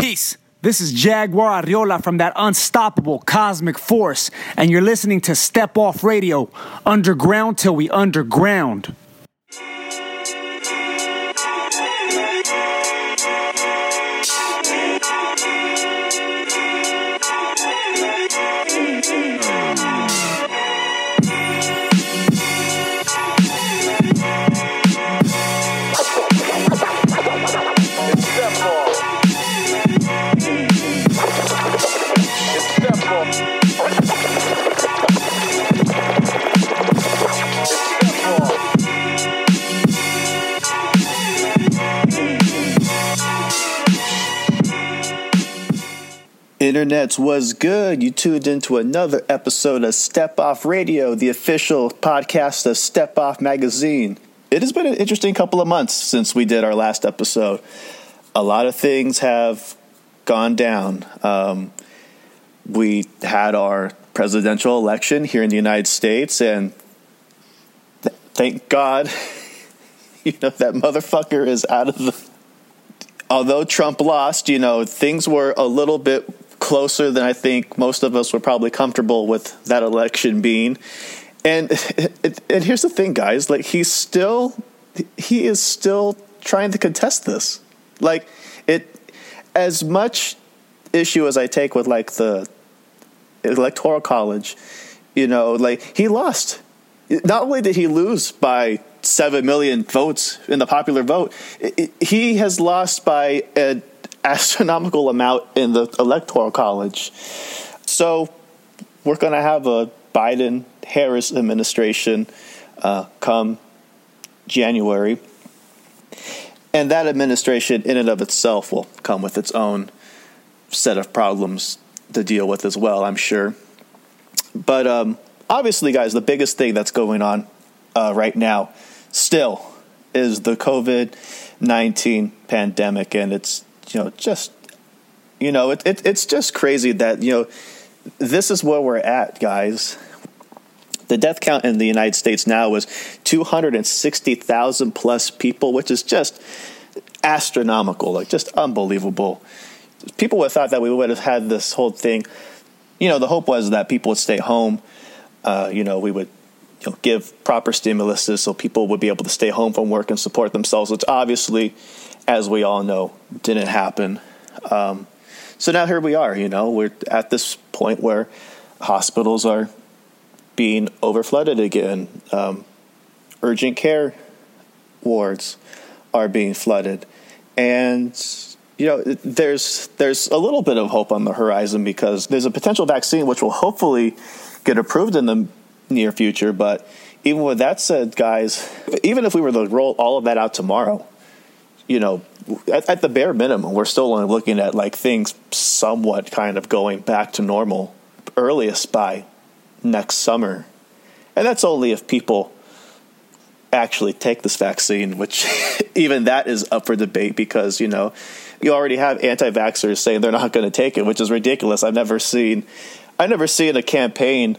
Peace. This is Jaguar Ariola from that unstoppable cosmic force, and you're listening to Step Off Radio, underground till we underground. Internets was good. You tuned into another episode of Step Off Radio, the official podcast of Step Off Magazine. It has been an interesting couple of months since we did our last episode. A lot of things have gone down. Um, we had our presidential election here in the United States, and th- thank God, you know, that motherfucker is out of the although Trump lost, you know, things were a little bit closer than I think most of us were probably comfortable with that election being. And and here's the thing, guys, like he's still he is still trying to contest this. Like it as much issue as I take with like the electoral college, you know, like he lost. Not only did he lose by seven million votes in the popular vote, i- i- he has lost by an astronomical amount in the electoral college. So we're going to have a Biden Harris administration uh, come January. And that administration, in and of itself, will come with its own set of problems to deal with as well, I'm sure. But um, obviously, guys, the biggest thing that's going on uh, right now still is the COVID 19 pandemic. And it's, you know, just, you know, it, it, it's just crazy that, you know, this is where we're at, guys. The death count in the United States now is 260,000 plus people, which is just astronomical, like just unbelievable. People would have thought that we would have had this whole thing. You know, the hope was that people would stay home. Uh, you know, we would you know, give proper stimuluses so people would be able to stay home from work and support themselves, which obviously, as we all know, didn't happen. Um, so now here we are. You know, we're at this point where hospitals are being overflooded again. Um, urgent care wards are being flooded, and you know there's there's a little bit of hope on the horizon because there's a potential vaccine which will hopefully get approved in the near future. But even with that said, guys, even if we were to roll all of that out tomorrow, you know, at, at the bare minimum, we're still only looking at like things somewhat kind of going back to normal earliest by next summer. And that's only if people actually take this vaccine, which even that is up for debate because, you know, you already have anti vaxxers saying they're not going to take it, which is ridiculous. I've never seen I've never seen a campaign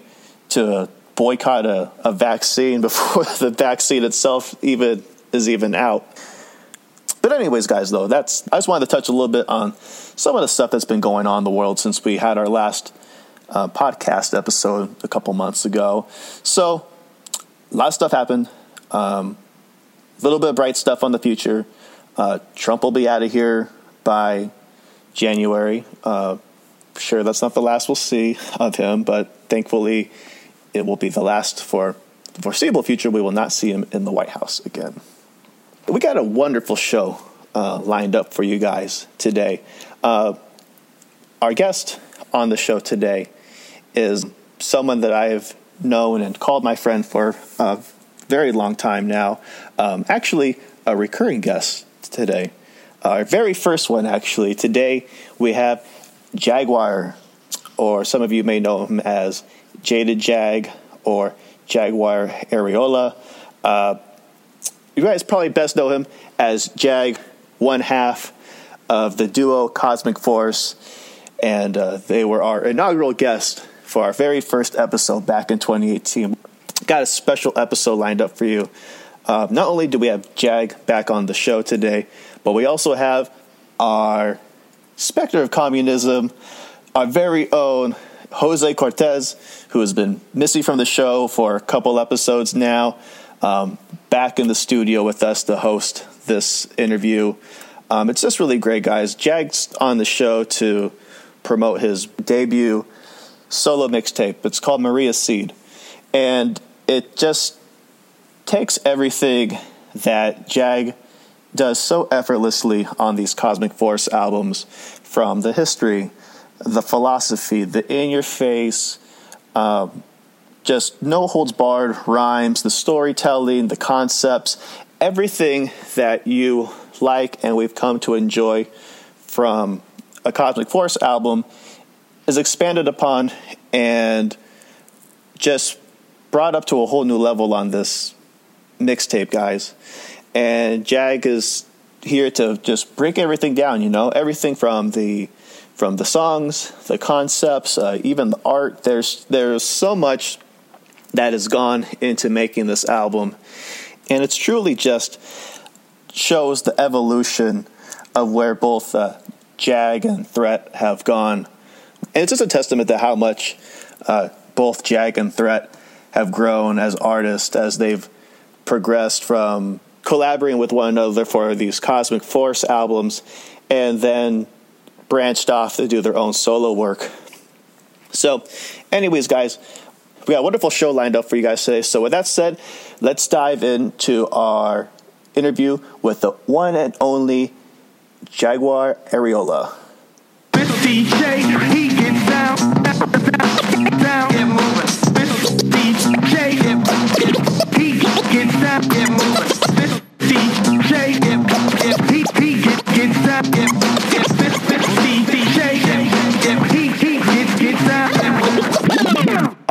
to boycott a, a vaccine before the vaccine itself even is even out. But anyways, guys, though, that's I just wanted to touch a little bit on some of the stuff that's been going on in the world since we had our last uh, podcast episode a couple months ago. So, a lot of stuff happened. A um, little bit of bright stuff on the future. Uh, Trump will be out of here by January. Uh, sure, that's not the last we'll see of him, but thankfully, it will be the last for the foreseeable future. We will not see him in the White House again. We got a wonderful show uh, lined up for you guys today. Uh, our guest on the show today is someone that I have known and called my friend for a very long time now. Um, actually, a recurring guest today. Our very first one, actually. Today we have Jaguar, or some of you may know him as Jaded Jag or Jaguar Ariola. Uh, you guys probably best know him as Jag, one half of the duo Cosmic Force, and uh, they were our inaugural guest for our very first episode back in 2018. Got a special episode lined up for you. Uh, not only do we have Jag back on the show today, but we also have our specter of communism, our very own Jose Cortez, who has been missing from the show for a couple episodes now, um, back in the studio with us to host this interview. Um, it's just really great, guys. Jag's on the show to promote his debut solo mixtape. It's called Maria Seed. And it just takes everything that Jag does so effortlessly on these Cosmic Force albums from the history, the philosophy, the in your face, um, just no holds barred rhymes, the storytelling, the concepts, everything that you like and we've come to enjoy from a Cosmic Force album is expanded upon and just brought up to a whole new level on this mixtape, guys. And Jag is here to just break everything down. You know, everything from the from the songs, the concepts, uh, even the art. There's there's so much that has gone into making this album, and it's truly just shows the evolution of where both uh, Jag and Threat have gone. And it's just a testament to how much uh, both Jag and Threat have grown as artists as they've progressed from collaborating with one another for these Cosmic Force albums and then branched off to do their own solo work. So, anyways, guys, we got a wonderful show lined up for you guys today. So, with that said, let's dive into our interview with the one and only Jaguar get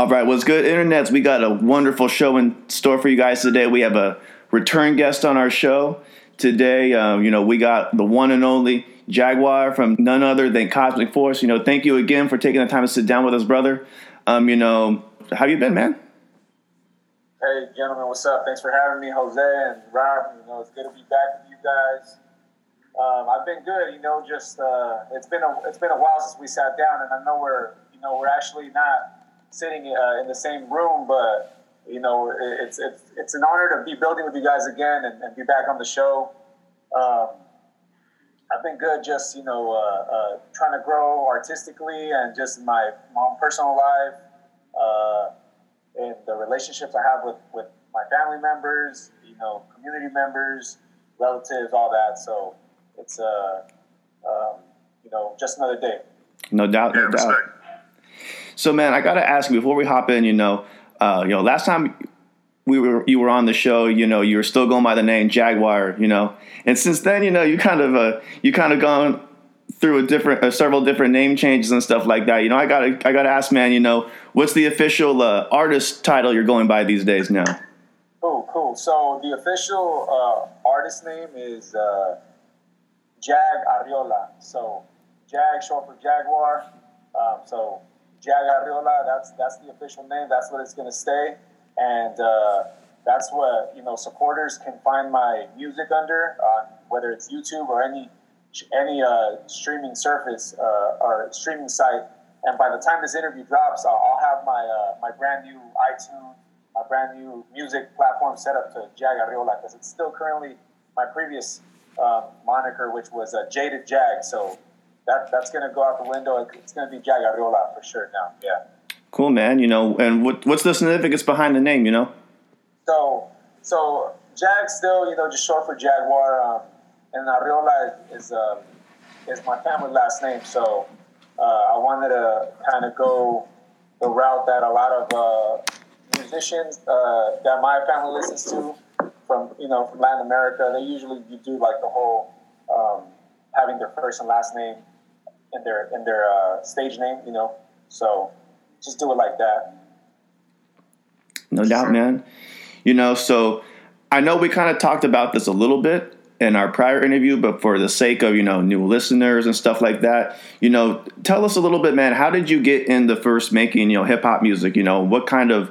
All right, what's good, internets? We got a wonderful show in store for you guys today. We have a return guest on our show today. Uh, you know, we got the one and only Jaguar from none other than Cosmic Force. You know, thank you again for taking the time to sit down with us, brother. Um, you know, how you been, man? Hey, gentlemen, what's up? Thanks for having me, Jose and Rob. You know, it's good to be back with you guys. Um, I've been good. You know, just uh, it's been a it's been a while since we sat down, and I know we're you know we're actually not sitting uh, in the same room, but you know it's it's it's an honor to be building with you guys again and, and be back on the show. Um, I've been good, just you know, uh, uh, trying to grow artistically and just in my, my own personal life, uh, and the relationships I have with with my family members, you know, community members, relatives, all that. So it's uh, um, you know, just another day. No doubt, no doubt. So, man, I gotta ask you before we hop in. You know, uh, you know, last time we were you were on the show, you know, you were still going by the name Jaguar. You know, and since then, you know, you kind of uh, you kind of gone through a different uh, several different name changes and stuff like that. You know, I gotta I gotta ask, man. You know, what's the official uh, artist title you're going by these days now? Cool, cool. So the official uh, artist name is uh, Jag Ariola. So Jag, short for Jaguar. Um, so Jag Ariola. That's that's the official name. That's what it's gonna stay, and uh, that's what you know supporters can find my music under, uh, whether it's YouTube or any any uh, streaming service uh, or streaming site. And by the time this interview drops, I'll, have my uh, my brand new iTunes my brand new music platform set up to Jag Ariola because it's still currently my previous um, moniker, which was uh, Jaded Jag. So that that's gonna go out the window. It's gonna be Jag Ariola for sure now. Yeah. Cool, man. You know, and what what's the significance behind the name? You know. So so Jag still you know just short for Jaguar, um, and Ariola is um, is my family last name. So uh, I wanted to kind of go the route that a lot of uh, musicians uh, that my family listens to from you know from Latin America. They usually you do like the whole um, having their first and last name in their in their uh, stage name. You know, so just do it like that. No doubt, man. You know, so I know we kind of talked about this a little bit in our prior interview, but for the sake of, you know, new listeners and stuff like that, you know, tell us a little bit, man, how did you get into first making, you know, hip hop music? You know, what kind of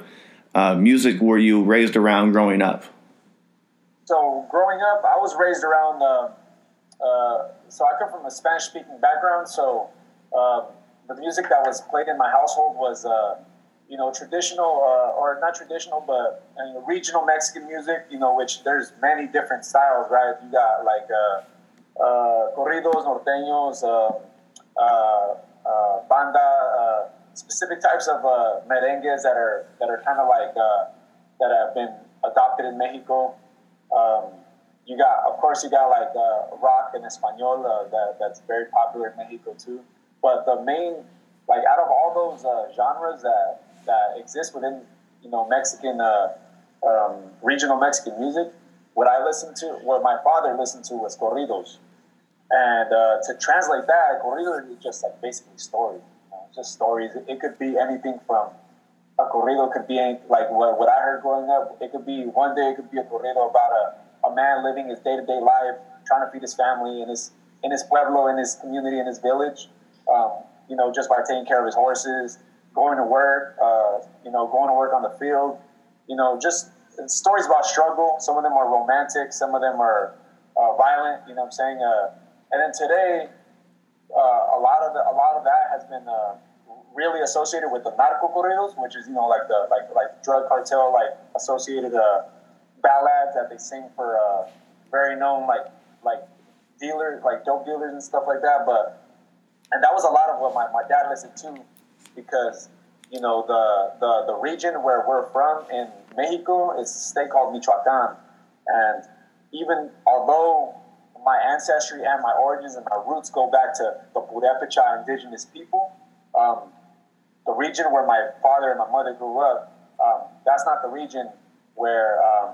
uh, music were you raised around growing up? So growing up, I was raised around uh, uh, so I come from a Spanish speaking background, so um, the music that was played in my household was, uh, you know, traditional uh, or not traditional, but uh, regional Mexican music. You know, which there's many different styles, right? You got like uh, uh, corridos, norteños, uh, banda, specific types of merengues that are that are kind of like that have been adopted in Mexico. Um, you got, of course, you got like uh, rock en español that, that's very popular in Mexico too. But the main, like out of all those uh, genres that that exist within, you know, Mexican uh, um, regional Mexican music, what I listened to, what my father listened to was corridos. And uh, to translate that, corrido is just like basically story, you know, just stories. It, could be anything from a corrido could be like what, what I heard growing up. It could be one day it could be a corrido about a, a man living his day to day life, trying to feed his family in his in his pueblo, in his community, in his village. Um, you know, just by taking care of his horses, going to work. Uh, you know, going to work on the field. You know, just stories about struggle. Some of them are romantic. Some of them are uh, violent. You know, what I'm saying. Uh, and then today, uh, a lot of the, a lot of that has been uh, really associated with the narco corridos, which is you know like the like like drug cartel like associated uh, ballads that they sing for uh, very known like like dealers like dope dealers and stuff like that. But and that was a lot of what my, my dad listened to because you know the, the the region where we're from in Mexico is a state called Michoacan, and even although my ancestry and my origins and my roots go back to the Purepecha indigenous people. Um, the region where my father and my mother grew up, um, that's not the region where um,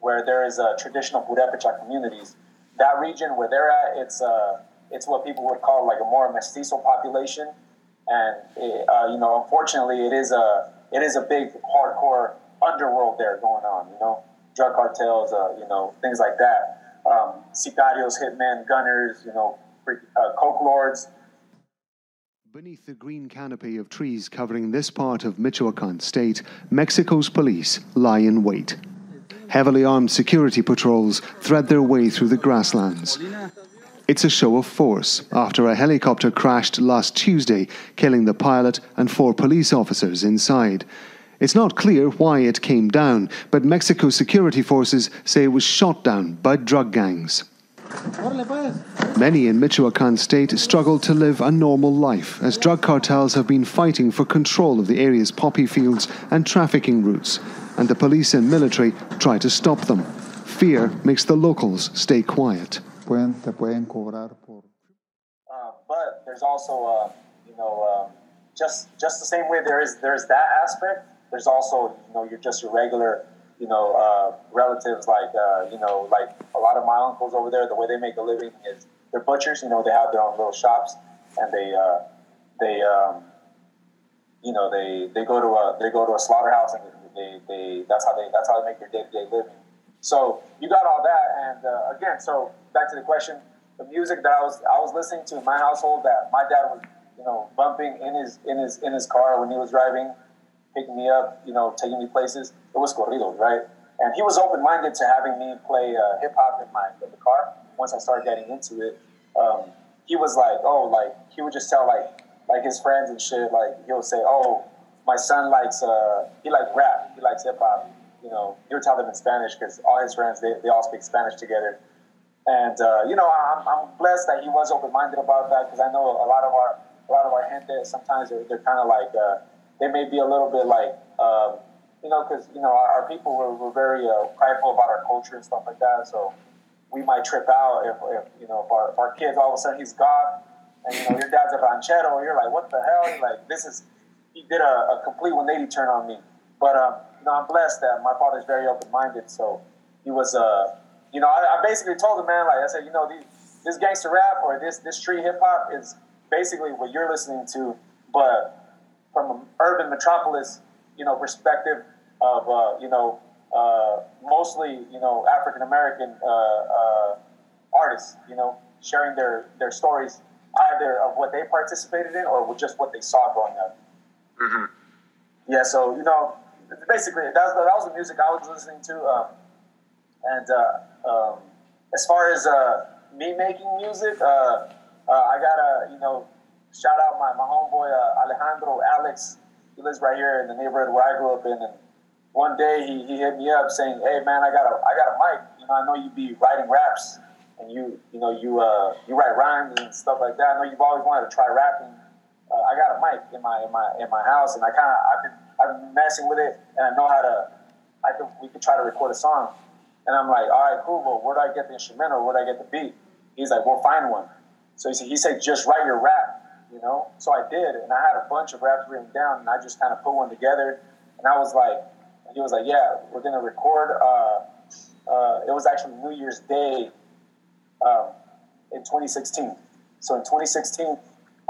where there is a traditional Purepecha communities. That region where they're at, it's uh, it's what people would call like a more mestizo population, and it, uh, you know, unfortunately, it is a it is a big hardcore underworld there going on. You know, drug cartels, uh, you know, things like that. Um, sicarios, hitmen, gunners, you know, uh, coke lords. Beneath the green canopy of trees covering this part of Michoacan state, Mexico's police lie in wait. Heavily armed security patrols thread their way through the grasslands. It's a show of force after a helicopter crashed last Tuesday, killing the pilot and four police officers inside. It's not clear why it came down, but Mexico's security forces say it was shot down by drug gangs. Many in Michoacan state struggle to live a normal life as drug cartels have been fighting for control of the area's poppy fields and trafficking routes, and the police and military try to stop them. Fear makes the locals stay quiet. pueden, te pueden cobrar por... Uh, but there's also, uh, you know, um, just just the same way there is there's that aspect. There's also, you know, you're just your regular, you know, uh, relatives like, uh, you know, like a lot of my uncles over there. The way they make a living is they're butchers. You know, they have their own little shops, and they uh, they um, you know they they go to a they go to a slaughterhouse and they, they that's how they that's how they make their day to day living. So you got all that, and uh, again, so back to the question, the music that I was I was listening to in my household that my dad was you know bumping in his in his in his car when he was driving, picking me up, you know, taking me places. It was corridos, right? And he was open minded to having me play uh, hip hop in my in the car. Once I started getting into it, um, he was like, oh, like he would just tell like like his friends and shit. Like he'll say, oh, my son likes uh, he likes rap, he likes hip hop. You know, he would tell them in Spanish because all his friends they, they all speak Spanish together. And uh, you know, I'm, I'm blessed that he was open minded about that because I know a lot of our a lot of our gente sometimes they're, they're kind of like uh, they may be a little bit like um, you know because you know our, our people were, were very uh, prideful about our culture and stuff like that. So we might trip out if, if you know if our, if our kids all of a sudden he's goth and you know your dad's a ranchero. You're like, what the hell? You're like this is he did a, a complete 180 turn on me. But um, you know, I'm blessed that my father's very open minded. So he was uh you know, I, I basically told the man, like I said, you know, these, this gangster rap or this this street hip hop is basically what you're listening to, but from an urban metropolis, you know, perspective of uh, you know, uh, mostly you know African American uh, uh, artists, you know, sharing their their stories either of what they participated in or just what they saw growing up. Hmm. Yeah, so you know, basically that was, that was the music I was listening to. Um, and uh, um, as far as uh, me making music, uh, uh, I gotta you know shout out my my homeboy uh, Alejandro Alex. He lives right here in the neighborhood where I grew up in, and one day he, he hit me up saying, "Hey man, I got a I got a mic. You know, I know you be writing raps, and you you know you uh you write rhymes and stuff like that. I know you've always wanted to try rapping. Uh, I got a mic in my in my in my house, and I kind of I've been I've been messing with it, and I know how to. I could we could try to record a song, and I'm like, all right, cool. Well, where do I get the instrumental? Where do I get the beat? He's like, we'll find one. So he said, he said, just write your rap, you know. So I did, and I had a bunch of raps written down, and I just kind of put one together. And I was like, he was like, yeah, we're gonna record. Uh, uh, it was actually New Year's Day um, in 2016. So in 2016,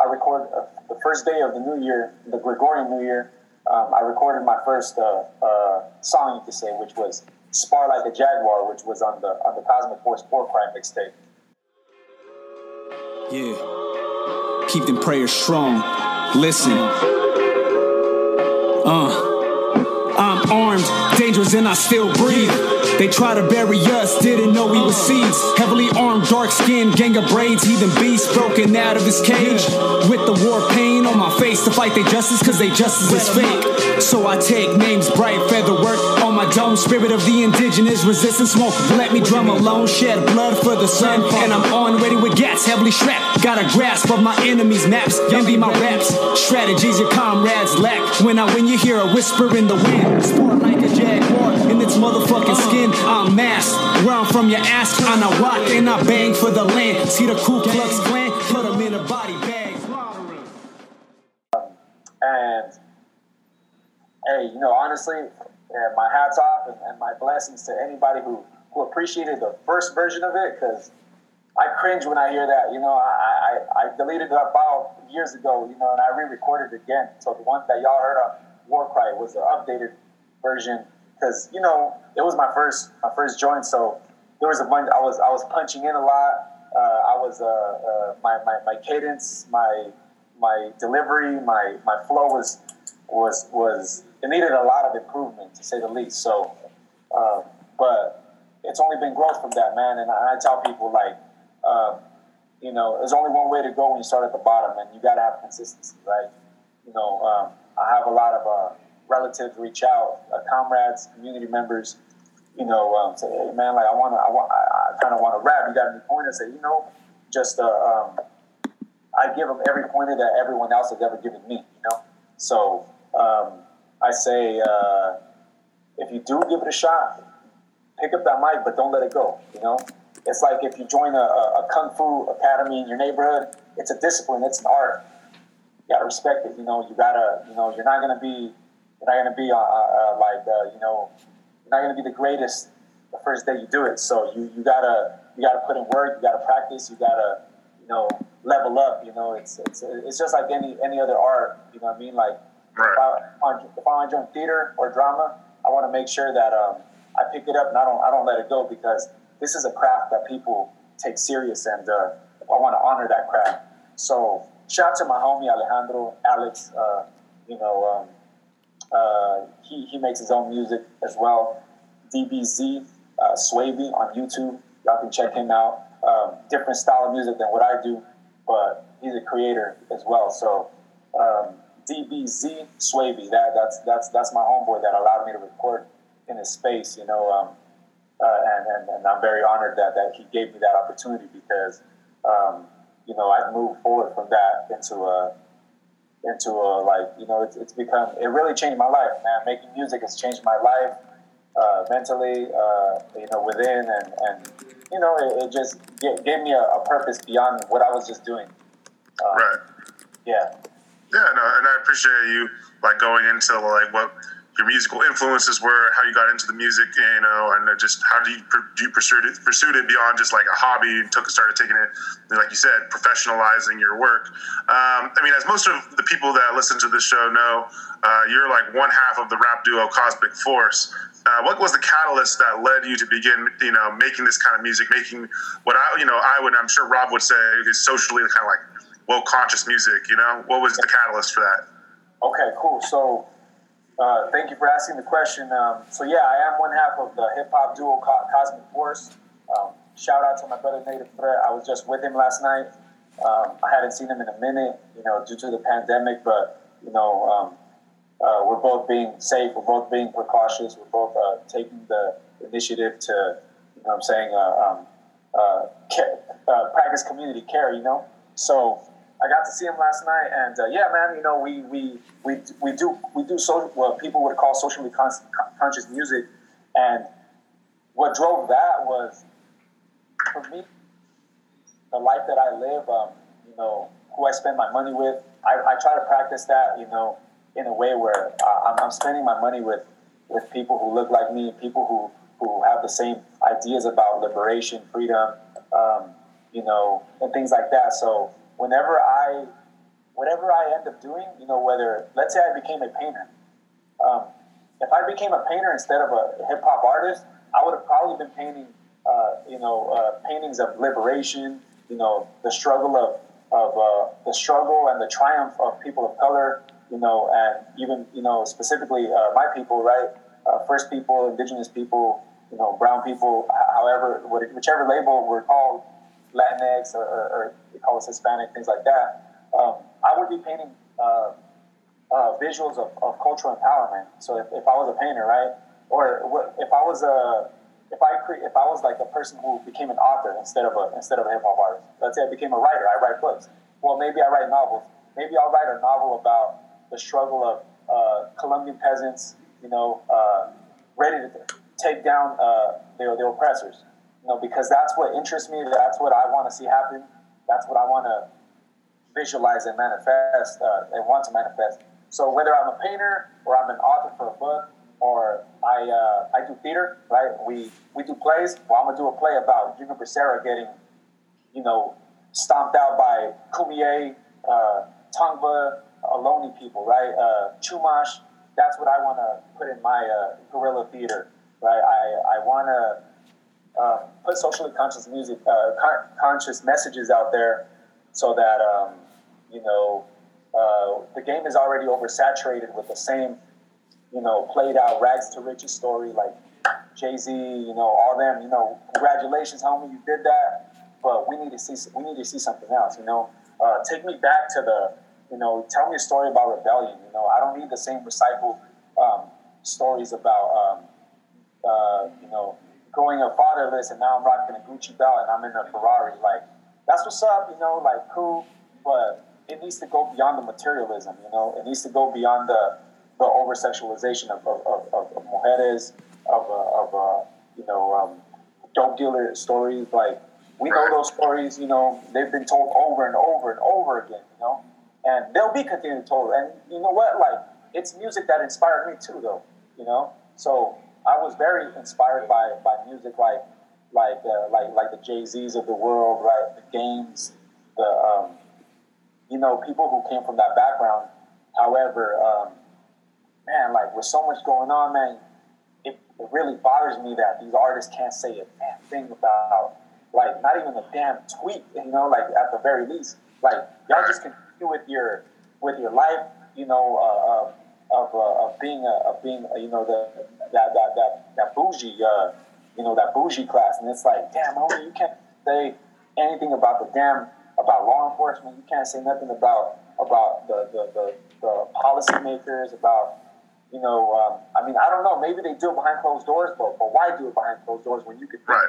I recorded uh, the first day of the new year, the Gregorian New Year. Um, I recorded my first uh, uh, song, you could say, which was "Spar Like a Jaguar," which was on the on the Cosmic Force Warcry mixtape. Yeah. Keep them prayers strong. Listen. Uh. I'm armed, dangerous, and I still breathe. They try to bury us, didn't know we were seeds. Heavily armed, dark skinned, gang of braids, heathen beast broken out of his cage. With the war pain on my face to fight their justice, cause they justice is fake. So I take names, bright feather work on my dome. Spirit of the indigenous resistance smoke. Let me drum alone, shed blood for the sun. And I'm on ready with gats, heavily strapped. Got a grasp of my enemies' maps, envy my raps. Strategies your comrades lack. When I win, you hear a whisper in the wind. Sport like a jaguar in its motherfucking skin. I'm masked. I'm from, you ask. On a rock and I bang for the land. See the Ku Klux Klan, put them in a body bag. And hey, you know, honestly, yeah, my hats off and, and my blessings to anybody who who appreciated the first version of it because I cringe when I hear that. You know, I, I, I deleted that file years ago, you know, and I re-recorded it again. So the one that y'all heard on Warcry was the updated version because you know it was my first my first joint. So there was a bunch. I was I was punching in a lot. Uh, I was uh, uh, my, my my cadence, my my delivery, my my flow was was was it needed a lot of improvement to say the least. So, um, but it's only been growth from that, man. And I, I tell people like, um, you know, there's only one way to go when you start at the bottom, and you got to have consistency, right? You know, um, I have a lot of uh, relatives reach out, uh, comrades, community members, you know, um, say, hey man, like I want to, I want, I, I kind of want to rap. You got any pointers? Say, you know, just uh, um, I give them every pointer that everyone else has ever given me. You know, so um, I say, uh, if you do give it a shot, pick up that mic, but don't let it go. You know, it's like if you join a, a, kung fu academy in your neighborhood. It's a discipline. It's an art. You gotta respect it. You know, you gotta, you know, you're not gonna be, you're not gonna be uh, uh, like, uh, you know, you're not gonna be the greatest the first day you do it. So you, you gotta, you gotta put in work. You gotta practice. You gotta, you know, level up. You know, it's it's it's just like any any other art. You know what I mean? Like Right. if I if I'm on join theater or drama, I want to make sure that um, I pick it up and I don't I don't let it go because this is a craft that people take serious and uh, I want to honor that craft. So shout out to my homie Alejandro Alex. Uh, you know, um, uh, he he makes his own music as well. DBZ uh, Swavy on YouTube. Y'all can check him out. Um, different style of music than what I do, but he's a creator as well. So um, DBZ Swavy, that that's that's that's my homeboy that allowed me to record in his space. You know, um, uh, and, and and I'm very honored that that he gave me that opportunity because um, you know I moved forward from that into a into a like you know it's, it's become it really changed my life, man. Making music has changed my life uh, mentally, uh, you know, within and and you know it, it just gave, gave me a, a purpose beyond what I was just doing. Uh, Right. Yeah. Yeah, no, and I appreciate you like going into like what your musical influences were, how you got into the music, you know, and just how do you do you pursued it pursued it beyond just like a hobby and took started taking it, like you said, professionalizing your work. Um, I mean, as most of the people that listen to this show know, uh, you're like one half of the rap duo Cosmic Force. Uh, what was the catalyst that led you to begin, you know, making this kind of music, making what I, you know, I would, I'm sure Rob would say is socially kind of like woke conscious music, you know? What was the catalyst for that? Okay, cool. So, uh, thank you for asking the question. Um, so, yeah, I am one half of the hip hop duo Co- Cosmic Force. Um, shout out to my brother Native Threat. I was just with him last night. Um, I hadn't seen him in a minute, you know, due to the pandemic, but you know, um, uh, we're both being safe. We're both being precautious. We're both uh, taking the initiative to, you know, I'm saying, uh, um, uh, care, uh, practice community care. You know, so I got to see him last night, and uh, yeah, man, you know, we we we we do we do so what people would call socially con- conscious music, and what drove that was for me the life that I live. Um, you know, who I spend my money with. I, I try to practice that, you know, in a way where uh, I'm, I'm spending my money with with people who look like me, people who who have the same ideas about liberation, freedom, um, you know, and things like that. So whenever I, whatever I end up doing, you know, whether let's say I became a painter, um, if I became a painter instead of a hip hop artist, I would have probably been painting, uh, you know, uh, paintings of liberation, you know, the struggle of of uh, the struggle and the triumph of people of color, you know, and even you know specifically uh, my people, right? Uh, first people, indigenous people, you know, brown people, however, whichever label we're called, Latinx or, or, or they call us Hispanic, things like that. Um, I would be painting uh, uh, visuals of, of cultural empowerment. So if, if I was a painter, right, or if I was a if I cre- if I was like a person who became an author instead of a instead of a hip hop artist, let's say I became a writer, I write books. Well, maybe I write novels. Maybe I'll write a novel about the struggle of uh, Colombian peasants, you know, uh, ready to take down uh, the, the oppressors. Know, because that's what interests me. That's what I want to see happen. That's what I want to visualize and manifest uh, and want to manifest. So whether I'm a painter or I'm an author for a book or I uh, I do theater, right? We we do plays. Well, I'm gonna do a play about Junipero Serra getting, you know, stomped out by Kumeyaay, uh, Tongva, Ohlone people, right? Uh, Chumash. That's what I want to put in my uh, guerrilla theater, right? I I want to uh, put socially conscious music, uh, con- conscious messages out there, so that um, you know uh, the game is already oversaturated with the same you know, played out rags to riches story like Jay Z, you know, all them, you know, congratulations, homie, you did that. But we need to see we need to see something else, you know. Uh, take me back to the, you know, tell me a story about rebellion. You know, I don't need the same recycled um, stories about, um, uh, you know, going a fatherless and now I'm rocking a Gucci belt and I'm in a Ferrari. Like, that's what's up, you know, like cool, but it needs to go beyond the materialism, you know. It needs to go beyond the the over sexualization of, of, of, of mujeres, of, uh, of uh, you know, um, dope dealer stories. Like, we know those stories, you know, they've been told over and over and over again, you know, and they'll be continued told. And you know what? Like, it's music that inspired me too, though, you know? So I was very inspired by, by music like, like, uh, like, like the Jay Z's of the world, right? The games, the, um, you know, people who came from that background. However, um, man, like with so much going on, man, it, it really bothers me that these artists can't say a damn thing about, like, not even a damn tweet, you know, like at the very least. Like, y'all just continue with your with your life, you know, uh, of, uh, of being a, of being a, you know the that that that, that bougie, uh, you know, that bougie class, and it's like, damn, homie, you can't say anything about the damn about law enforcement. You can't say nothing about about the the, the, the policymakers, about you know, um, I mean, I don't know. Maybe they do it behind closed doors, but but why do it behind closed doors when you could? Right.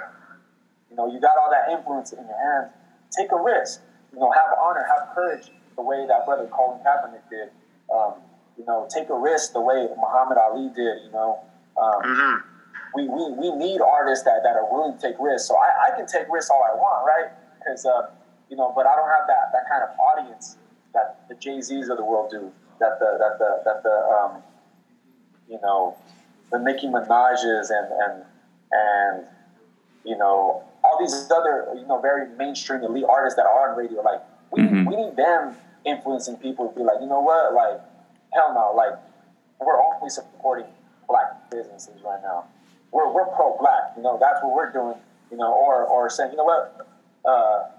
You know, you got all that influence in your hands. Take a risk. You know, have honor, have courage, the way that brother Colin Kaepernick did. Um, you know, take a risk the way Muhammad Ali did. You know, um, Mm-hmm. we, we we need artists that, that are willing to take risks. So I, I can take risks all I want, right? Because uh, you know, but I don't have that that kind of audience that the Jay Z's of the world do. That the that the that the um, you know, the Nicki Minaj's and and and you know all these other you know very mainstream elite artists that are on radio. Like we we need them influencing people to be like, you know what, like hell no, like we're only supporting black businesses right now. We're we're pro black, you know. That's what we're doing, you know. Or or saying, you know what, uh,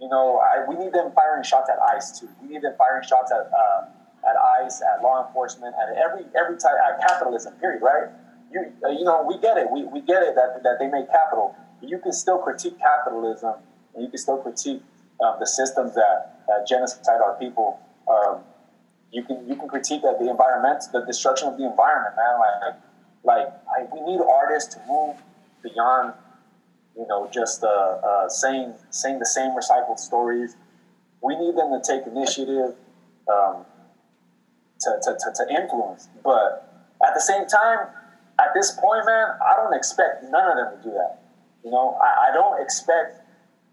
you know, I, we need them firing shots at ICE too. We need them firing shots at uh, at ICE, at law enforcement, at every every type at capitalism. Period. Right? You uh, you know we get it. We, we get it that that they make capital, you can still critique capitalism and you can still critique um, the systems that, that genocide our people. Um, you can you can critique that the environment, the destruction of the environment, man. Like like we need artists to move beyond you know just uh, uh, saying saying the same recycled stories. We need them to take initiative um, to, to, to, to influence, but at the same time, at this point, man, I don't expect none of them to do that. You know, I, I don't expect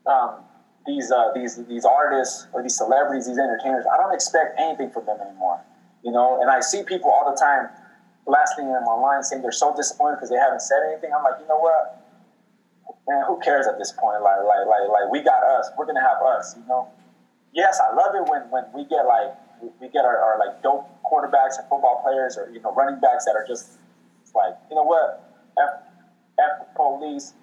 um, these uh, these these artists or these celebrities, these entertainers. I don't expect anything from them anymore. You know, and I see people all the time blasting them online saying they're so disappointed because they haven't said anything. I'm like, you know what, man, who cares at this point? Like, like, like, like, we got us. We're gonna have us. You know. Yes, I love it when when we get like we get our, our like dope quarterbacks and football players or you know running backs that are just like you know what f f police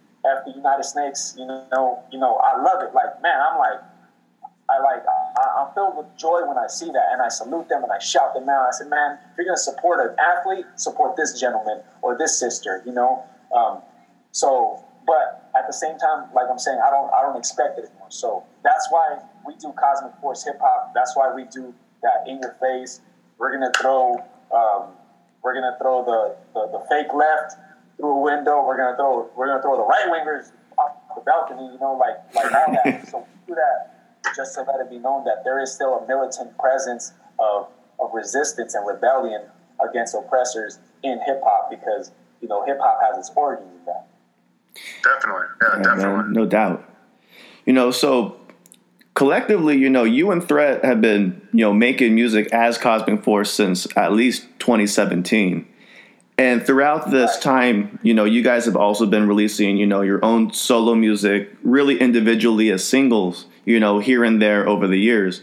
the United Snakes you know you know I love it. Like man I'm like I like I, I'm filled with joy when I see that and I salute them and I shout them out. I said man if you're gonna support an athlete support this gentleman or this sister you know? Um, so but at the same time like I'm saying I don't I don't expect it anymore. So that's why we do Cosmic Force hip hop. That's why we do that in your face. We're gonna throw um, we're gonna throw the, the, the fake left through a window. We're gonna throw we're gonna throw the right wingers off the balcony. You know, like like all that. so we do that just to let it be known that there is still a militant presence of of resistance and rebellion against oppressors in hip hop because you know hip hop has its origins in that. Definitely, yeah, Yeah, definitely. man, no doubt. You know, so collectively, you know, you and Threat have been, you know, making music as Cosmic Force since at least 2017. And throughout this time, you know, you guys have also been releasing, you know, your own solo music, really individually as singles, you know, here and there over the years.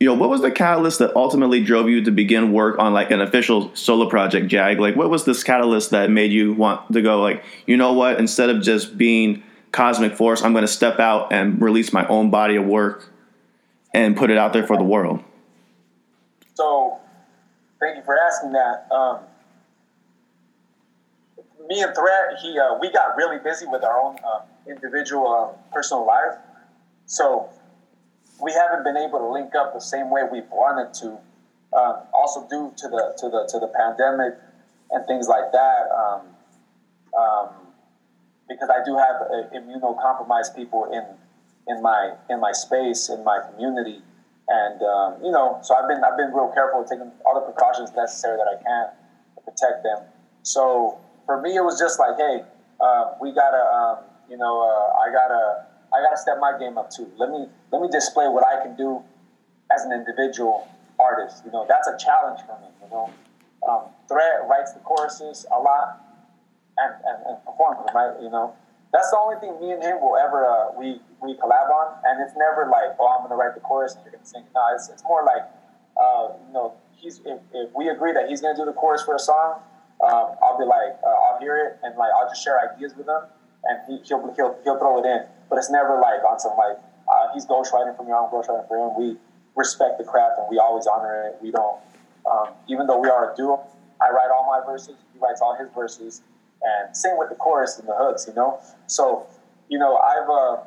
You know, what was the catalyst that ultimately drove you to begin work on like an official solo project, Jag? Like, what was this catalyst that made you want to go, like, you know what, instead of just being Cosmic Force, I'm going to step out and release my own body of work and put it out there for the world? So, thank you for asking that. Um, me and Threat, he, uh, we got really busy with our own uh, individual um, personal life. So, we haven't been able to link up the same way we've wanted to. Um, also, due to the to the to the pandemic and things like that. Um, um, because I do have uh, immunocompromised people in in my in my space in my community, and um, you know, so I've been I've been real careful, taking all the precautions necessary that I can to protect them. So for me, it was just like, hey, uh, we gotta, um, you know, uh, I gotta I gotta step my game up too. Let me let me display what I can do as an individual artist. You know, that's a challenge for me. You know, um, Threat writes the choruses a lot and, and, and performs them, right? You know, that's the only thing me and him will ever uh, we we collab on, and it's never like, oh, I'm gonna write the chorus and you're gonna sing. No, it's, it's more like, uh, you know, he's if, if we agree that he's gonna do the chorus for a song, um, I'll be like, uh, I'll hear it and like I'll just share ideas with him, and he, he'll he'll he'll throw it in. But it's never like on some like uh, he's ghostwriting for me, I'm ghostwriting for him. We respect the craft and we always honor it. We don't, um, even though we are a duo, I write all my verses, he writes all his verses, and same with the chorus and the hooks, you know. So, you know, I've uh,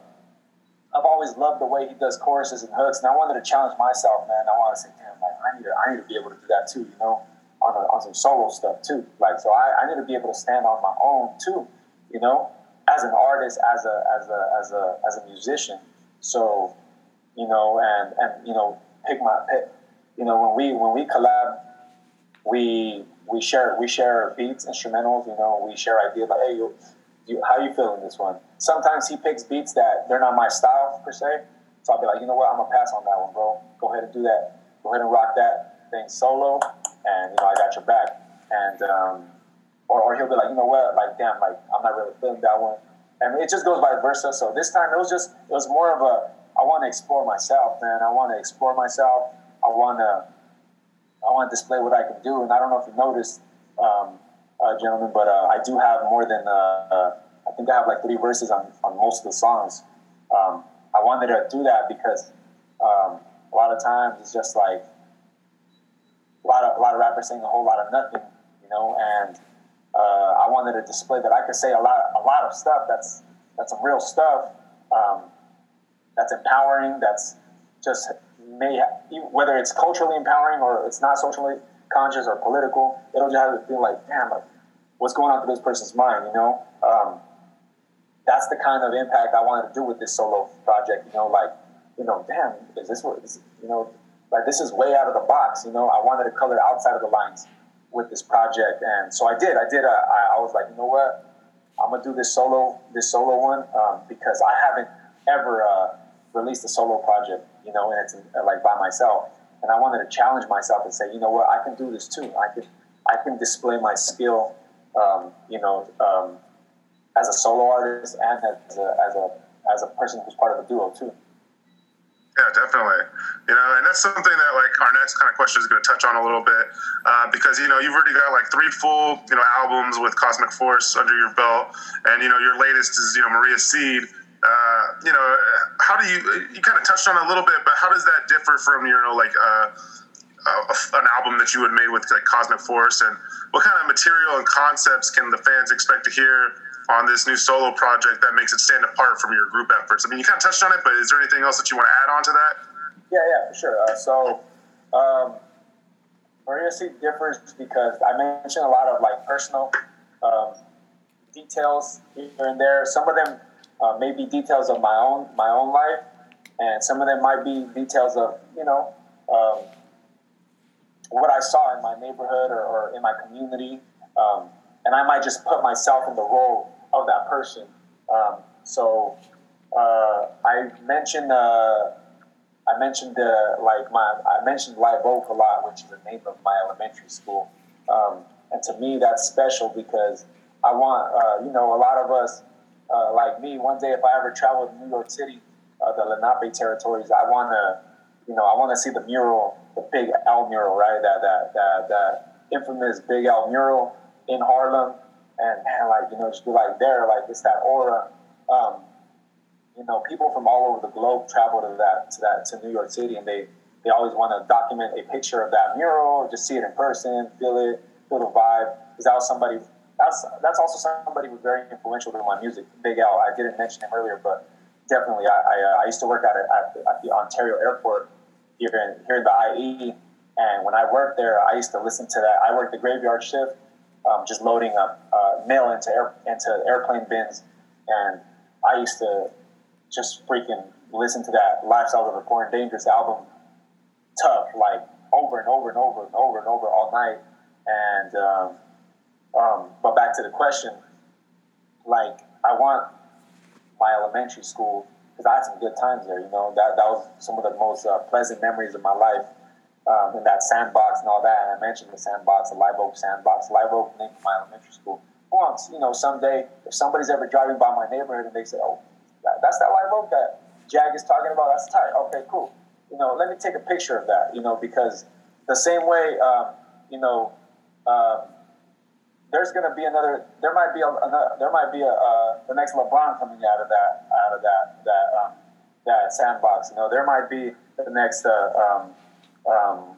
I've always loved the way he does choruses and hooks, and I wanted to challenge myself, man. I want to say, damn, like I need to I need to be able to do that too, you know, on a, on some solo stuff too. Like, so I, I need to be able to stand on my own too, you know, as an artist, as a as a as a as a musician. So, you know, and and you know, pick my pick. You know, when we when we collab, we we share we share beats, instrumentals. You know, we share ideas like, hey, you, you, how you feeling this one? Sometimes he picks beats that they're not my style per se. So I'll be like, you know what, I'm gonna pass on that one, bro. Go ahead and do that. Go ahead and rock that thing solo, and you know I got your back. And um, or, or he'll be like, you know what, like damn, like I'm not really feeling that one. And it just goes vice versa. So this time it was just it was more of a I want to explore myself, man. I want to explore myself. I want to I want to display what I can do. And I don't know if you noticed, um, uh, gentlemen, but uh, I do have more than uh, uh, I think I have like three verses on, on most of the songs. Um, I wanted to do that because um, a lot of times it's just like a lot of a lot of rappers saying a whole lot of nothing, you know. And uh, I wanted to display that I could say a lot a lot of stuff that's that's some real stuff. Um, that's empowering. That's just may whether it's culturally empowering or it's not socially conscious or political. It'll just have to feel like, damn, like what's going on through this person's mind, you know? Um, that's the kind of impact I wanted to do with this solo project. You know, like, you know, damn, is this what, is, you know, like this is way out of the box. You know, I wanted to color outside of the lines with this project, and so I did. I did. Uh, I, I was like, you know what, I'm gonna do this solo, this solo one, um, because I haven't ever uh, released a solo project. You know, and it's uh, like by myself, and I wanted to challenge myself and say, you know what, I can do this too. I can, I can display my skill. Um, you know. Um, as a solo artist and as a, as a as a person who's part of a duo too. Yeah, definitely. You know, and that's something that like our next kind of question is going to touch on a little bit uh, because you know you've already got like three full you know albums with Cosmic Force under your belt, and you know your latest is you know Maria Seed. Uh, you know, how do you you kind of touched on a little bit, but how does that differ from you know like uh, uh, an album that you would made with like Cosmic Force, and what kind of material and concepts can the fans expect to hear on this new solo project that makes it stand apart from your group efforts? I mean, you kind of touched on it, but is there anything else that you want to add on to that? Yeah, yeah, for sure. Uh, so, um, Maria Seed differs because I mentioned a lot of like personal um, details here and there. Some of them uh, may be details of my own my own life, and some of them might be details of you know um, what I saw in my neighborhood or, or in my community. Um, and I might just put myself in the role of that person. Um, so uh, I mentioned uh, I mentioned uh, like my I mentioned Live Oak a lot, which is the name of my elementary school. Um, and to me, that's special because I want uh, you know a lot of us uh, like me. One day, if I ever travel to New York City, uh, the Lenape territories, I want to you know I want to see the mural, the Big L mural, right? That that that that infamous Big L mural in Harlem, and like you know, just be like there, like it's that aura. Um, you know, people from all over the globe travel to that to that to New York City, and they they always want to document a picture of that mural, just see it in person, feel it, feel the vibe. Because that was somebody. That's that's also somebody who's very influential to my music. Big L. I didn't mention him earlier, but definitely, I I, uh, I used to work at, at, at the Ontario Airport here in here in the IE, and when I worked there, I used to listen to that. I worked the graveyard shift, um, just loading up uh, mail into air, into airplane bins, and I used to just freaking listen to that Lifestyle of a Poor Dangerous album, tough, like over and over and over and over and over all night. And um, um, but back to the question, like I want my elementary school because I had some good times there. You know that that was some of the most uh, pleasant memories of my life um, in that sandbox and all that. And I mentioned the sandbox, the Live Oak sandbox, Live Oak named my elementary school. Once, you know, someday, if somebody's ever driving by my neighborhood and they say, "Oh, that, that's that Live Oak that Jag is talking about," that's tight. Okay, cool. You know, let me take a picture of that. You know, because the same way, um, you know, um, there's going to be another. There might be a, another, there might be a uh, the next LeBron coming out of that out of that that um, that sandbox. You know, there might be the next. Uh, um, um,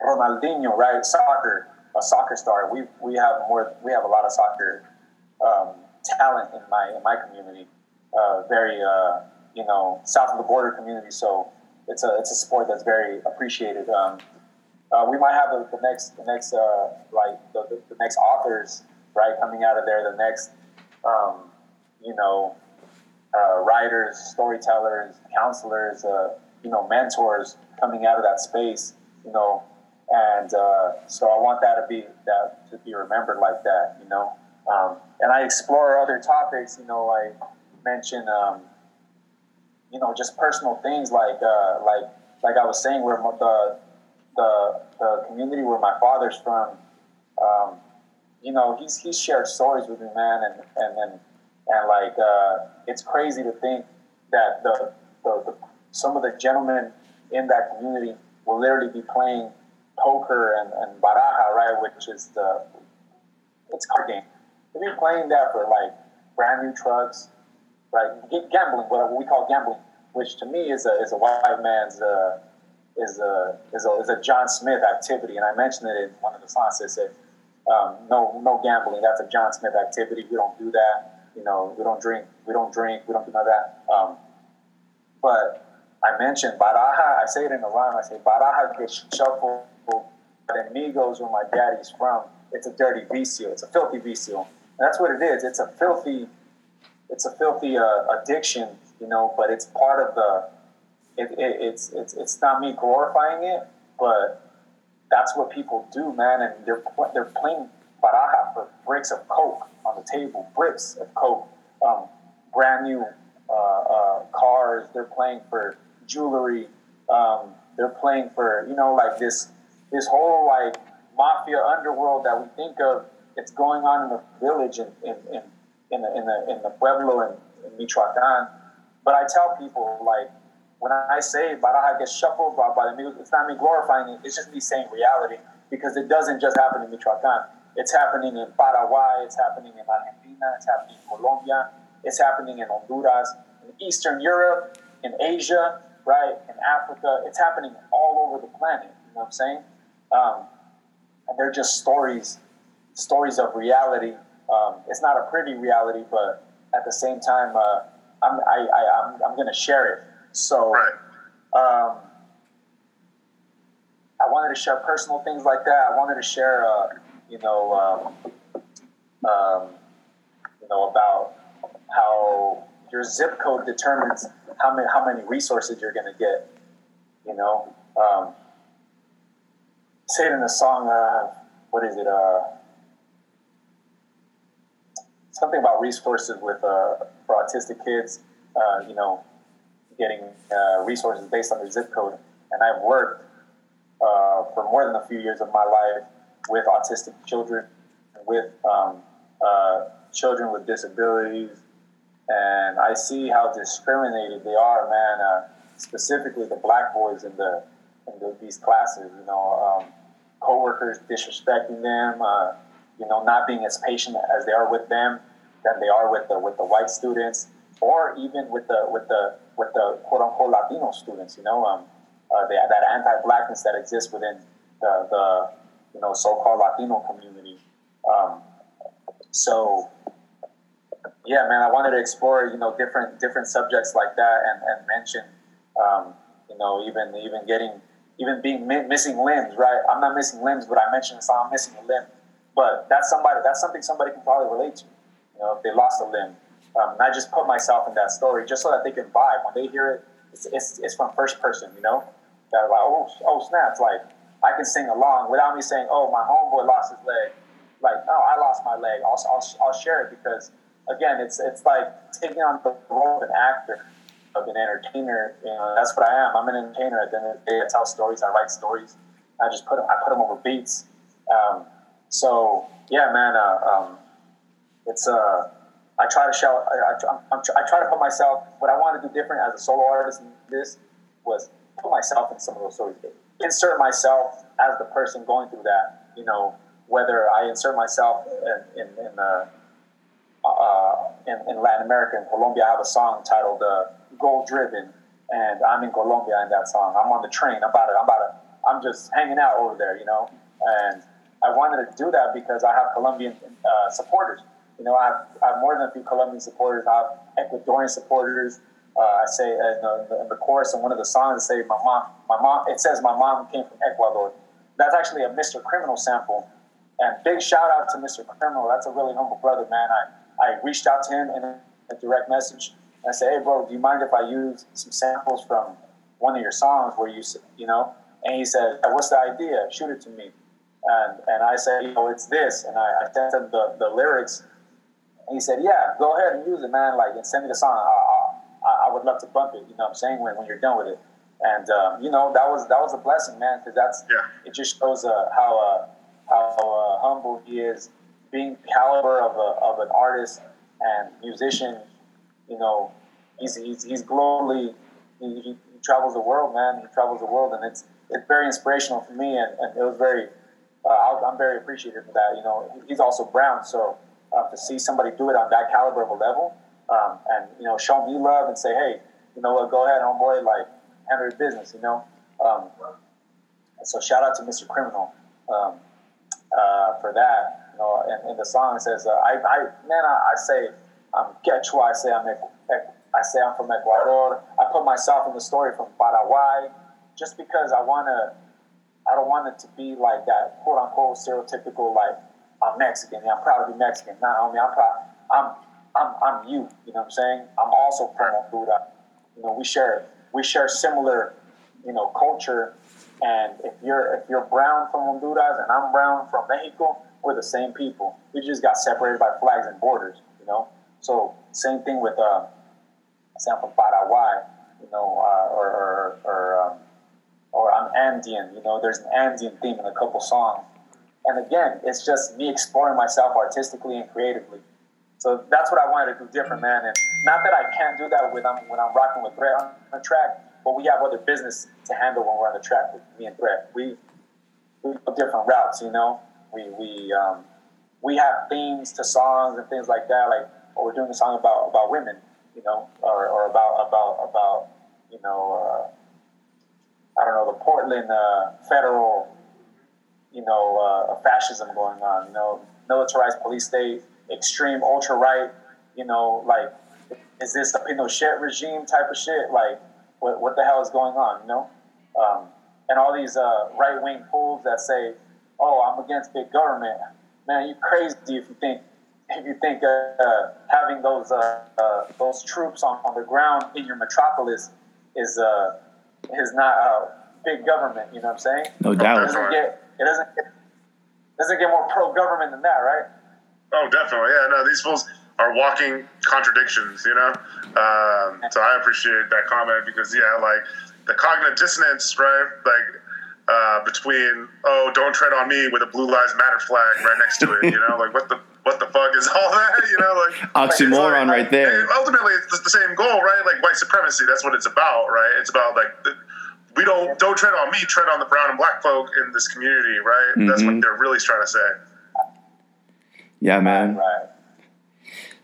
Ronaldinho, right? Soccer, a soccer star. We we have more. We have a lot of soccer um, talent in my in my community. Uh, very uh, you know south of the border community. So it's a it's a sport that's very appreciated. Um, uh, we might have the, the next the next uh, like the, the, the, next authors right coming out of there. The next um, you know uh, writers, storytellers, counselors, uh, you know mentors coming out of that space, you know, and uh, so I want that to be that to be remembered like that, you know. Um, and I explore other topics, you know, I mention, um, you know, just personal things like uh, like like I was saying, where the the the community where my father's from, um, you know, he's he's shared stories with me, man, and and and, and like uh, it's crazy to think that the, the, the some of the gentlemen in that community will literally be playing poker and, and baraja, right, which is the it's card game. They'll be playing that for like brand new trucks, right? Gambling, what we call gambling, which to me is a is a white man's uh, is a is a is a John Smith activity, and I mentioned it in one of the songs. I said, um, "No, no gambling. That's a John Smith activity. We don't do that." You know, we don't drink, we don't drink, we don't do none of that. Um, but I mentioned Baraja. I say it in the line. I say Baraja gets shuffled. And Migos, where my daddy's from, it's a dirty vicio. It's a filthy vicio. And that's what it is. It's a filthy, it's a filthy uh, addiction, you know. But it's part of the. It, it, it's it's it's not me glorifying it, but that's what people do, man. And they're they're playing baraja for bricks of coke on the table, bricks of coke, um, brand new uh, uh, cars. They're playing for jewelry. Um, they're playing for you know like this this whole like mafia underworld that we think of. It's going on in the village in in in, in the in the in the pueblo in, in Michoacan. But I tell people like when I say Baraja gets shuffled by, by the music, it's not me glorifying it. It's just me saying reality because it doesn't just happen in Michoacan. It's happening in Paraguay. It's happening in Argentina. It's happening in Colombia. It's happening in Honduras, in Eastern Europe, in Asia, right, in Africa. It's happening all over the planet. You know what I'm saying? Um, and they're just stories, stories of reality. Um, it's not a pretty reality, but at the same time, uh, I'm, I, I, I'm, I'm going to share it. So, Right. um, I wanted to share personal things like that. I wanted to share, uh, you know, um, um, you know about how your zip code determines how many how many resources you're going to get. You know, um, say it in a song. Uh, what is it? Uh, something about resources with uh, for autistic kids. Uh, you know, getting uh, resources based on their zip code. And I've worked uh, for more than a few years of my life with autistic children, with um, children with disabilities, and I see how discriminated they are, man. Uh, specifically, the black boys in the in the, these classes. You know, um, coworkers disrespecting them. Uh, you know, not being as patient as they are with them than they are with the with the white students, or even with the with the with the quote unquote Latino students. You know, um, uh, that anti-blackness that exists within the, the you know so-called Latino community. Um, so yeah, man, I wanted to explore you know different different subjects like that and, and mention um, you know even even getting even being mi- missing limbs. Right, I'm not missing limbs, but I mentioned so I'm missing a limb. But that's somebody that's something somebody can probably relate to. You know, if they lost a limb. Um, and I just put myself in that story just so that they can vibe when they hear it. It's, it's, it's from first person, you know. They're like, oh, oh, snaps! Like I can sing along without me saying, oh, my homeboy lost his leg. Like, oh, I lost my leg. I'll, I'll, I'll share it because again, it's it's like taking on the role of an actor, of an entertainer. You know, that's what I am. I'm an entertainer. At the end of the day, I tell stories. I write stories. I just put I put them over beats. Um, so yeah, man. Uh, um, it's uh, I try to show. I, I, I try to put myself. What I want to do different as a solo artist in this was put myself in some of those stories. Insert myself as the person going through that. You know, whether I insert myself in in, in the uh, in, in Latin America, in Colombia, I have a song titled uh, "Goal Driven," and I'm in Colombia in that song. I'm on the train. I'm about to, I'm about to, I'm just hanging out over there, you know. And I wanted to do that because I have Colombian uh, supporters. You know, I have, I have more than a few Colombian supporters. I have Ecuadorian supporters. Uh, I say in the, in the chorus in one of the songs, I say my mom, my mom. It says my mom came from Ecuador. That's actually a Mr. Criminal sample. And big shout out to Mr. Criminal. That's a really humble brother, man. I, I reached out to him in a, direct message. And I said, hey, bro, do you mind if I use some samples from one of your songs where you, you know? And he said, what's the idea? Shoot it to me. And, and I said, you know, it's this. And I, I sent him the, the lyrics. And he said, yeah, go ahead and use it, man. Like, and send me the song. I, I, I would love to bump it, you know what I'm saying, when, when you're done with it. And, um, you know, that was that was a blessing, man, because that's, Yeah. it just shows uh, how, uh, how uh, humble he is, being caliber of, a, of an artist and musician. You know, he's he's, he's globally he, he, travels the world, man. He travels the world, and it's it's very inspirational for me, and, and it was very. Uh, I- I'm very appreciative for that. You know, he's also brown, so uh, to see somebody do it on that caliber of a level, um, and you know, show me love and say, hey, you know what, go ahead, homeboy, like handle your business. You know, um, so shout out to Mr. Criminal um, uh, for that. Know, and in the song it says, uh, I, I, man, I, I say, I'm Quechua. I say I'm I say I'm from Ecuador. I put myself in the story from Paraguay, just because I wanna. I don't want it to be like that quote unquote stereotypical like I'm Mexican. Yeah, I'm proud to be Mexican. Nah, homie, I'm proud. I'm I'm I'm you. You know what I'm saying? I'm also from Honduras. You know, we share we share similar, you know, culture. And if you're if you're brown from Honduras and I'm brown from Mexico, we're the same people. We just got separated by flags and borders. You know. So same thing with uh, I'm from Paraguay. You know, uh, or or or, um, or I'm Andean. You know, there's an Andean theme in a couple songs. And again, it's just me exploring myself artistically and creatively. So that's what I wanted to do different, man. And not that I can't do that when I'm when I'm rocking with Threat on the track, but we have other business to handle when we're on the track with me and Threat. We we go different routes, you know. We we um, we have themes to songs and things like that. Like oh, we're doing a song about about women, you know, or, or about about about you know uh, I don't know the Portland uh, federal you know, uh, fascism going on, you know, militarized police state, extreme ultra right, you know, like, is this a Pinochet regime type of shit? Like, what, what the hell is going on, you know? Um, and all these uh, right wing fools that say, oh, I'm against big government. Man, you crazy if you think if you think uh, uh, having those uh, uh, those troops on, on the ground in your metropolis is uh, is not uh, big government. You know what I'm saying? No It doubt. doesn't get it doesn't get, doesn't get more pro government than that, right? Oh, definitely. Yeah, no, these fools are walking contradictions, you know? Um, so I appreciate that comment because, yeah, like the cognitive dissonance, right? Like, uh, between oh don't tread on me with a blue lives matter flag right next to it you know like what the what the fuck is all that you know like Oxymoron like, right there. ultimately it's the same goal right like white supremacy that's what it's about right it's about like the, we don't don't tread on me tread on the brown and black folk in this community right that's what Mhm. they're really trying to say Yeah, man. Right.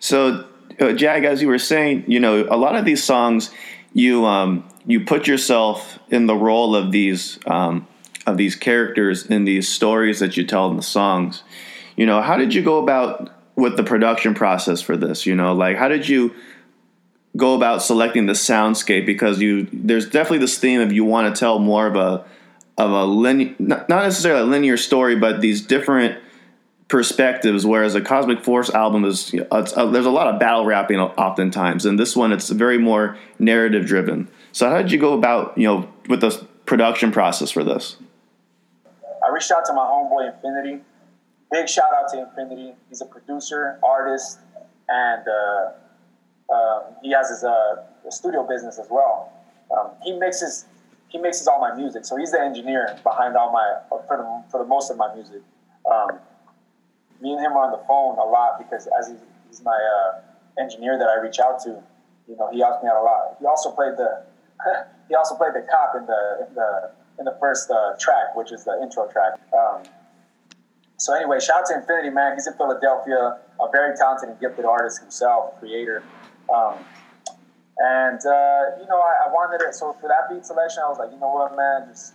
So, uh, Jag, as you were saying, you know, a lot of these songs, you um, you put yourself in the role of these um, of these characters in these stories that you tell in the songs. You know, how did you go about with the production process for this? You know, like how did you go about selecting the soundscape? Because you there's definitely this theme of you want to tell more of a of a linear, not necessarily a linear story, but these different perspectives. Whereas a Cosmic Force album is, it's, uh, there's a lot of battle rapping oftentimes, and this one it's very more narrative driven. So how did you go about, you know, with the production process for this? Reached out to my homeboy Infinity. Big shout out to Infinity. He's a producer, artist, and uh, um, he has his uh, studio business as well. Um, he mixes he mixes all my music, so he's the engineer behind all my for the for the most of my music. Um, me and him are on the phone a lot because as he's, he's my uh, engineer that I reach out to, you know, he helps me out a lot. He also played the he also played the cop in the in the in the first uh, track, which is the intro track. Um, so anyway, shout out to Infinity Man. He's in Philadelphia, a very talented and gifted artist himself, creator. Um, and uh, you know, I, I wanted it. So for that beat selection, I was like, you know what, man, just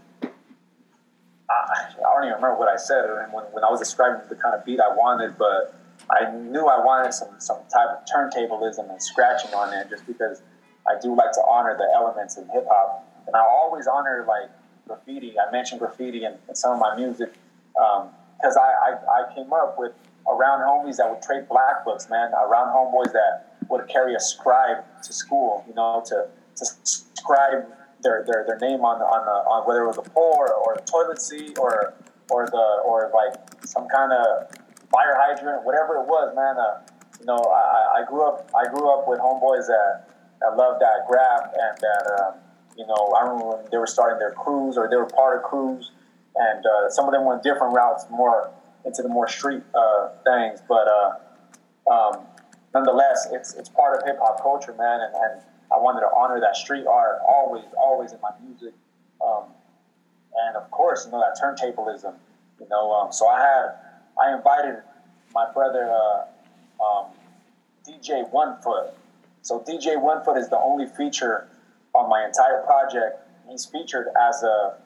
I, don't even remember what I said when, when I was describing the kind of beat I wanted, but I knew I wanted some some type of turntablism and scratching on it, just because I do like to honor the elements in hip hop, and I always honor like graffiti. I mentioned graffiti in, in some of my music because I, I I came up with around homies that would trade black books, man, around homeboys that would carry a scribe to school, you know, to to scribe their, their, their name on on, the, on whether it was a pole or, or a toilet seat or or the or like some kind of fire hydrant, whatever it was, man. Uh, you know, I, I grew up I grew up with homeboys that, that loved that graph and that um, you know I remember when they were starting their crews or they were part of crews, and uh, some of them went different routes, more into the more street uh, things, but. Uh, um, nonetheless, it's it's part of hip hop culture, man, and, and I wanted to honor that street art always, always in my music, um, and of course, you know that turntablism, you know. Um, so I had I invited my brother uh, um, DJ One Foot. So DJ One Foot is the only feature on my entire project. He's featured as a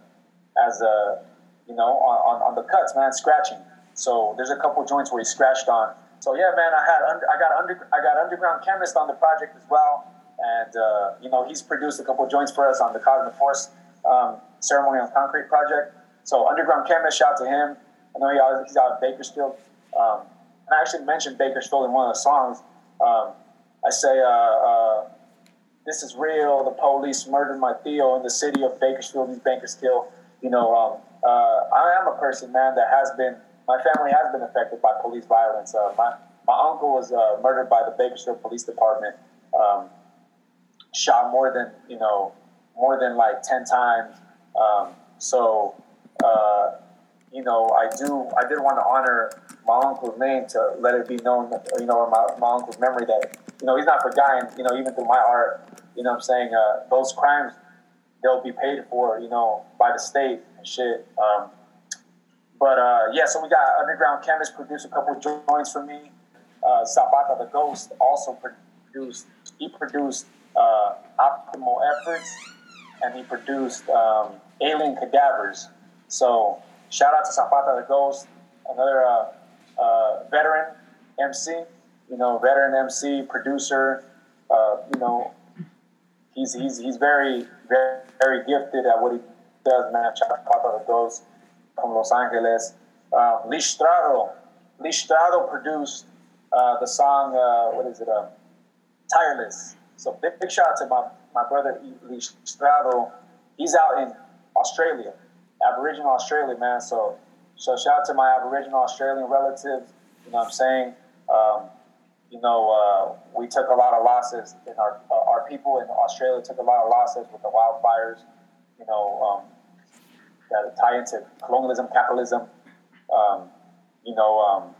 as a you know on, on, on the cuts, man, scratching. So there's a couple joints where he scratched on so yeah, man, I had under, I got under I got underground chemist on the project as well, and uh, you know he's produced a couple joints for us on the Cosmic Force um, Ceremony on Concrete project. So underground chemist, shout to him. I know he he's out in Bakersfield, um, and I actually mentioned Bakersfield in one of the songs. Um, I say, uh, uh, "This is real. The police murdered my Theo in the city of Bakersfield. These bankers kill." You know, um, uh, I am a person, man, that has been my family has been affected by police violence. Uh, my my uncle was uh, murdered by the Bakersfield Police Department, um, shot more than you know, more than like ten times. Um, so, uh, you know, I do. I did want to honor my uncle's name to let it be known, you know, my, my uncle's memory that you know he's not forgotten. You know, even through my art, you know, what I'm saying uh, those crimes they'll be paid for, you know, by the state and shit. Um, but uh, yeah, so we got Underground Chemist produced a couple joints for me. Uh, Zapata the Ghost also produced. He produced uh, Optimal Efforts, and he produced um, Alien Cadavers. So shout out to Zapata the Ghost, another uh, veteran MC. You know, veteran MC producer. Uh, you know, he's he's he's very very very gifted at what he does, man. Zapata the Ghost from Los Angeles. Uh, Listrado, Listrado produced uh, the song, uh, what is it, uh, Tireless. So big, big shout out to my, my brother Listrado. He's out in Australia, Aboriginal Australia, man. So, so shout out to my Aboriginal Australian relatives. You know what I'm saying? Um, you know, uh, we took a lot of losses in our, uh, our people in Australia took a lot of losses with the wildfires. You know, um, that tie into colonialism, capitalism, um, you know, um,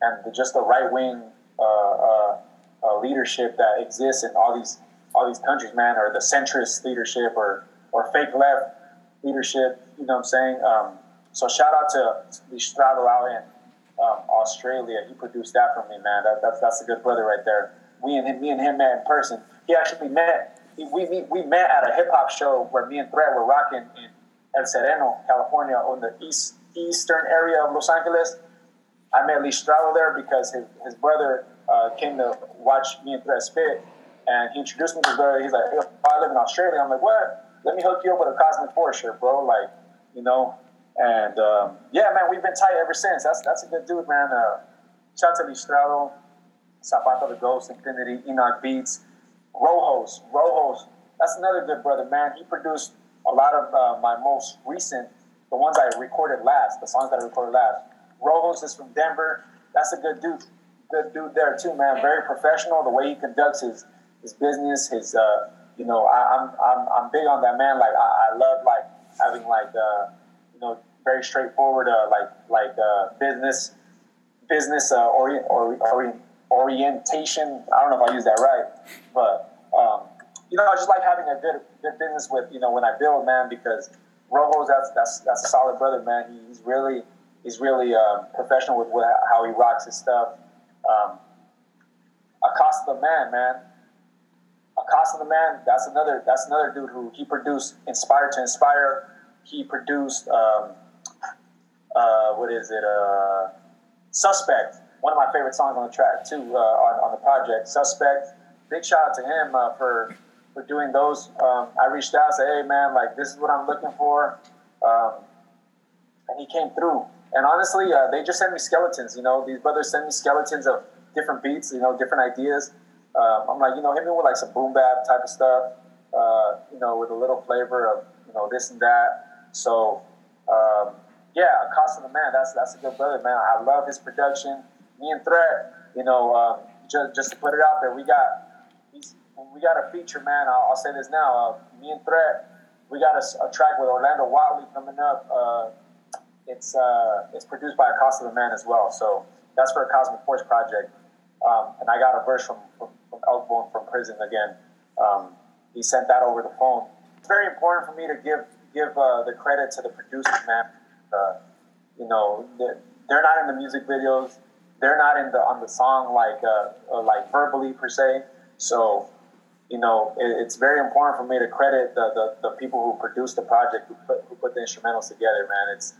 and the, just the right wing uh, uh, uh, leadership that exists in all these all these countries, man, or the centrist leadership or or fake left leadership. You know what I'm saying? So shout out to Listrado out in um, Australia. He produced that for me, man. That, that's that's a good brother right there. We and him, me and him met in person. He actually met. He, we, we we met at a hip hop show where me and Threat were rocking in El Sereno, California, on the east eastern area of Los Angeles. I met Listrado there because his, his brother uh, came to watch me and Threat spit, and he introduced me to his brother. He's like, hey, I live in Australia. I'm like, what? Let me hook you up with a Cosmic Force shirt, bro. Like, you know. And um, yeah, man, we've been tight ever since. That's that's a good dude, man. Uh, to Listrado, Zapata the Ghost, Infinity, Enoch Beats, Rojos. Rojos, that's another good brother, man. He produced a lot of uh, my most recent, the ones I recorded last, the songs that I recorded last. Rojos is from Denver. That's a good dude, good dude there too, man. Very professional. The way he conducts his his business, his uh, you know, I, am I'm, I'm I'm big on that man. Like I, I love like having like uh, you know very straightforward uh, like like uh, business business uh, or, orient, orientation. I don't know if I use that right, but um, you know, I just like having a good good business with you know when I build, man, because Rojos that's that's that's a solid brother, man. He's really he's really um, professional with what, how he rocks his stuff. Um, Acosta the man, man. Acosta the man. That's another that's another dude who he produced Inspired to Inspire. He produced um, uh, what is it? Uh, Suspect. One of my favorite songs on the track too uh, on on the project. Suspect. Big shout out to him uh, for for doing those. Um, I reached out, said, "Hey, man, like this is what I'm looking for," um, and he came through. And honestly, uh, they just sent me skeletons. You know, these brothers send me skeletons of different beats. You know, different ideas. Um, I'm like, you know, hit me with like some boom bap type of stuff. Uh, you know, with a little flavor of you know this and that. So um, yeah, Acosta the man. That's that's a good brother, man. I love his production. Me and Threat, you know, um, just just to put it out there, we got we got a feature, man. I'll, I'll say this now. Uh, me and Threat, we got a, a, track with Orlando Watley coming up. Uh, it's uh, it's produced by Acosta the Man as well. So that's for a Cosmic Force project. Um, and I got a verse from, from, from from prison again. Um, he sent that over the phone. It's very important for me to give give uh, the credit to the producers, man. You know, they're, they're not in the music videos. They're not in the on the song like uh, uh, like verbally per se. So you know, it, it's very important for me to credit the, the, the, people who produced the project, who put, who put the instrumentals together, man. It's,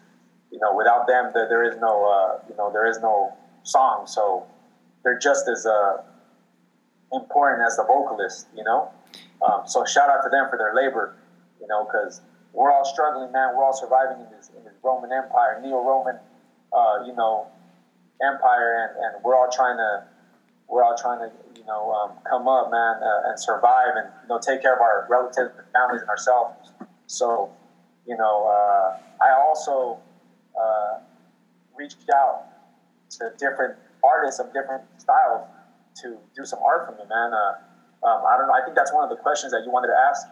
you know, without them, there, there is no, uh, you know, there is no song. So, they're just as uh, important as the vocalist, you know. Um, so shout out to them for their labor, you know, because we're all struggling, man. We're all surviving in this in this Roman Empire, Neo-Roman, uh, you know, empire, and, and we're all trying to we're all trying to you know um, come up, man, uh, and survive, and you know take care of our relatives, and families, and ourselves. So, you know, uh, I also uh, reached out to different artists of different styles to do some art for me, man. Uh, um, I don't know. I think that's one of the questions that you wanted to ask.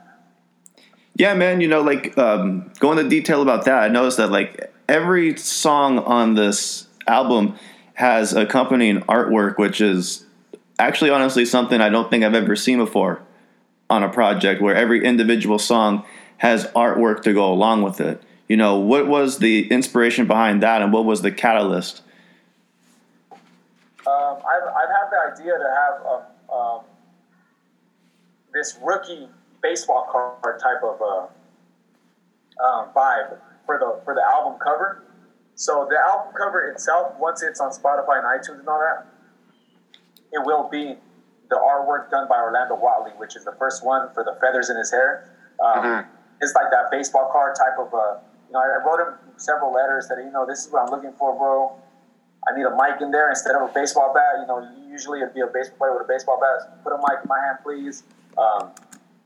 Yeah, man. You know, like um, going into detail about that, I noticed that like every song on this album has accompanying artwork, which is actually honestly something I don't think I've ever seen before on a project where every individual song has artwork to go along with it. You know, what was the inspiration behind that and what was the catalyst? Um, I've, I've had the idea to have um, um, this rookie baseball card type of uh, um, vibe for the for the album cover. So the album cover itself, once it's on Spotify and iTunes and all that, it will be the artwork done by Orlando Watley, which is the first one for the feathers in his hair. Um, It's like that baseball card type of. Uh, you know, I wrote him several letters that you know this is what I'm looking for, bro. I need a mic in there instead of a baseball bat. You know, usually it'd be a baseball player with a baseball bat. Put a mic in my hand, please. Um,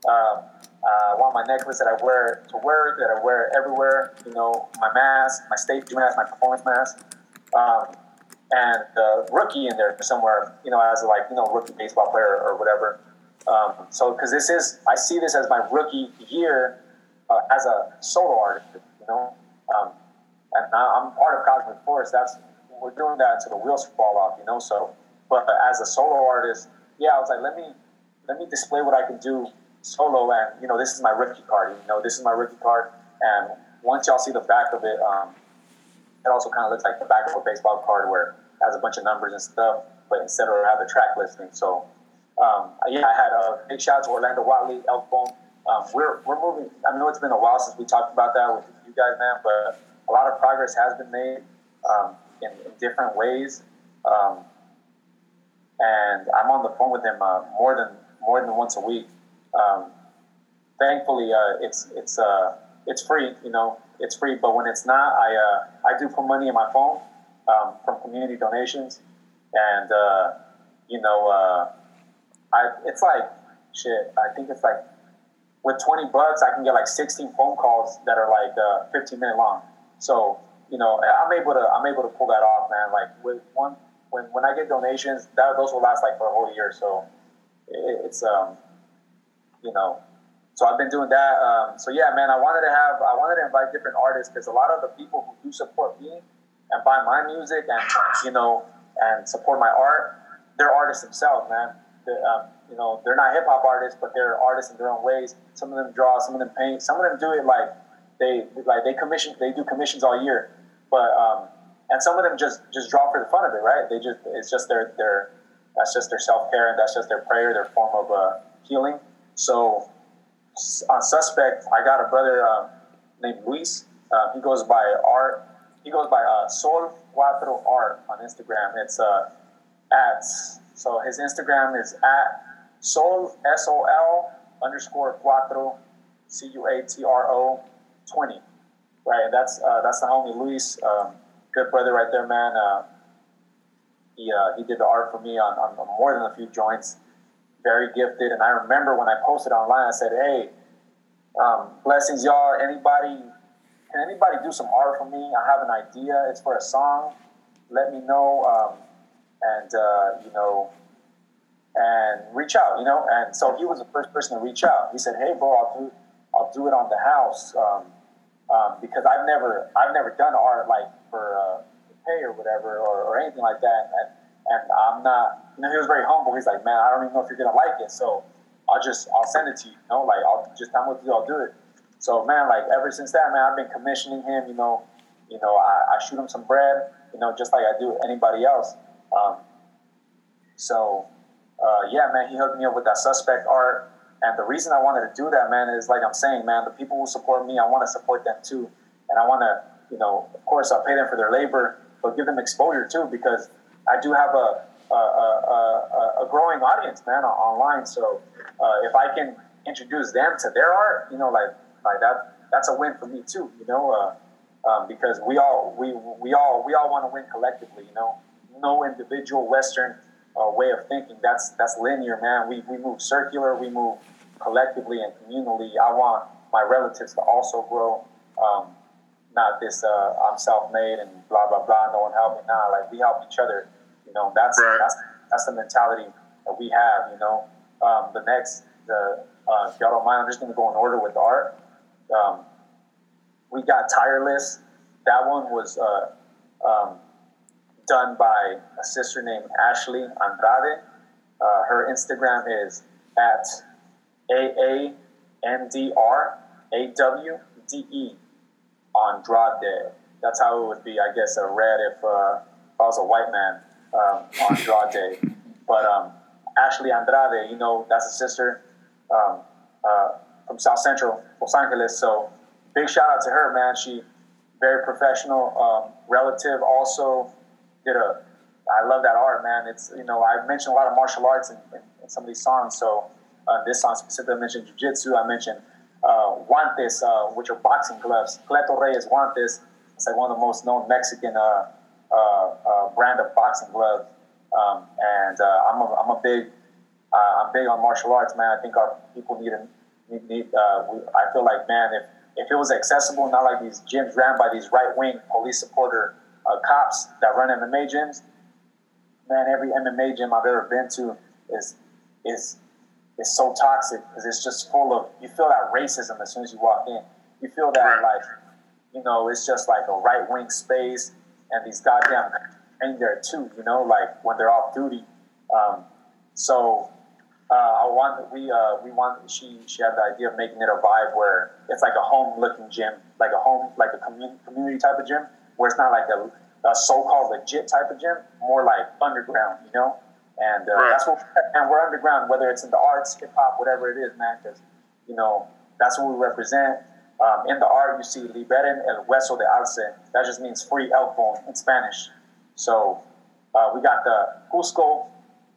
uh, uh, I want my necklace that I wear to work, that I wear everywhere. You know, my mask, my safety mask, my performance mask, um, and the rookie in there somewhere. You know, as like you know rookie baseball player or whatever. Um, so because this is, I see this as my rookie year uh, as a solo artist. You know, um, and I'm part of Cosmic Force. That's we're doing that until the wheels fall off. You know, so but as a solo artist, yeah, I was like, let me let me display what I can do solo, and you know, this is my rookie card. You know, this is my rookie card, and once y'all see the back of it, um, it also kind of looks like the back of a baseball card where it has a bunch of numbers and stuff, but instead of have the track listing. So, um, yeah, I had a big shout out to Orlando Watley, Elk Bone. Um, we're, we're moving. I know it's been a while since we talked about that with you guys, man, but a lot of progress has been made um, in, in different ways. Um, and I'm on the phone with him uh, more than more than once a week. Um, thankfully, uh, it's it's uh, it's free. You know, it's free. But when it's not, I uh, I do put money in my phone um, from community donations, and uh, you know, uh, I it's like shit. I think it's like with twenty bucks, I can get like sixteen phone calls that are like uh, fifteen minute long. So you know, I'm able to I'm able to pull that off, man. Like with one when when I get donations, that those will last like for a whole year. So it, it's um you know so I've been doing that. Um, so yeah, man, I wanted to have, I wanted to invite different artists because a lot of the people who do support me and buy my music and you know and support my art, they're artists themselves, man. Um, you know, they're not hip hop artists, but they're artists in their own ways. Some of them draw, some of them paint, some of them do it like they like they commission, they do commissions all year, but um, and some of them just just draw for the fun of it, right? They just it's just their their that's just their self care and that's just their prayer, their form of uh, healing. So on Suspect, I got a brother uh, named Luis. Uh, he goes by Art. He goes by uh, Sol Cuatro Art on Instagram. It's uh, at so his Instagram is at Sol S O L underscore Cuatro C U A T R O twenty. Right, that's uh, that's the homie Luis. Um, good brother right there, man. Uh, he uh, he did the art for me on, on more than a few joints very gifted. And I remember when I posted online, I said, "Hey, um, blessings, y'all. Anybody, can anybody do some art for me? I have an idea. It's for a song. Let me know, um, and uh, you know, and reach out. You know." And so he was the first person to reach out. He said, "Hey, bro, I'll do, I'll do it on the house." Um, um, because I've never, I've never done art like for uh, pay or whatever or, or anything like that, and and I'm not, you know, he was very humble. He's like, man, I don't even know if you're gonna like it, so I'll just, I'll send it to you. You know, like I'll just, I'm with you, I'll do it. So man, like ever since that, man, I've been commissioning him. You know, you know, I, I shoot him some bread. You know, just like I do anybody else. Um, so uh, yeah, man, he hooked me up with that suspect art. And the reason I wanted to do that, man, is like I'm saying, man, the people who support me, I want to support them too. And I want to, you know, of course, I'll pay them for their labor, but give them exposure too, because I do have a a, a, a, growing audience, man, online. So uh, if I can introduce them to their art, you know, like like that, that's a win for me too. You know, uh, um, because we all we we all we all want to win collectively. You know, no individual Western uh, way of thinking. That's that's linear, man. We we move circular. We move collectively and communally. I want my relatives to also grow. Um, not this uh, I'm self-made and blah blah blah. No one help me. Nah, like we help each other. You know, that's Right. that's that's the mentality that we have. You know, um, the next the uh, if y'all don't mind, I'm just gonna go in order with the art. Um, we got tireless. That one was uh, um, done by a sister named Ashley Andrade. Uh, her Instagram is at a a n d r a w d e Andrade. That's how it would be, I guess, a red if, uh, if I was a white man, um, day. but um, Ashley Andrade, you know, that's a sister um, uh, from South Central Los Angeles. So big shout out to her, man. She very professional, um, relative. Also did a. I love that art, man. It's you know I mentioned a lot of martial arts in, in, in some of these songs. So uh, this song specifically, I mentioned jujitsu. I mentioned uh, guantes, uh, which are boxing gloves. Cleto Reyes guantes. is like one of the most known Mexican uh, uh, uh, brand of boxing gloves. Um, and uh, I'm a, I'm a big I'm big on martial arts, man. I think our people need, need, need we, I feel like, man, if, if it was accessible, not like these gyms ran by these right wing police supporter cops that run MMA gyms, man, every MMA gym I've ever been to is is is so toxic because it's just full of you feel that racism as soon as you walk in. You feel that Right. like you know it's just like a right wing space and these goddamn in there too. You know, like when they're off duty. Um, so uh, I want we uh, we want she she had the idea of making it a vibe where it's like a home looking gym, like a home like a community community type of gym, where it's not like a, a so called legit type of gym, more like underground, you know. And uh, Right. that's what and we're underground, whether it's in the arts, hip hop, whatever it is, man. Because you know that's what we represent. Um, in the art, you see liberen el hueso de alce. That just means free elk bone in Spanish. So uh, we got the Cusco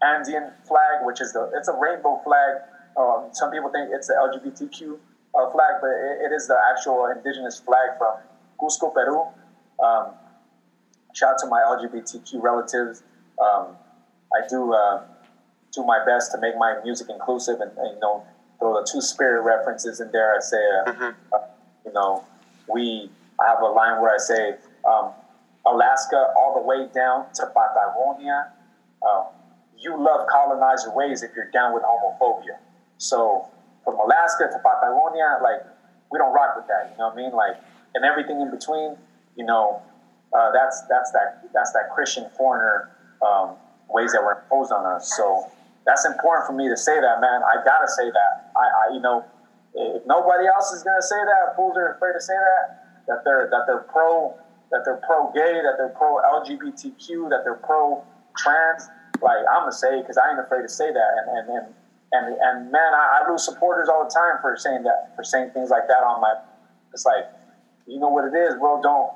Andean flag, which is the it's a rainbow flag. Um, some people think it's the LGBTQ uh, flag, but it, it is the actual indigenous flag from Cusco, Peru. Um, shout out to my LGBTQ relatives. Um, I do uh, do my best to make my music inclusive and, and, you know throw the two spirit references in there. I say, uh, uh, you know, we. I have a line where I say, um, Alaska all the way down to Patagonia. Uh, you love colonizer ways if you're down with homophobia. So from Alaska to Patagonia, like we don't rock with that. You know what I mean? Like and everything in between. You know, uh, that's that's that that's that Christian foreigner um, ways that were imposed on us. So that's important for me to say that, man. I gotta say that. I, I you know, if nobody else is gonna say that, fools are afraid to say that. That they're that they're pro that they're pro gay, that they're pro LGBTQ, that they're pro trans. Like I'm gonna say because I ain't afraid to say that. And and and and, and man, I, I lose supporters all the time for saying that for saying things like that on my. It's like you know what it is, bro. Don't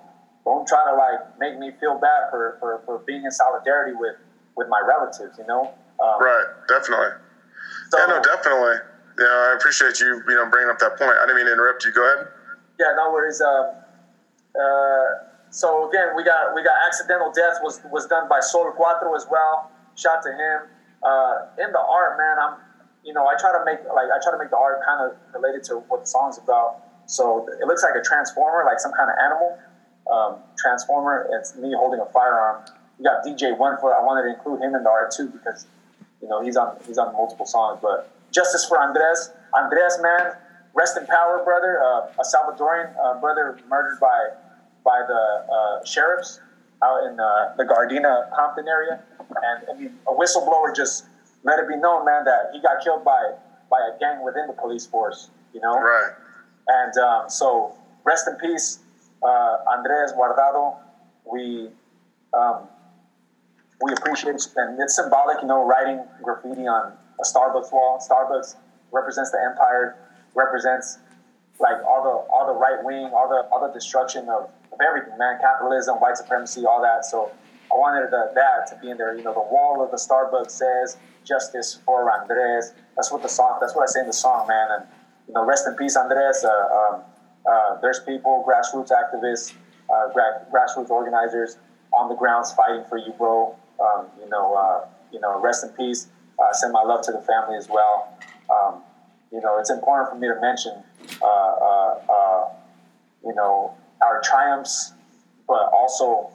don't try to like make me feel bad for, for, for being in solidarity with, with my relatives, you know? Um, Right, definitely. So, yeah, no, definitely. Yeah, I appreciate you, you know, bringing up that point. I didn't mean to interrupt you. Go ahead. yeah, no worries. Um, uh, so again, we got we got accidental death was was done by Sol Cuatro as well. Shout to him. Uh, in the art, man, I'm you know I try to make like I try to make the art kind of related to what the song's about. So it looks like a transformer, like some kind of animal um, transformer. It's me holding a firearm. We got DJ One Foot. I wanted to include him in the art too because you know he's on he's on multiple songs. But justice for Andres. Andres, man, rest in power, brother. Uh, a Salvadorian uh, brother murdered by by the uh, sheriffs out in uh, the Gardena Compton area, and I mean a whistleblower just let it be known, man, that he got killed by by a gang within the police force. You know, Right. and um, so, rest in peace, uh, Andres Guardado. We um, we appreciate it, and it's symbolic, you know, writing graffiti on a Starbucks wall. Starbucks represents the empire, represents like all the all the right wing, all the all the destruction of, of everything, man, capitalism, white supremacy, all that. So I wanted the, that to be in there. You know, the wall of the Starbucks says "Justice for Andres." That's what the song. That's what I say in the song, man. And you know, rest in peace, Andres. Uh, um, uh, there's people, grassroots activists, uh, gra- grassroots organizers on the grounds fighting for you, bro. Um, you know, uh, you know, rest in peace. Uh, send my love to the family as well. Um, you know, it's important for me to mention, uh, uh, uh, you know, our triumphs, but also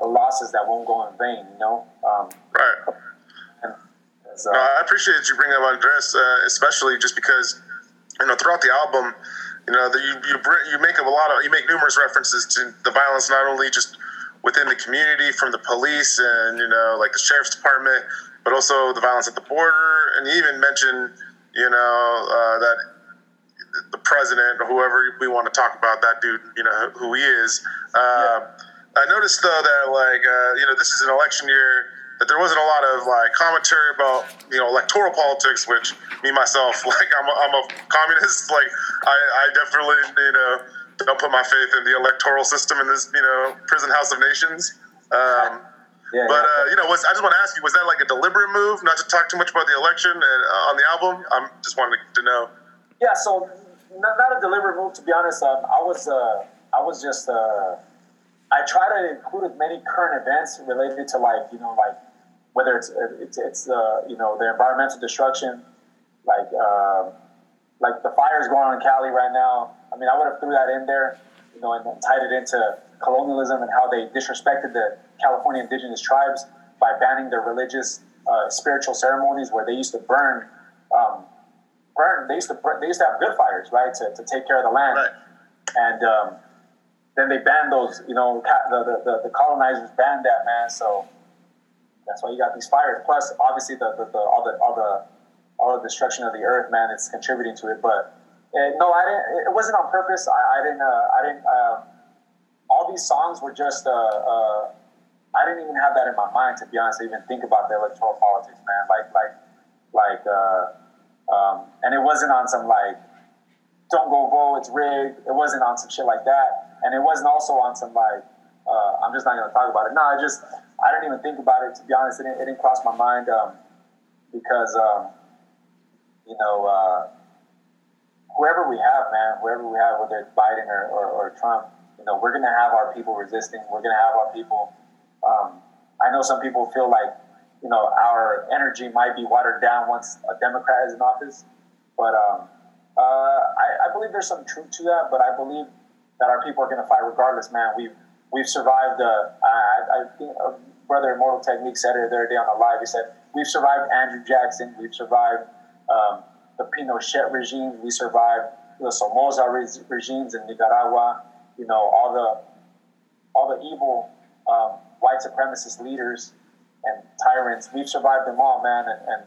the losses that won't go in vain. You know, um, Right. and as, uh, No, I appreciate you bringing up Andres, uh, especially just because you know throughout the album, you know that you you you make up a lot of you make numerous references to the violence not only just within the community from the police and you know like the sheriff's department, but also the violence at the border, and you even mentioned you know uh, that the president or whoever we want to talk about that dude, you know who he is. Uh, I noticed though that like uh, you know this is an election year that there wasn't a lot of like commentary about you know electoral politics, which me myself like I'm a, I'm a communist. Like I, I definitely you know don't put my faith in the electoral system in this you know prison house of nations. Um, yeah, but yeah. uh, you know, was, I just want to ask you: Was that like a deliberate move, not to talk too much about the election and, uh, on the album? I'm just wanting to know. Yeah, so not, not a deliberate move to be honest. Um, I was uh, I was just uh, I try to include as many current events related to like you know like whether it's it's it's uh, you know the environmental destruction, like uh, like the fires going on in Cali right now. I mean, I would have threw that in there, you know, and, tied it into colonialism and how they disrespected the California indigenous tribes by banning their religious uh, spiritual ceremonies where they used to burn. Um, burn. They used to burn, they used to have good fires, right, to, to take care of the land. Right. And um, then they banned those. You know, ca- the, the, the, the colonizers banned that man. So that's why you got these fires. Plus, obviously, the, the, the all the all the all the destruction of the earth, man, it's contributing to it. But uh, no, I didn't. It wasn't on purpose. I, I didn't. Uh, I didn't. Um, all these songs were just. Uh, uh, I didn't even have that in my mind, to be honest. To even think about the electoral politics, man. Like, like, like. Uh, um, and it wasn't on some like, don't go vote, it's rigged. It wasn't on some shit like that. And it wasn't also on some like, uh, I'm just not gonna talk about it. No, I just, I didn't even think about it. To be honest, it didn't, it didn't cross my mind um, because, um, you know, uh, whoever we have, man, whoever we have, whether it's Biden or, or, or Trump, you know, we're gonna have our people resisting. We're gonna have our people. Um, I know some people feel like, you know, our energy might be watered down once a Democrat is in office, but um, uh, I, I believe there's some truth to that. But I believe that our people are to fight regardless, man. We've we've survived. Uh, I, I think brother Immortal Technique said it the other day on the live. He said we've survived Andrew Jackson. We've survived um, the Pinochet regime. We survived the Somoza re- regimes in Nicaragua. You know all the all the evil um, white supremacist leaders and tyrants. We've survived them all, man. And, and,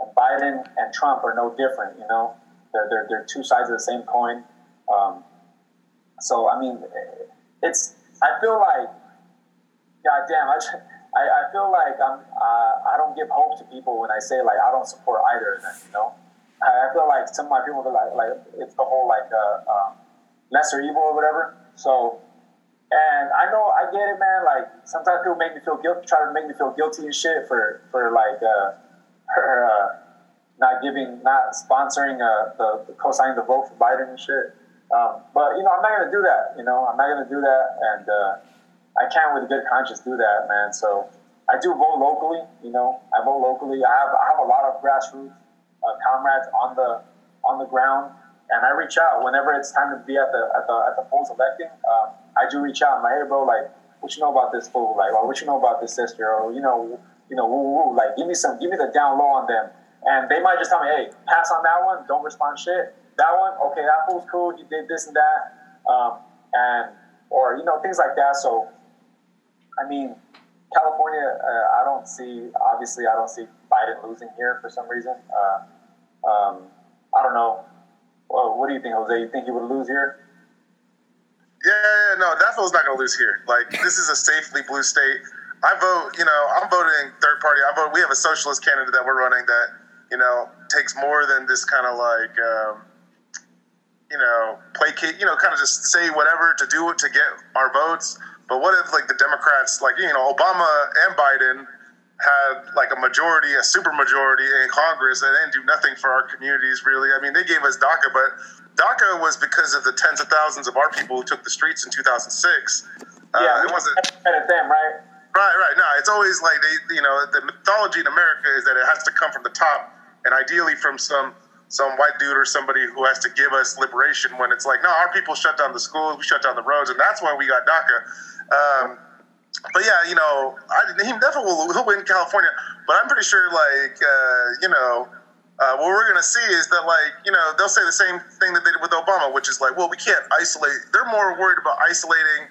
and Biden and Trump are no different. You know, they're they're, they're two sides of the same coin. Um, so I mean, it's. I feel like, God damn, I, I, I feel like I'm. Uh, I don't give hope to people when I say like I don't support either of them. You know, I, feel like some of my people are like like it's the whole like uh, um, lesser evil or whatever. So, and I know I get it, man. Like sometimes people make me feel guilty, try to make me feel guilty and shit for for like uh, for uh, not giving, not sponsoring uh, the, the co-signing the vote for Biden and shit. Um, but you know, I'm not gonna do that. You know, I'm not gonna do that, and uh, I can't with a good conscience do that, man. So I do vote locally. You know, I vote locally. I have I have a lot of grassroots uh, comrades on the on the ground, and I reach out whenever it's time to be at the at the at the polls electing. Um, I do reach out. I'm like, hey, bro, like, what you know about this fool? Like, or what you know about this sister? Or you know, you know, woo, woo, like, give me some, give me the down low on them. And they might just tell me, hey, pass on that one. Don't respond shit. That one, okay, that fool's cool. He did this and that, um, and or you know things like that. So, I mean, California, uh, I don't see. Obviously, I don't see Biden losing here for some reason. Uh, um, I don't know. Well, what do you think, Jose? You think he would lose here? Yeah, no, that not going to lose here. Like, this is a safely blue state. I vote, you know, I'm voting third party. I vote, we have a socialist candidate that we're running that, you know, takes more than this kind of like, um, you know, placate, you know, kind of just say whatever to do to get our votes. but what if like the Democrats, like you know, Obama and Biden had like a majority, a super majority in Congress, they didn't do nothing for our communities really. I mean, they gave us DACA, but DACA was because of the tens of thousands of our people who took the streets in 2006. Uh, yeah, it wasn't. At them, right? Right, right. No, it's always like they, you know, the mythology in America is that it has to come from the top, and ideally from some some white dude or somebody who has to give us liberation. When it's like, no, our people shut down the schools, we shut down the roads, and that's why we got DACA. Um, but yeah, you know, I, he definitely will he'll win California, but I'm pretty sure, like, uh, you know, uh, what we're gonna see is that, like, you know, they'll say the same thing that they did with Obama, which is like, well, we can't isolate. They're more worried about isolating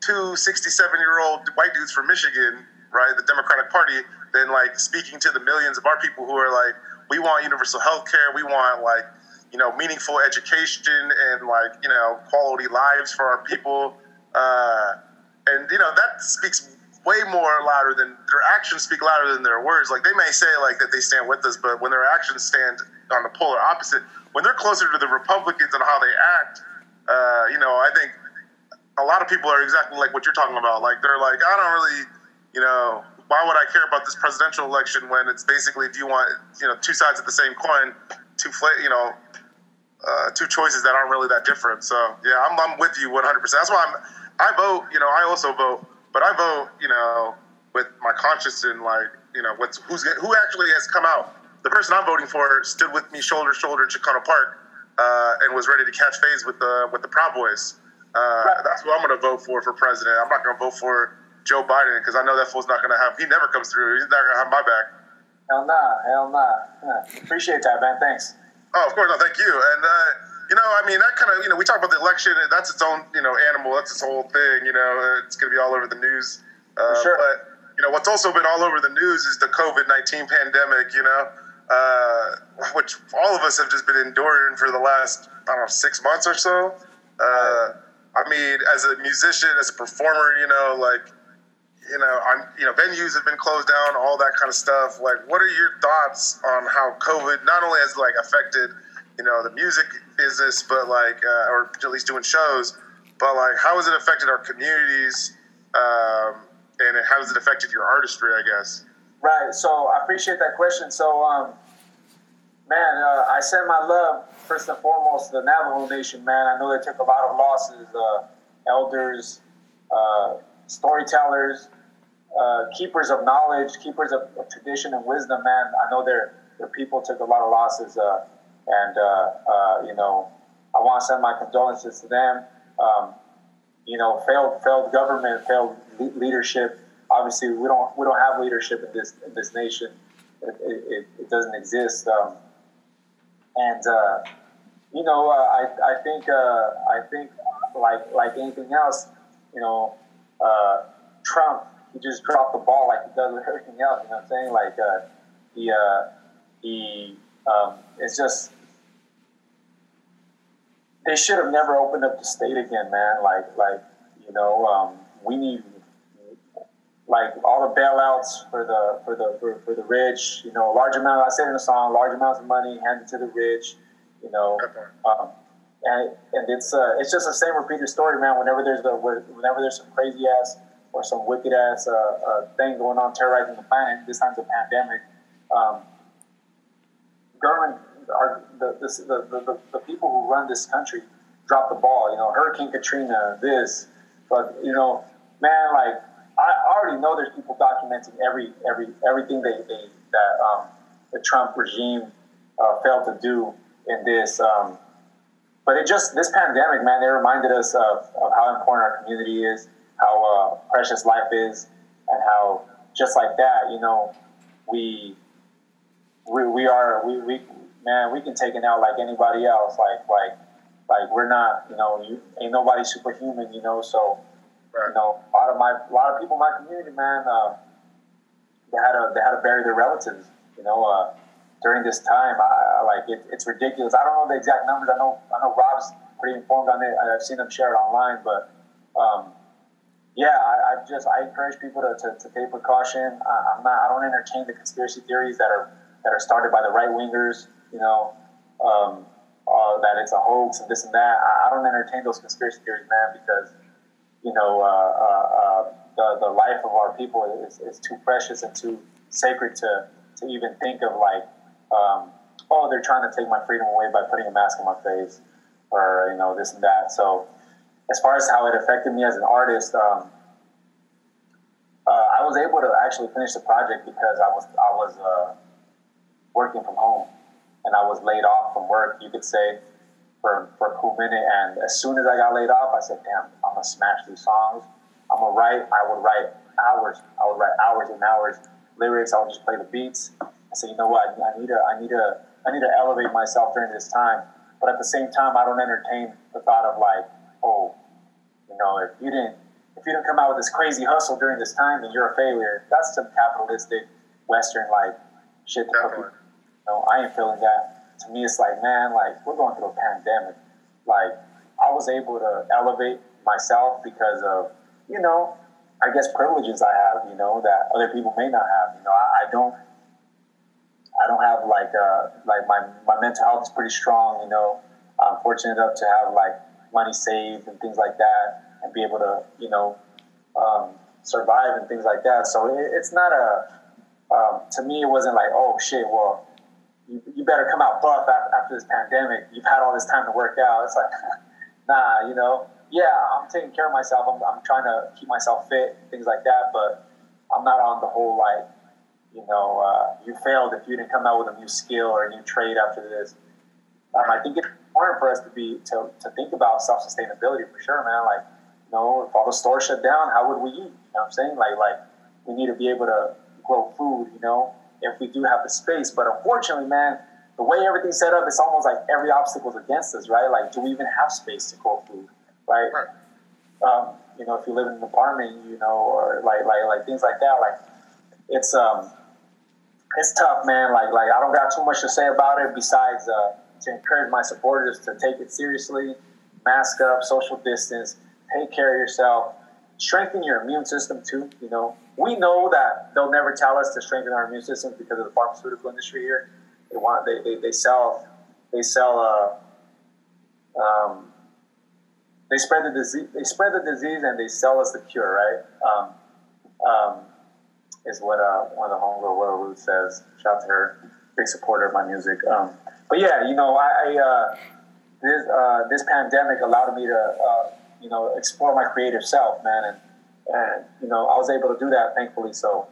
two 67 year old white dudes from Michigan, right, the Democratic Party, than like speaking to the millions of our people who are like, we want universal health care, we want like, you know, meaningful education and like, you know, quality lives for our people. Uh, and, you know, that speaks way more louder than their actions speak louder than their words. Like they may say like that they stand with us, but when their actions stand on the polar opposite, when they're closer to the Republicans and how they act, uh, you know, I think a lot of people are exactly like what you're talking about. Like they're like, I don't really, you know, why would I care about this presidential election when it's basically if you want, you know, two sides of the same coin, two you know, uh, two choices that aren't really that different. So yeah, I'm, I'm with you 100. percent That's why I'm I vote. You know, I also vote, but I vote. You know, with my conscience and like you know what's who's who actually has come out. The person I'm voting for stood with me shoulder to shoulder in Chicano Park uh, and was ready to catch phase with the with the Proud Boys. Uh, That's what I'm going to vote for for president. I'm not going to vote for Joe Biden because I know that fool's not going to have. He never comes through. He's not going to have my back. Hell nah, hell nah. Yeah. Appreciate that, man. Thanks. Oh, of course, no, thank you. And uh, you know, I mean, that kind of you know, we talk about the election. and That's its own you know animal. That's its whole thing. You know, it's going to be all over the news. Uh, sure. But you know, what's also been all over the news is the COVID nineteen pandemic. You know, uh, which all of us have just been enduring for the last I don't know six months or so. Uh, I mean, as a musician, as a performer, you know, like, you know, I'm, you know, venues have been closed down, all that kind of stuff. Like, what are your thoughts on how COVID not only has like affected, you know, the music business, but like, uh, or at least doing shows, but like, how has it affected our communities, um, and how has it affected your artistry? I guess. Right. So I appreciate that question. So, um, man, uh, I send my love first and foremost to the Navajo Nation. Man, I know they took a lot of losses. Uh, elders, uh, storytellers, uh, keepers of knowledge, keepers of, of, tradition and wisdom. Man, I know their their people took a lot of losses, uh, and uh, you know, I want to send my condolences to them. Um, you know, failed failed government, failed le- leadership. Obviously, we don't we don't have leadership in this in this nation. It, it, it doesn't exist. Um, and uh, you know, uh, I I think uh, I think like like anything else, you know, uh, Trump he just dropped the ball like he does with everything else. You know what I'm saying? Like uh, he uh, he um, it's just they should have never opened up the state again, man. Like like you know, um, we need like all the bailouts for the for the for, for the rich, you know, large amount. I said in the song, large amounts of money handed to the rich, you know, um, and and it's uh, it's just the same repeated story, man. Whenever there's a whenever there's some crazy ass or some wicked ass uh, uh, thing going on terrorizing the planet, this time's a pandemic. Um, government, the, this, the, the, the people who run this country drop the ball. You know, Hurricane Katrina, this, but you know, man, like I already know there's people documenting every every everything they, they that um, the Trump regime uh, failed to do in this. Um, but it just this pandemic, man, it reminded us of, of how important our community is, how uh, precious life is, and how just like that, you know, we we, we are we, we man, we can take it out like anybody else. Like like like we're not, you know, you ain't nobody superhuman, you know, so Right. You know, a lot of my a lot of people in my community, man, uh, they had to they had to bury their relatives. You know, uh, during this time, I, I like it, it's ridiculous. I don't know the exact numbers. I know I know Rob's pretty informed on it. I've seen him share it online, but um, yeah, I, I, just I encourage people to, to, to take precaution. I, I'm not I don't entertain the conspiracy theories that are that are started by the right wingers. You know. Um, uh, that it's a hoax and this and that. I, I don't entertain those conspiracy theories, man, because you know, uh, uh, uh, the, the life of our people is, is too precious and too sacred to, to even think of like, um, oh, they're trying to take my freedom away by putting a mask on my face or, you know, this and that. So as far as how it affected me as an artist, um, uh, I was able to actually finish the project because I was, I was uh, working from home and I was laid off from work, you could say, for, for a cool minute. And as soon as I got laid off, I said, damn, I'm going to smash these songs. I'm going to write. I would write hours. I would write hours and hours lyrics. I would just play the beats. I said, you know what? I need to, I need to, I need to elevate myself during this time. But at the same time, I don't entertain the thought of like, oh, you know, if you didn't, if you didn't come out with this crazy hustle during this time, then you're a failure. That's some capitalistic Western like shit. To put no, I ain't feeling that. To me, it's like, man, like we're going through a pandemic. Like I was able to elevate myself because of, you know, I guess privileges I have, you know, that other people may not have. You know, I, I don't, I don't have like, uh, like my my mental health is pretty strong. You know, I'm fortunate enough to have like money saved and things like that, and be able to, you know, um, survive and things like that. So it, it's not a, um, to me, it wasn't like, oh shit, well you, you better come out buff after, this pandemic. You've had all this time to work out. It's like, nah, you know, yeah, I'm taking care of myself. I'm, I'm trying to keep myself fit, things like that. But I'm not on the whole like, you know, uh, you failed if you didn't come out with a new skill or a new trade after this. Um, I think it's important for us to be to, to think about self sustainability for sure, man. Like, you know, if all the stores shut down, how would we eat? You know what I'm saying? Like, like we need to be able to grow food. You know, if we do have the space. But unfortunately, man, the way everything's set up, it's almost like every obstacle is against us, right? Like, do we even have space to grow food, right? Right. Um, you know, if you live in an apartment, you know, or like like like things like that, like it's um it's tough, man. Like like I don't got too much to say about it besides uh, to encourage my supporters to take it seriously, mask up, social distance, take care of yourself, strengthen your immune system too. You know, we know that they'll never tell us to strengthen our immune system because of the pharmaceutical industry here. They want they they, they sell they sell uh, um, they spread the disease they spread the disease and they sell us the cure, right? Um, um, is what uh, one of the homegirl Willow Ruth says. Shout out to her, big supporter of my music. Um, but yeah, you know, I, I uh, this uh, this pandemic allowed me to uh, you know explore my creative self, man, and and you know I was able to do that, thankfully. So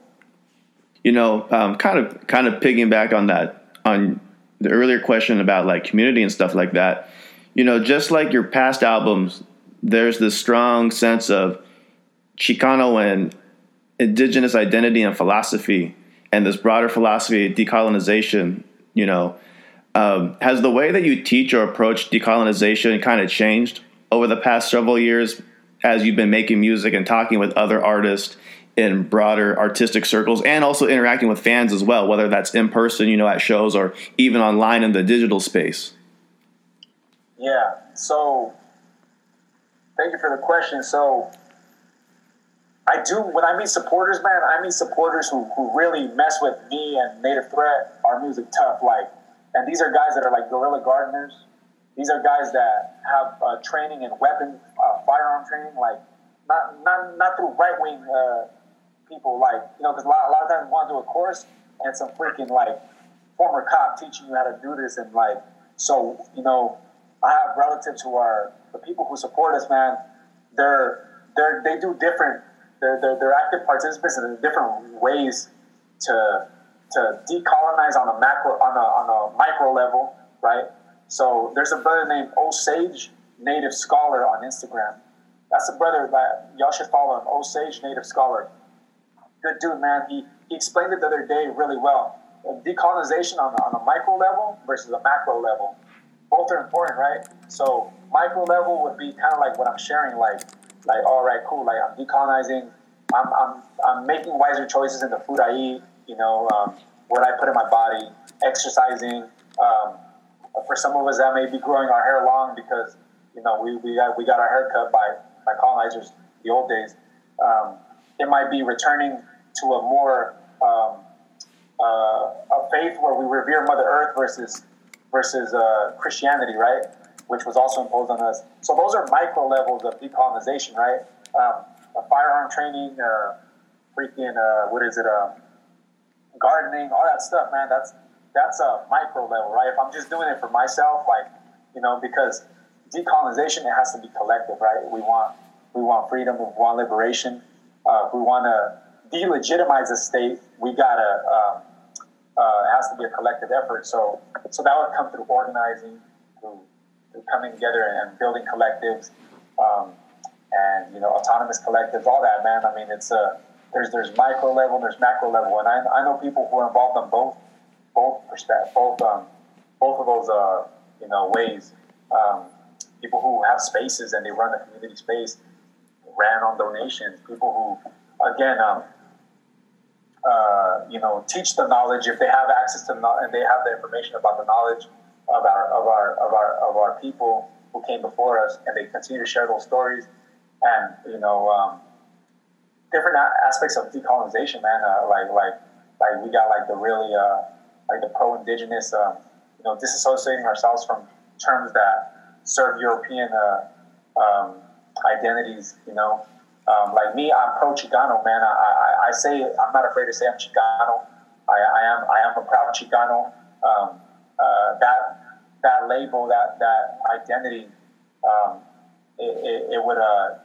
You know, um, kind of kind of piggyback on that on the earlier question about like community and stuff like that. You know, just like your past albums, there's this strong sense of Chicano and indigenous identity and philosophy, and this broader philosophy of decolonization. You know, um, has the way that you teach or approach decolonization kind of changed over the past several years as you've been making music and talking with other artists in broader artistic circles and also interacting with fans as well, whether that's in person, you know, at shows or even online in the digital space? Yeah. So, thank you for the question. So, I do when I meet supporters, man. I meet supporters who, who really mess with me and Native Threat, our music tough. Like, and these are guys that are like guerrilla gardeners. These are guys that have uh, training in weapon, uh, firearm training. Like, not not not through right wing uh, people. Like, you know, because a lot, a lot of times you want to do a course and some freaking like former cop teaching you how to do this and like so you know I have relatives who are the people who support us, man. They're they're they do different. They're they're, they're active participants in different ways to to decolonize on a macro on a on a micro level, right? So there's a brother named Osage Native Scholar on Instagram. That's a brother that y'all should follow him. Osage Native Scholar. Good dude, man. He he explained it the other day really well. Decolonization on on a micro level versus a macro level both are important, right? So micro level would be kind of like what I'm sharing, like like all right, cool, like I'm decolonizing, I'm I'm I'm making wiser choices in the food I eat, you know, um, what I put in my body, exercising. Um, for some of us, that may be growing our hair long because you know we, we got we got our hair cut by by colonizers the old days. Um, it might be returning to a more um, uh, a faith where we revere Mother Earth versus versus uh, Christianity, right? Which was also imposed on us. So those are micro levels of decolonization, right? um, firearm training, uh, freaking uh, what is it? Uh, gardening, all that stuff, man. That's that's a micro level, right? If I'm just doing it for myself, like you know, because decolonization it has to be collective, right? We want we want freedom, we want liberation, uh, we want to delegitimize the state. We gotta um, uh, it has to be a collective effort. So so that would come through organizing, through, through coming together and building collectives, um, and you know autonomous collectives, all that, man. I mean, it's a there's there's micro level, there's macro level, and I, I know people who are involved on both both perspective, both um, both of those uh, you know ways. Um, people who have spaces and they run the community space ran on donations. People who, again, um, uh, you know, teach the knowledge if they have access to the and they have the information about the knowledge of our of our of our of our people who came before us, and they continue to share those stories and you know um, different aspects of decolonization, man. Uh, like like like we got like the really uh, like the pro-indigenous, um, you know, disassociating ourselves from terms that serve European uh, um, identities, you know. Um, like me, I'm pro Chicano, man. I, I, I say I'm not afraid to say I'm Chicano. I, I am I am a proud Chicano. Um, uh, that that label, that that identity, um, it, it, it would uh,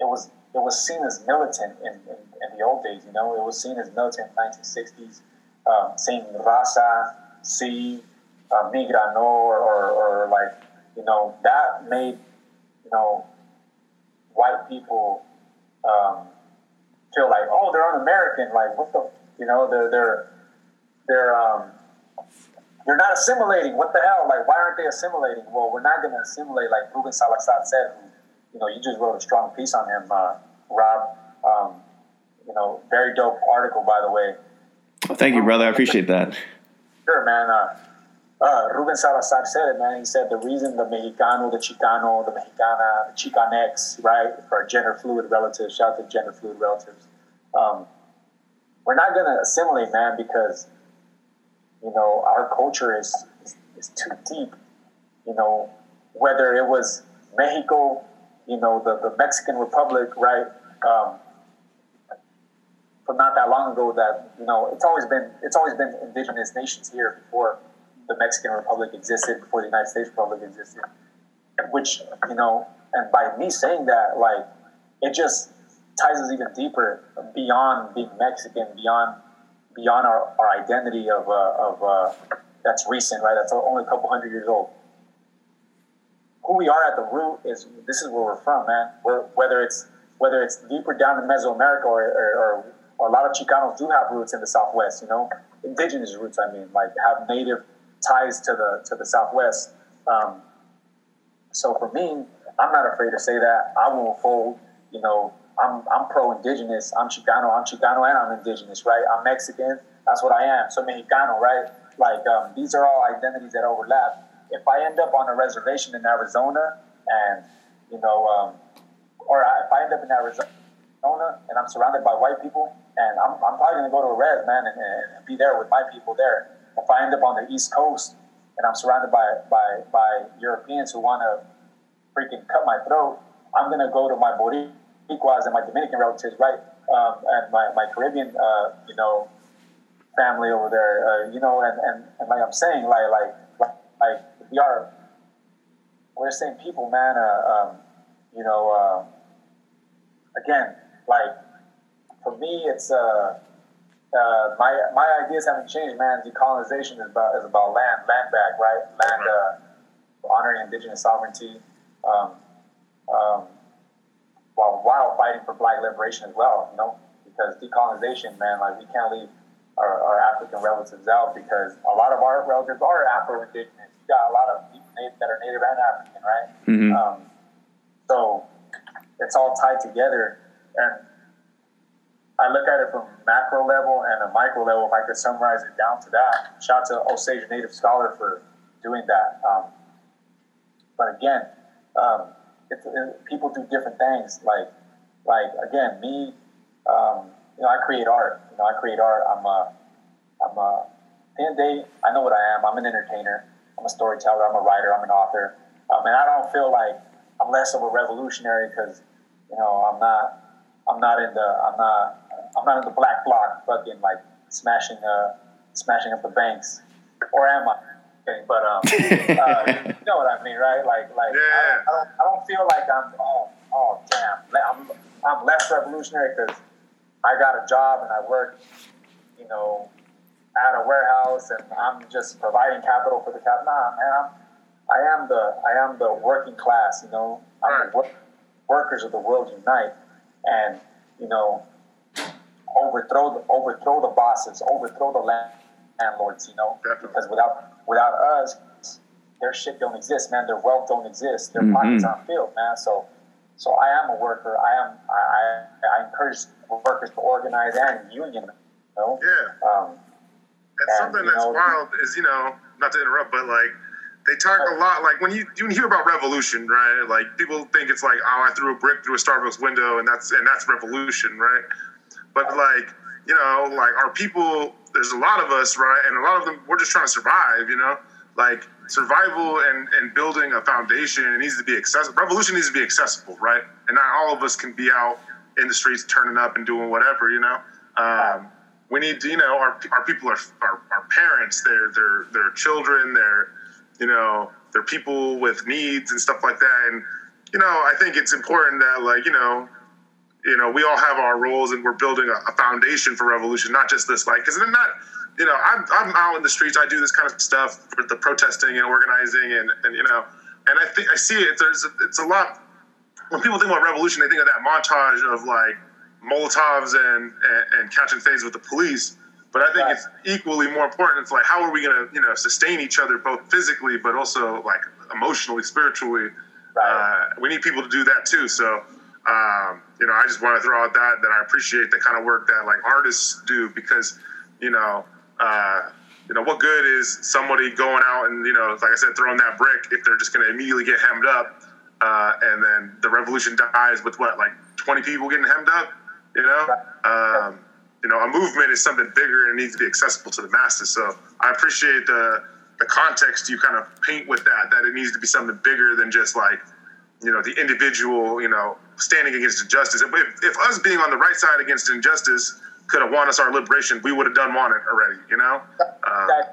it was it was seen as militant in, in, in the old days. You know, it was seen as militant in the 1960s, um, saying raza, si, uh, migra no, or, or, or like you know that made you know white people um, feel like, oh, they're un-American. Like, what the, you know, they're they're they're um, they're not assimilating. What the hell? Like, why aren't they assimilating? Well, we're not going to assimilate, like Ruben Salazar said. You know, you just wrote a strong piece on him, uh, Rob. Um, you know, very dope article, by the way. Oh, thank you, brother. I appreciate that. Sure, man. Uh, uh, Ruben Salazar said it, man. He said the reason the Mexicano, the Chicano, the Mexicana, the Chicanex, right, for gender fluid relatives, shout out to gender fluid relatives. Um, we're not going to assimilate, man, because, you know, our culture is, is, is too deep. You know, whether it was Mexico, you know, the, the Mexican Republic, right? Um, from not that long ago that you know it's always been it's always been indigenous nations here before the Mexican Republic existed before the United States Republic existed which you know and by me saying that like it just ties us even deeper beyond being Mexican beyond beyond our, our identity of uh, of uh, that's recent right? That's only a couple hundred years old. Who we are at the root is this is where we're from man. We're, whether it's whether it's deeper down in Mesoamerica or, or, or a lot of Chicanos do have roots in the Southwest, you know, indigenous roots. I mean, like have native ties to the to the Southwest. Um, so for me, I'm not afraid to say that. I won't fold. You know, I'm I'm pro-indigenous. I'm Chicano. I'm Chicano and I'm indigenous, right? I'm Mexican. That's what I am. So Mexicano, right? Like um, these are all identities that overlap. If I end up on a reservation in Arizona, and you know, um, or if I end up in Arizona and I'm surrounded by white people, and I'm, I'm probably gonna go to a res, man, and, and be there with my people there. If I end up on the East Coast and I'm surrounded by by by Europeans who want to freaking cut my throat, I'm gonna go to my Boricuas and my Dominican relatives, right, um, and my, my Caribbean, uh, you know, family over there, uh, you know, and, and, and like I'm saying, like like like, we are we're the same people, man. Uh, um, you know, uh, again, like for me, it's uh, uh, my my ideas haven't changed, man. Decolonization is about is about land, land back, right? Land uh, honoring indigenous sovereignty, um, um, while while fighting for black liberation as well. You know, because decolonization, man, like we can't leave our, our African relatives out because a lot of our relatives are Afro-indigenous. You got a lot of people that are Native and African, right? Mhm. Um, so it's all tied together, and I look at it from macro level and a micro level. If I could summarize it down to that, shout out to Osage Native Scholar for doing that. Um, but again, um, it, it, people do different things. Like, like again, me, um, you know, I create art. You know, I create art. I'm a, I'm a. At the end of the day, I know what I am. I'm an entertainer. I'm a storyteller. I'm a writer. I'm an author. Um, and I don't feel like I'm less of a revolutionary because You know, I'm not, I'm not in the, I'm not, I'm not in the black bloc, fucking like smashing, uh, smashing up the banks, or am I? Okay, but um, uh, you know what I mean, right? Like, like Yeah. I, don't, I don't, I don't feel like I'm, oh, oh, damn, I'm, I'm less revolutionary because I got a job and I work, you know, at a warehouse and I'm just providing capital for the cap. Nah, man, I'm, I am the I am the working class. You know, I'm Right. the work, workers of the world unite, and you know, overthrow the overthrow the bosses, overthrow the land, landlords. You know, Definitely. because without without us, their shit don't exist, man. Their wealth don't exist. Their pockets aren't filled, man. So. So I am a worker. I am. I, I, I encourage workers to organize and union. You know. Yeah. Um, And And, something that's know- wild is, you know, not to interrupt, but like they talk a lot. Like when you you hear about revolution, right? Like people think it's like, oh, I threw a brick through a Starbucks window, and that's and that's revolution, right? But like you know, like our people, there's a lot of us, right? And a lot of them, we're just trying to survive, you know. Like survival and and building a foundation it needs to be accessible. Revolution needs to be accessible, right? And not all of us can be out in the streets turning up and doing whatever, you know. Um, we need to, you know, our, our people are, our, are parents, they're, they're, they're children, they're, you know, they're people with needs and stuff like that. And, you know, I think it's important that like, you know, you know, we all have our roles and we're building a, a foundation for revolution, not just this, like, cause they're not, you know, I'm, I'm out in the streets. I do this kind of stuff for the protesting and organizing and, and, you know, and I think I see it. There's, it's a lot, when people think about revolution, they think of that montage of like Molotovs and, and, and catching phase with the police. But I think Right. it's equally more important. It's like, how are we going to, you know, sustain each other both physically, but also like emotionally, spiritually? Right. Uh, we need people to do that too. So, um, you know, I just want to throw out that, that I appreciate the kind of work that like artists do because, you know, uh, you know, what good is somebody going out and, you know, like I said, throwing that brick if they're just going to immediately get hemmed up uh, and then the revolution dies with what, like 20 people getting hemmed up, you know? Um, you know, a movement is something bigger and it needs to be accessible to the masses. So I appreciate the, the context you kind of paint with that, that it needs to be something bigger than just like, you know, the individual, you know, standing against injustice. If, if us being on the right side against injustice could have won us our liberation, we would have done won it already, you know? Um, right.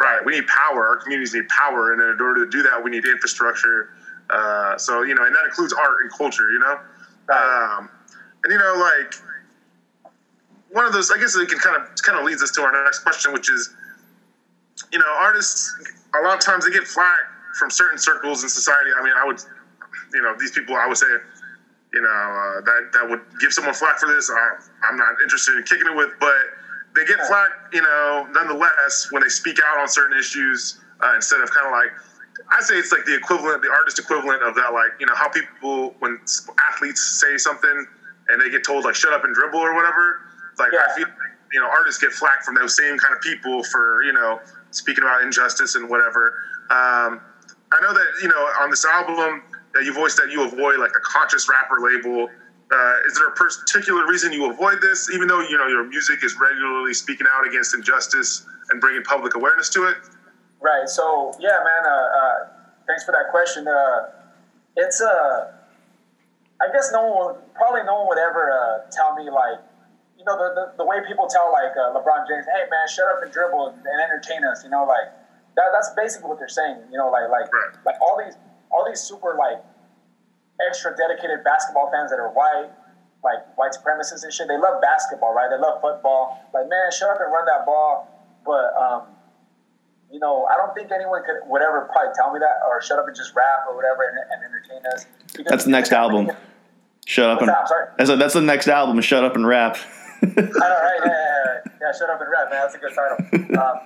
Right. We need power. Our communities need power, and in order to do that, we need infrastructure. Uh, so you know, and that includes art and culture. You know, Right. um, and you know, like one of those. I guess it can kind of kind of leads us to our next question, which is, you know, artists a lot of times they get flack from certain circles in society. I mean, I would, you know, these people. I would say, you know, uh, that that would give someone flack for this. I, I'm not interested in kicking it with, but they get flack, you know, nonetheless when they speak out on certain issues uh, instead of kind of like. I say it's like the equivalent, the artist equivalent of that, like you know how people when athletes say something and they get told like shut up and dribble or whatever. Like I feel like you know artists get flack from those same kind of people for you know speaking about injustice and whatever. Um, I know that you know on this album that you voiced that you avoid like the conscious rapper label. Uh, is there a particular reason you avoid this, even though you know your music is regularly speaking out against injustice and bringing public awareness to it? Right. So yeah, man. Uh, uh, thanks for that question. Uh, it's Uh, I guess no one, would- probably no one would ever uh, tell me like, you know, the, the, the way people tell like uh, LeBron James, hey man, shut up and dribble and, and entertain us. You know, like that. That's basically what they're saying. You know, like like Right. like all these all these super like extra dedicated basketball fans that are white. Like white supremacists and shit, they love basketball, right? They love football. Like, man, shut up and run that ball. But um, you know, I don't think anyone could would ever probably tell me that or shut up and just rap or whatever and, and entertain us. That's the next album. Shut up and that? Sorry. that's, a, that's the next album. Shut up and rap. I know, right? Yeah, yeah, yeah, yeah. Shut up and rap, man. That's a good title. Um,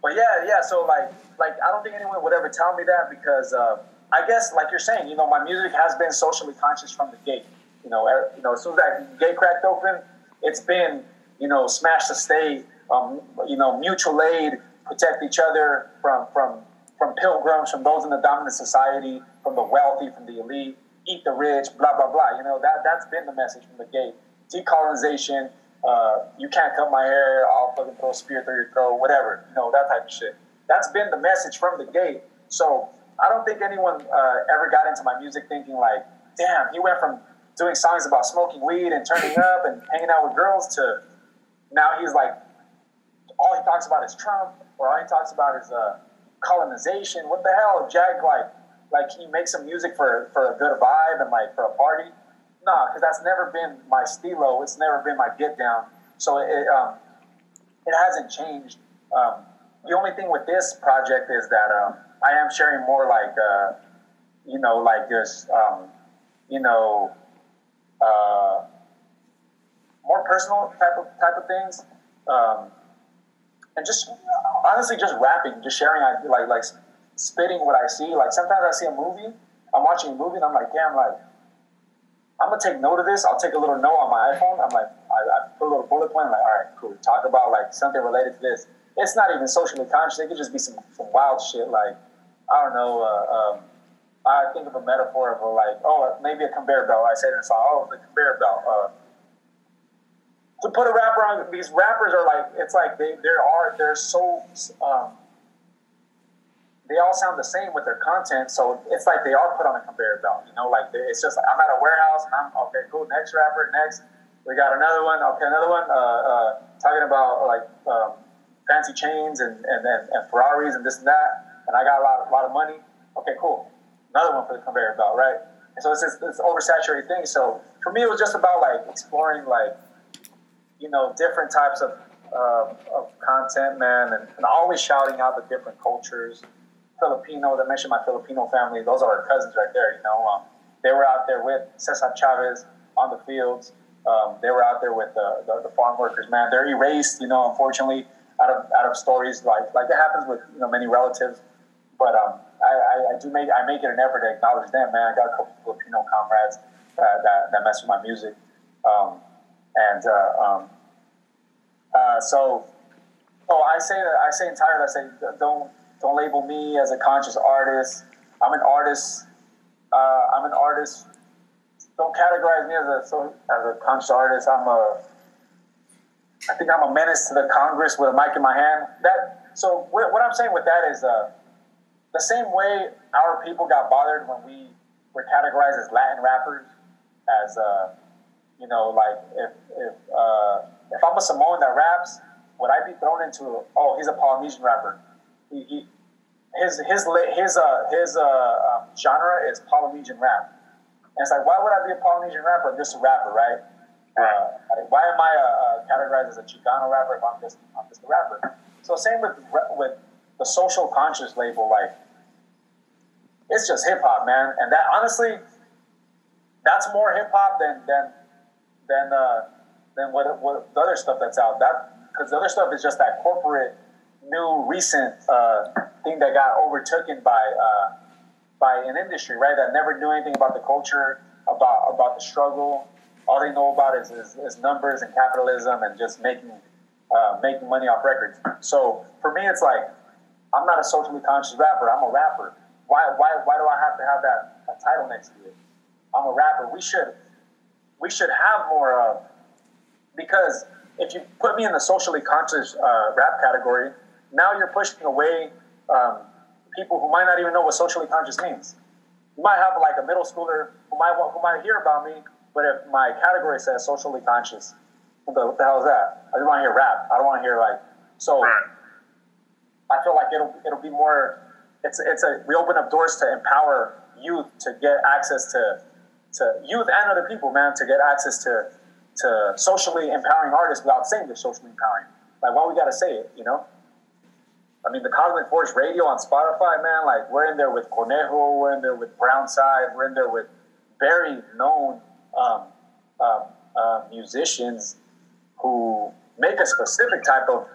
but yeah, yeah. So like, like I don't think anyone would ever tell me that because uh, I guess, like you're saying, you know, my music has been socially conscious from the gate. You know, er- you know, as soon as that gate cracked open, it's been, you know, smash the state, um, you know, mutual aid, protect each other from from from pilgrims, from those in the dominant society, from the wealthy, from the elite, eat the rich, blah blah blah. You know, that that's been the message from the gate. Decolonization. Uh, you can't cut my hair. I'll fucking throw a spear through your throat. Whatever. You know, that type of shit. That's been the message from the gate. So I don't think anyone uh, ever got into my music thinking like, damn, he went from doing songs about smoking weed and turning up and hanging out with girls to now he's like all he talks about is Trump or all he talks about is uh, colonization. What the hell, Jag? Like, like he makes some music for for a good vibe and like for a party. Nah, because that's never been my stilo. It's never been my get down. So it um, it hasn't changed. Um, the only thing with this project is that um, I am sharing more like uh, you know like just um, you know uh, more personal type of type of things. Um, and just honestly just rapping, just sharing, like like spitting what I see. Like sometimes I see a movie, I'm watching a movie, and I'm like, damn, like I'm gonna take note of this. I'll take a little note on my iPhone. I'm like, I, I put a little bullet point. I'm like, all right, cool. Talk about like something related to this. It's not even socially conscious. It could just be some, some wild shit. Like I don't know. Uh, um, I think of a metaphor of a like, oh, maybe a conveyor belt. I said in a song, oh, the conveyor belt. Uh, to put a rapper on these rappers are like it's like they there are they're so um, they all sound the same with their content so it's like they are put on a conveyor belt you know like it's just like i'm at a warehouse and i'm okay cool next rapper next we got another one okay another one uh, uh, talking about like um, fancy chains and, and, and, and ferraris and this and that and i got a lot, a lot of money okay cool another one for the conveyor belt right and so it's this, this oversaturated thing so for me it was just about like exploring like you know, different types of, uh, of content, man, and, and, always shouting out the different cultures. Filipino, I mentioned my Filipino family, those are our cousins right there, you know. Um, they were out there with Cesar Chavez on the fields. Um, they were out there with the, the, the, farm workers, man. They're erased, you know, unfortunately, out of out of stories like like that happens with you know many relatives. But um, I, I, I, do make I make it an effort to acknowledge them, man. I got a couple Filipino comrades that, that, that mess with my music. Um, and uh, um, uh, so, oh, I say I say entirely. I say don't don't label me as a conscious artist. I'm an artist. Uh, I'm an artist. Don't categorize me as a so, as a conscious artist. I'm a. I think I'm a menace to the Congress with a mic in my hand. That so what, what I'm saying with that is uh, the same way our people got bothered when we were categorized as Latin rappers, as uh, you know, like if if uh, if I'm a Samoan that raps, would I be thrown into? Oh, he's a Polynesian rapper. He, he his his his uh, his uh, um, genre is Polynesian rap. And it's like, why would I be a Polynesian rapper? I'm just a rapper, right? Uh, like, why am I uh, uh, categorized as a Chicano rapper if I'm just I'm just a rapper? So same with with the social conscious label, like it's just hip hop, man. And that honestly, that's more hip hop than than than uh, than what, what the other stuff that's out. That because the other stuff is just that corporate, new, recent uh, thing that got overtaken by uh, by an industry, right? That never knew anything about the culture, about about the struggle. All they know about is, is, is numbers and capitalism and just making uh, making money off records. So for me, it's like I'm not a socially conscious rapper. I'm a rapper. Why why why do I have to have that, title next to it? I'm a rapper. We should we should have more of because if you put me in the socially conscious uh, rap category, now you're pushing away um, people who might not even know what socially conscious means. You might have like a middle schooler who might who might hear about me, but if my category says socially conscious, what the, what the hell is that? I just want to hear rap. I don't want to hear like so. I feel like it'll it'll be more. It's it's a we open up doors to empower youth to get access to to youth and other people, man, to get access to to socially empowering artists without saying they're socially empowering. Like, why we gotta say it, you know? I mean, the Cosmic Force Radio on Spotify, man, like, we're in there with Conejo, we're in there with Brownside, we're in there with very known um, um, uh, musicians who make a specific type of,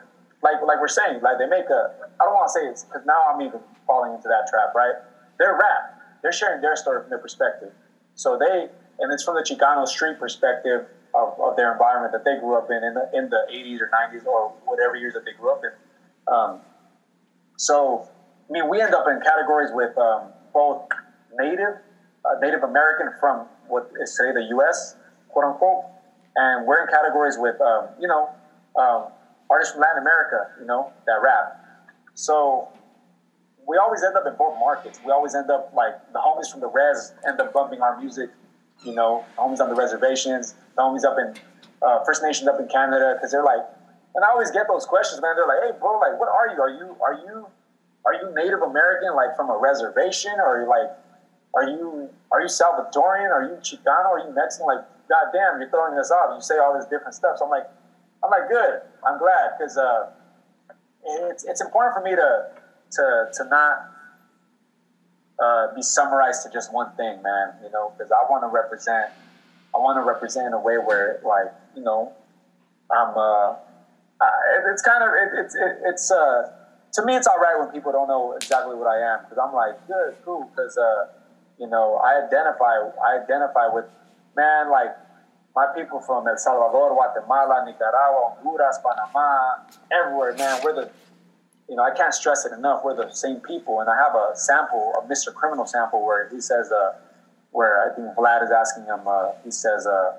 like, like we're saying, like, they make a, I don't wanna say it's, because now I'm even falling into that trap, right? They're rap. They're sharing their story from their perspective. So they, and it's from the Chicano street perspective of, of their environment that they grew up in in the, in the 80s or 90s or whatever years that they grew up in. Um, so, I mean, we end up in categories with um, both Native, uh, Native American from what is today the U.S., quote unquote, and we're in categories with, um, you know, um, artists from Latin America, you know, that rap. So we always end up in both markets. We always end up like the homies from the res end up bumping our music you know, homies on the reservations, the homies up in uh, First Nations up in Canada, because they're like, and I always get those questions, man. They're like, hey, bro, like, what are you? Are you are you are you Native American, like from a reservation, or are you like, are you are you Salvadorian? Are you Chicano? Are you Mexican? Like, goddamn, you're throwing this off. You say all this different stuff. So I'm like, I'm like, good. I'm glad because uh, it's it's important for me to to to not uh, be summarized to just one thing, man. You know, because I want to represent. I want to represent in a way where, like, you know, I'm. Uh, I, it's kind of it, it's it, it's uh to me it's all right when people don't know exactly what I am because I'm like good cool because uh you know I identify I identify with man like my people from El Salvador, Guatemala, Nicaragua, Honduras, Panama, everywhere, man. We're the you know, I can't stress it enough. We're the same people, and I have a sample, a Mr. Criminal sample, where he says, uh, where I think Vlad is asking him. Uh, he says, uh,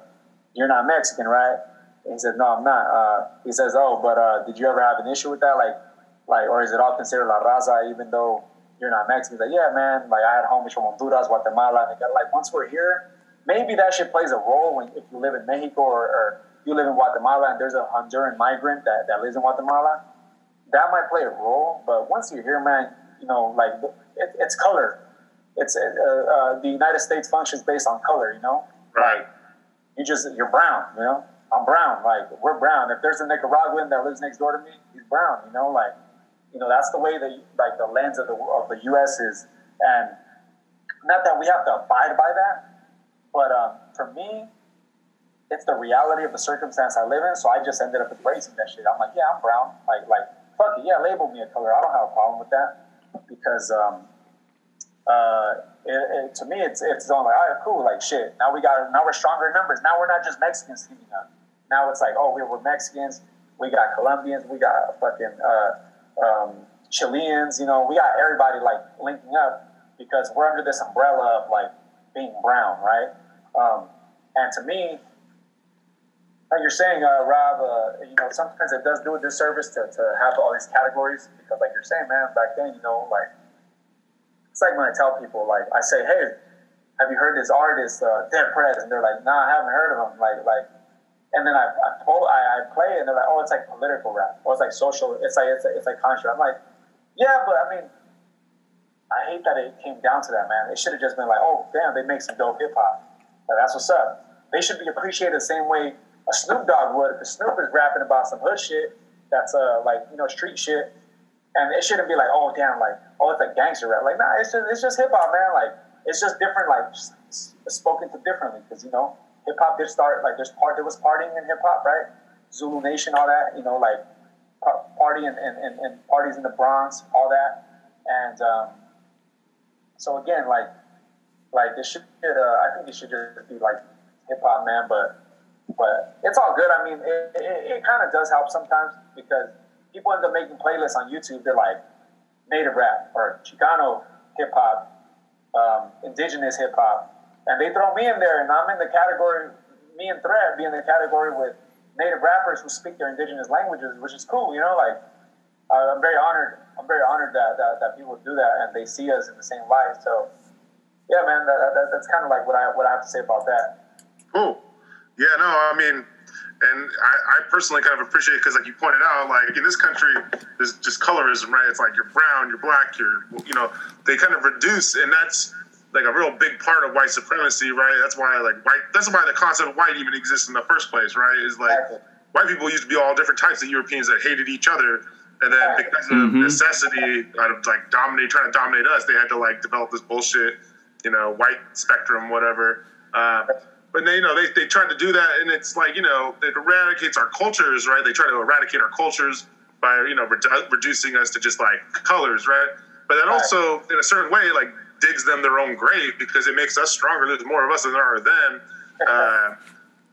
"You're not Mexican, right?" And he says, "No, I'm not." Uh, he says, "Oh, but uh, did you ever have an issue with that? Like, like, or is it all considered la raza, even though you're not Mexican?" He's like, "Yeah, man. Like, I had homies from Honduras, Guatemala, and like once we're here, maybe that shit plays a role when if you live in Mexico or, or you live in Guatemala and there's a Honduran migrant that, that lives in Guatemala." that might play a role, but once you're here, man, you know, like it, it's color. It's uh, uh, the United States functions based on color. You know, Right. Like, you just you're brown. You know, I'm brown. Like we're brown. If there's a Nicaraguan that lives next door to me, he's brown. You know, like you know that's the way that like the lens of the of the U.S. is, and not that we have to abide by that, but um, for me, it's the reality of the circumstance I live in. So I just ended up embracing that shit. I'm like, yeah, I'm brown. Like, like, fuck it, yeah, label me a color. I don't have a problem with that because, um, uh, it, it, to me, it's it's on like, all right, cool, like shit. Now we got now we're stronger in numbers. Now we're not just Mexicans teaming up. Now it's like, oh, we we're Mexicans. We got Colombians. We got fucking uh, um, Chileans. You know, we got everybody like linking up because we're under this umbrella of like being brown, right? Um, and to me, like you're saying, uh, Rob, uh, you know, sometimes it does do a disservice to, to have all these categories because, like you're saying, man, back then, you know, like it's like when I tell people, like I say, hey, have you heard this artist, uh, Dead Prez? And they're like, nah, I haven't heard of him. Like, like, and then I, I, pull, I, I play, it and they're like, oh, it's like political rap, or it's like social, it's like it's, it's like conscious. I'm like, yeah, but I mean, I hate that it came down to that, man. It should have just been like, oh, damn, they make some dope hip hop. Like, that's what's up. They should be appreciated the same way a Snoop Dogg would, because Snoop is rapping about some hood shit that's uh like you know street shit, and it shouldn't be like, oh damn, like oh it's a gangster rap. Like nah, it's just it's just hip hop, man. Like it's just different, like spoken to differently, because you know hip hop did start like there's part there was partying in hip hop, right? Zulu Nation, all that, you know, like pa- party and, and, and, and parties in the Bronx, all that, and um, so again, like like it should uh, I think it should just be like hip hop, man, but but it's all good. I mean, it, it, it kind of does help sometimes because people end up making playlists on YouTube. They're like native rap or Chicano hip hop, um, indigenous hip hop, and they throw me in there, and I'm in the category. Me and Thread be in the category with native rappers who speak their indigenous languages, which is cool. You know, like uh, I'm very honored. I'm very honored that, that that people do that and they see us in the same light. So, yeah, man, that, that, that's kind of like what I what I have to say about that. Cool. Yeah, no, I mean, and I, I personally kind of appreciate because, like you pointed out, like in this country, there's just colorism, right? It's like you're brown, you're black, you're, you know, they kind of reduce, and that's like a real big part of white supremacy, right? That's why, like, white. That's why the concept of white even exists in the first place, right? Is like Exactly. white people used to be all different types of Europeans that hated each other. And then because of mm-hmm. necessity, out of like dominate, trying to dominate us, they had to like develop this bullshit, you know, white spectrum, whatever. Uh, but they, you know, they, they tried to do that, and it's like, you know, it eradicates our cultures, right? They try to eradicate our cultures by, you know, redu- reducing us to just like colors, right? But that also, in a certain way, like digs them their own grave because it makes us stronger. There's more of us than there are of them. Uh,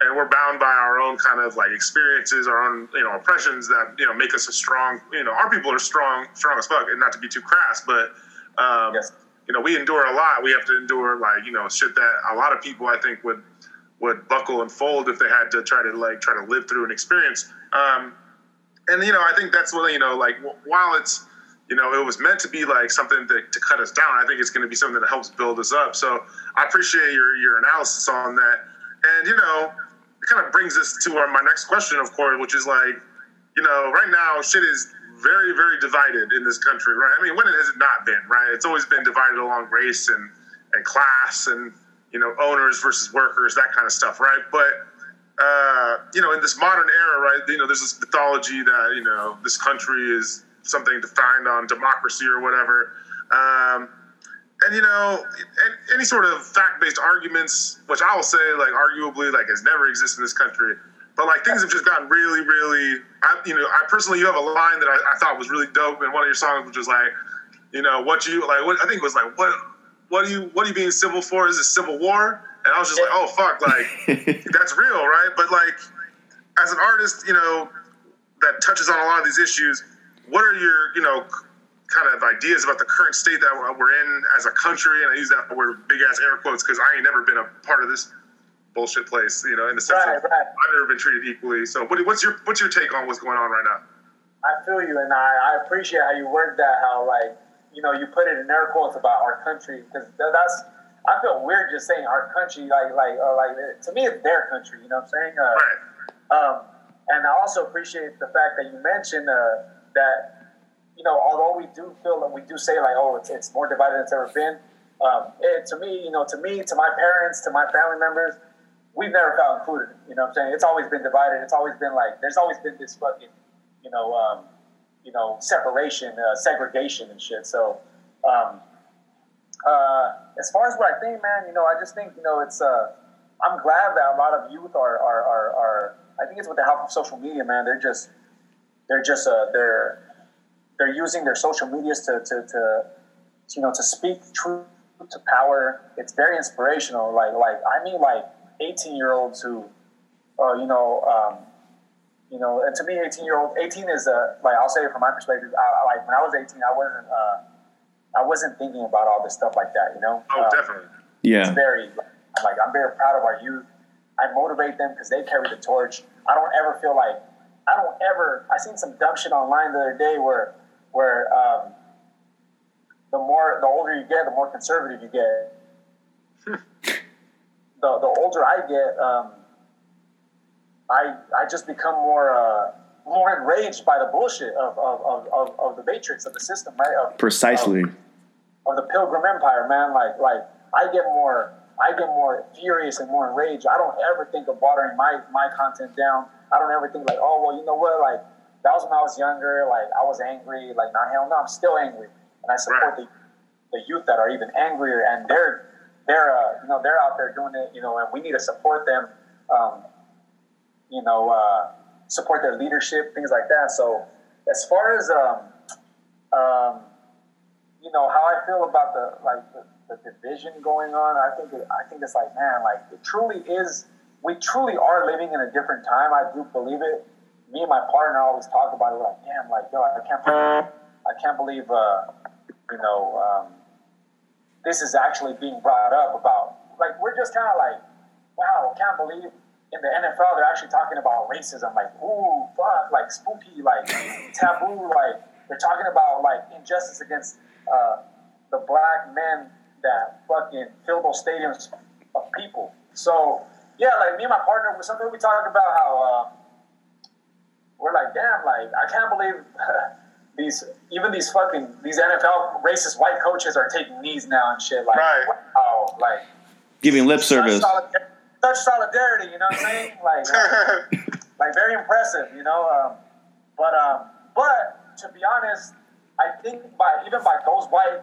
and we're bound by our own kind of like experiences, our own you know oppressions that you know make us a strong. You know, our people are strong, strong as fuck, and not to be too crass, but um, Yes. You know we endure a lot. We have to endure like you know shit that a lot of people I think would would buckle and fold if they had to try to like try to live through an experience. Um, and you know I think that's what you know like while it's you know, it was meant to be like something to, to cut us down. I think it's going to be something that helps build us up. So I appreciate your your analysis on that. And you know, it kind of brings us to our, my next question, of course, which is like, you know, right now shit is very very divided in this country, right? I mean, when has it not been, right? It's always been divided along race and and class and you know owners versus workers, that kind of stuff, right? But uh, you know, in this modern era, right? You know, there's this mythology that you know this country is something defined on democracy or whatever. Um, and you know, any sort of fact-based arguments, which I will say, like arguably, like has never existed in this country. But like things have just gotten really, really. I, you know, I personally, you have a line that I, I thought was really dope in one of your songs, which was like, you know, what you like. What I think it was like, what, what are you, what are you being civil for? Is it civil war? And I was just like, oh fuck, like that's real, right? But like, as an artist, you know, that touches on a lot of these issues. What are your, you know, kind of ideas about the current state that we're in as a country? And I use that word big ass air quotes because I ain't never been a part of this bullshit place, you know, in the sense Right, of right. I've never been treated equally. So, what, what's your what's your take on what's going on right now? I feel you, and I, I appreciate how you word that. How like you know you put it in air quotes about our country because that's I feel weird just saying our country like like uh, like to me it's their country. You know what I'm saying? Uh, Right. Um, and I also appreciate the fact that you mentioned uh, that, you know, although we do feel that we do say like, oh, it's, it's more divided than it's ever been. Um, it, to me, you know, to me, to my parents, to my family members, we've never felt included. You know what I'm saying? It's always been divided. It's always been like, there's always been this fucking, you know, um, you know, separation, uh, segregation and shit. So, um, uh, as far as what I think, man, you know, I just think, you know, it's, uh, I'm glad that a lot of youth are, are, are, are I think it's with the help of social media, man. They're just, they're just, uh, they're, they're using their social medias to, to, to, you know, to speak truth to power. It's very inspirational. Like, like, I mean, like 18 year olds who, uh, you know, um, you know, and to me, 18 year old, 18 is a, like, I'll say it from my perspective. I, I- like when I was 18, I wasn't, uh, I wasn't thinking about all this stuff like that, you know? Oh, Um, definitely. Yeah. it's very like I'm very proud of our youth. I motivate them because they carry the torch. I don't ever feel like I don't ever. I seen some dumb shit online the other day where where um, the more the older you get, the more conservative you get. the the older I get, um, I I just become more uh, more enraged by the bullshit of of, of, of, of the matrix of the system, right? Of, Precisely. of the Pilgrim Empire, man. Like, like I get more, I get more furious and more enraged. I don't ever think of watering my my content down. I don't ever think like, oh well, you know what? Like that was when I was younger. Like I was angry. Like not hell no, I'm still angry, and I support the the youth that are even angrier, and they're they're uh, you know they're out there doing it. You know, and we need to support them. Um, you know, uh, support their leadership, things like that. So as far as um, um, you know how I feel about the like the, the division going on. I think it, I think it's like man, like it truly is. We truly are living in a different time. I do believe it. Me and my partner always talk about it. We're like, damn, like yo, I can't believe, I can't believe, uh, you know, um, this is actually being brought up about. Like we're just kind of like, wow, can't believe in the NFL they're actually talking about racism. Like, ooh, fuck, like spooky, like taboo, like they're talking about like injustice against uh, the black men that fucking fill those stadiums of people. So yeah, like me and my partner, something we talked about how uh, we're like, damn, like I can't believe these even these fucking these NFL racist white coaches are taking knees now and shit. Like, Right. wow, like Giving lip service. such, solidar- such solidarity, you know what I'm saying? Like, uh, like very impressive, you know. Um, but um, but to be honest, I think by even by those white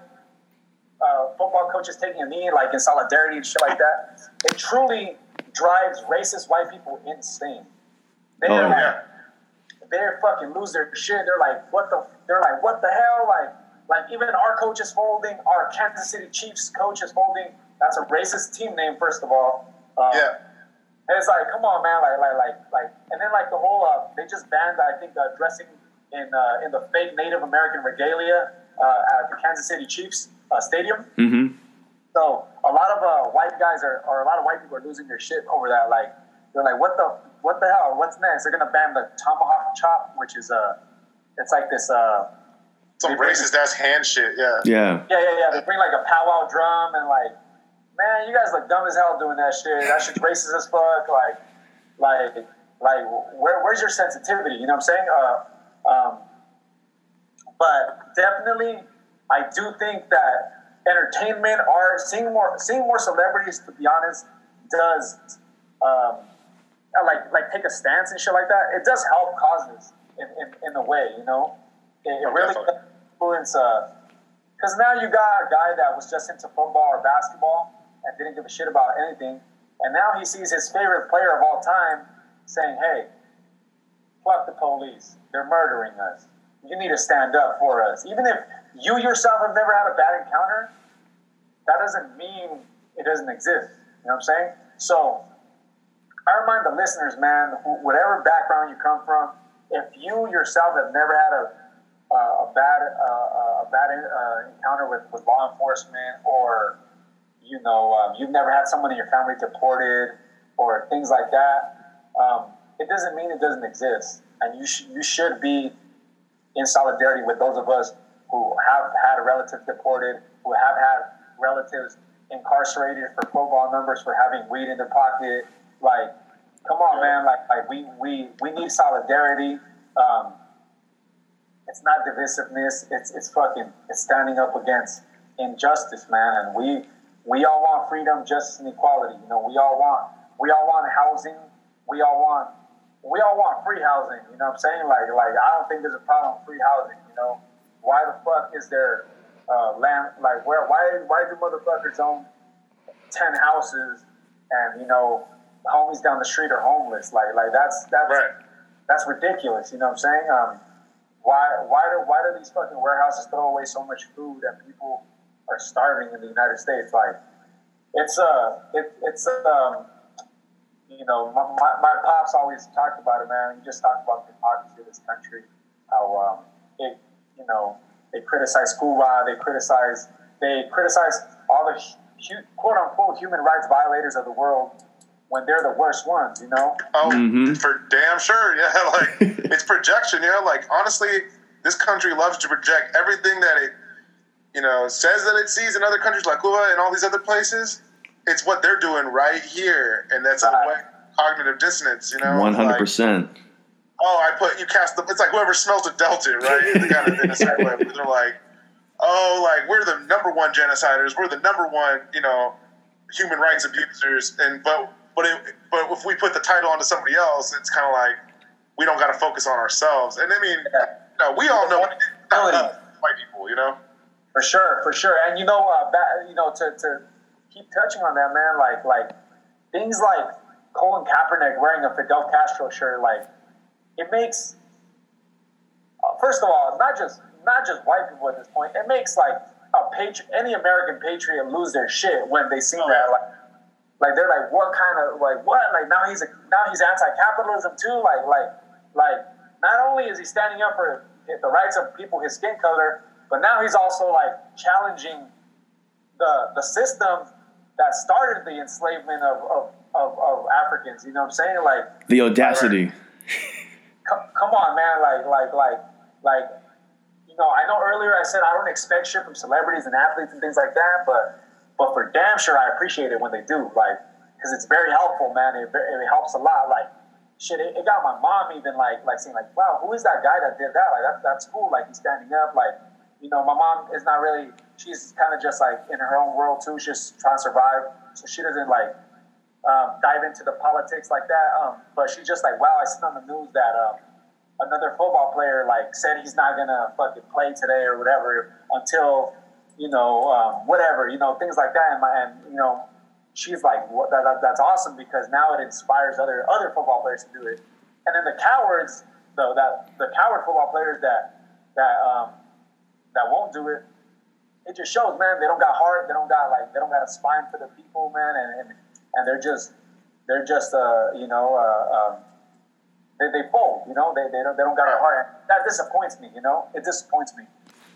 uh, football coaches taking a knee, like in solidarity and shit like that, it truly drives racist white people insane. They're Oh, like, yeah. they're fucking lose their shit. They're like, what the? They're like, what the hell? Like, like even our coach is folding. Our Kansas City Chiefs coach is folding. That's a racist team name, first of all. Um, Yeah. and it's like, come on, man, like, like, like, like, and then like the whole, uh, they just banned, I think, uh, dressing in uh, in the fake Native American regalia uh, at the Kansas City Chiefs uh, stadium. Mm-hmm. So a lot of uh, white guys are, or a lot of white people are losing their shit over that. Like they're like, what the, what the hell? What's next? They're gonna ban the tomahawk chop, which is a, it's like this, uh, Some racist ass hand shit. Yeah. Yeah. Yeah, yeah, yeah. They bring like a powwow drum and like, man, you guys look dumb as hell doing that shit. That shit's racist as fuck. Like, like, like, where, where's your sensitivity? You know what I'm saying? Uh, um, but definitely, I do think that entertainment, art, seeing more, seeing more celebrities, to be honest, does um, Uh, like like take a stance and shit like that. It does help causes in, in, in a way, you know. It, it oh, really Definitely. does influence. Uh, because now you got a guy that was just into football or basketball and didn't give a shit about anything, and now he sees his favorite player of all time saying, "Hey, fuck the police. They're murdering us. You need to stand up for us. Even if you yourself have never had a bad encounter, that doesn't mean it doesn't exist. You know what I'm saying? So I remind the listeners, man, whatever background you come from, if you yourself have never had a uh, a bad uh, a bad uh, encounter with, with law enforcement, or you know um, you've never had someone in your family deported, or things like that, um, it doesn't mean it doesn't exist, and you sh- you should be in solidarity with those of us who have had relatives deported, who have had relatives incarcerated for football numbers for having weed in their pocket. Like, come on, man! Like, like we we we need solidarity. Um, it's not divisiveness. It's it's fucking it's standing up against injustice, man. And we we all want freedom, justice, and equality. You know, we all want we all want housing. We all want we all want free housing. You know what I'm saying? Like like I don't think there's a problem with free housing. You know, why the fuck is there uh, land like where why why do motherfuckers own ten houses and you know homies down the street are homeless? Like like that's that's Right. that's ridiculous. You know what I'm saying? Um, why why do why do these fucking warehouses throw away so much food and people are starving in the United States? Like it's uh it, it's um you know my, my, my pops always talked about it, man. He just talked about the hypocrisy of this country, how um it you know they criticize Cuba, they criticize they criticize all the hu- quote unquote human rights violators of the world when they're the worst ones. You know. Oh, Mhm. for damn sure. Yeah, like it's projection. you know? like honestly, this country loves to project everything that it, you know, says that it sees in other countries like Cuba and all these other places. It's what they're doing right here, and that's a Right. way cognitive dissonance. You know, One hundred Like, percent. oh, I put you cast the. It's like whoever smells a delta, right? They kind of in a certain way. They're like, oh, like we're the number one genociders. We're the number one, you know, human rights abusers. And but but it, but if we put the title onto somebody else, it's kind of like we don't got to focus on ourselves. And I mean, no, we all know not us, white people, you know. For sure, for sure, and you know, uh, you know, to, to keep touching on that, man, like like things like Colin Kaepernick wearing a Fidel Castro shirt, like it makes. Uh, first of all, not just not just white people at this point. It makes like a patri- any American patriot lose their shit when they see that. Like, like they're like, what kind of like what? Like now he's a, now he's anti-capitalism too. Like like like not only is he standing up for the rights of people his skin color, but now he's also like challenging the the system that started the enslavement of of, of, of Africans. You know what I'm saying? Like The audacity. come, come on, man. Like, like, like, like, you know, I know earlier I said I don't expect shit from celebrities and athletes and things like that, but, but for damn sure, I appreciate it when they do. Like, because it's very helpful, man. It, it helps a lot. Like, shit, it, it got my mom even like, like saying like, wow, who is that guy that did that? Like, that, that's cool. Like, he's standing up. Like, you know, my mom is not really. She's kind of just like in her own world too. She's just trying to survive, so she doesn't like um, dive into the politics like that. Um, but she's just like, wow, I seen on the news that um, another football player like said he's not gonna fucking play today or whatever until you know um, whatever you know things like that. And, my, and you know, she's like, what, that, that, that's awesome because now it inspires other other football players to do it. And then the cowards, though, that the coward football players that that um, that won't do it. It just shows, man. They don't got heart. They don't got like. They don't got a spine for the people, man. And and, and they're just they're just uh you know uh, um, they they fold. You know they they don't they don't got a heart. That disappoints me. You know it disappoints me.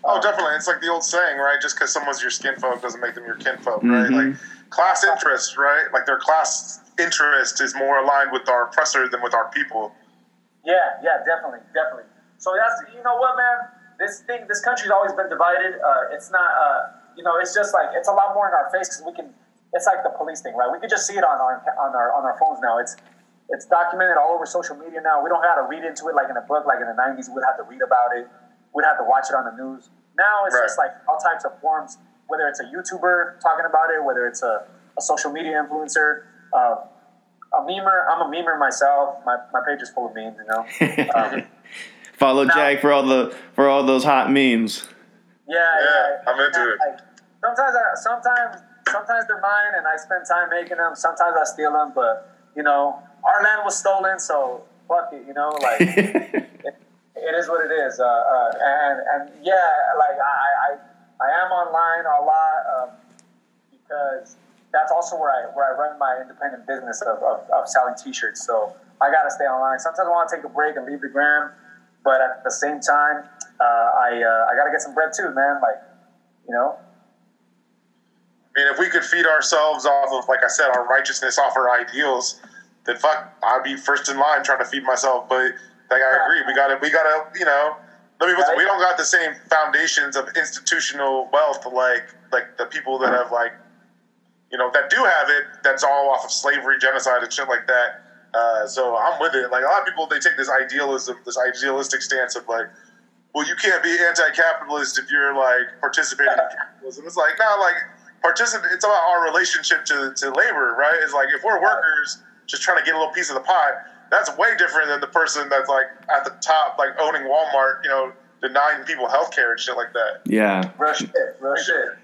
Oh, definitely. It's like the old saying, right? Just because someone's your skin folk doesn't make them your kinfolk, right? Like class interest, right? Like their class interest is more aligned with our oppressor than with our people. Yeah, yeah, definitely, definitely. So that's you know what, man. this thing, this country's always been divided. Uh, it's not, uh, you know, it's just like it's a lot more in our face because we can. It's like the police thing, right? We can just see it on our on our on our phones now. It's it's documented all over social media now. We don't have to read into it like in a book, like in the '90s. We'd have to read about it. We'd have to watch it on the news. Now it's Right. just like all types of forms. Whether it's a YouTuber talking about it, whether it's a, a social media influencer, uh, a memer. I'm a memer myself. My, my page is full of memes. You know. Um, Follow Now- Jag for all the for all those hot memes. Yeah, yeah. I'm into And, it. Like, sometimes, I, sometimes, sometimes they're mine, and I spend time making them. Sometimes I steal them, but you know, our land was stolen, so fuck it. You know, like it, is what it is. Uh, uh, and and yeah, like I, I I am online a lot um, because that's also where I where I run my independent business of, of, of selling T-shirts. So I gotta stay online. Sometimes I want to take a break and leave the gram, but at the same time, uh, I uh, I gotta get some bread too, man. Like you know. I mean, if we could feed ourselves off of, like I said, our righteousness off our ideals, then fuck, I'd be first in line trying to feed myself. But like I agree, we gotta, we gotta, you know, let me. Right. We don't got the same foundations of institutional wealth like like the people that have like, you know, that do have it. That's all off of slavery, genocide, and shit like that. Uh, so I'm with it. Like a lot of people, they take this idealism, this idealistic stance of like, well, you can't be anti-capitalist if you're like participating in capitalism. It's like, no, like participate. It's about our relationship to, to labor, right? It's like if we're workers just trying to get a little piece of the pie, that's way different than the person that's like at the top, like owning Walmart, you know, denying people health care and shit like that. Yeah. Real shit, real shit.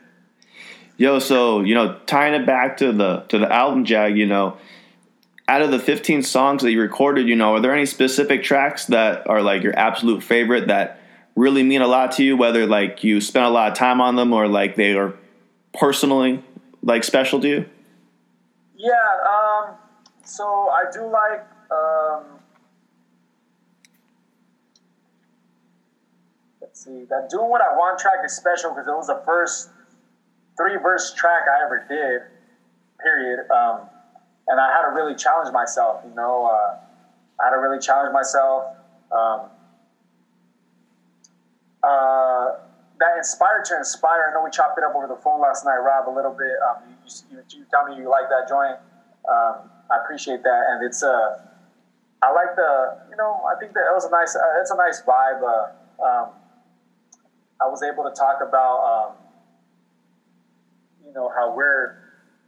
Yo, so you know, tying it back to the to the album, Jag. You know, out of the 15 songs that you recorded, you know, are there any specific tracks that are like your absolute favorite that really mean a lot to you? Whether like you spent a lot of time on them or like they are personally like special to you? Yeah. Um. So I do like. Um, let's see. That doing what I want track is special because it was the first three verse track I ever did. Period. Um, and I had to really challenge myself. You know, uh, I had to really challenge myself. Um, uh, that inspired to inspire. I know we chopped it up over the phone last night, Rob, a little bit. Um, you, you, you tell me you like that joint. Um, I appreciate that, and it's uh, I like the, you know, I think that it was a nice, uh, it's a nice vibe. Uh, um, I was able to talk about, um, you know, how we're,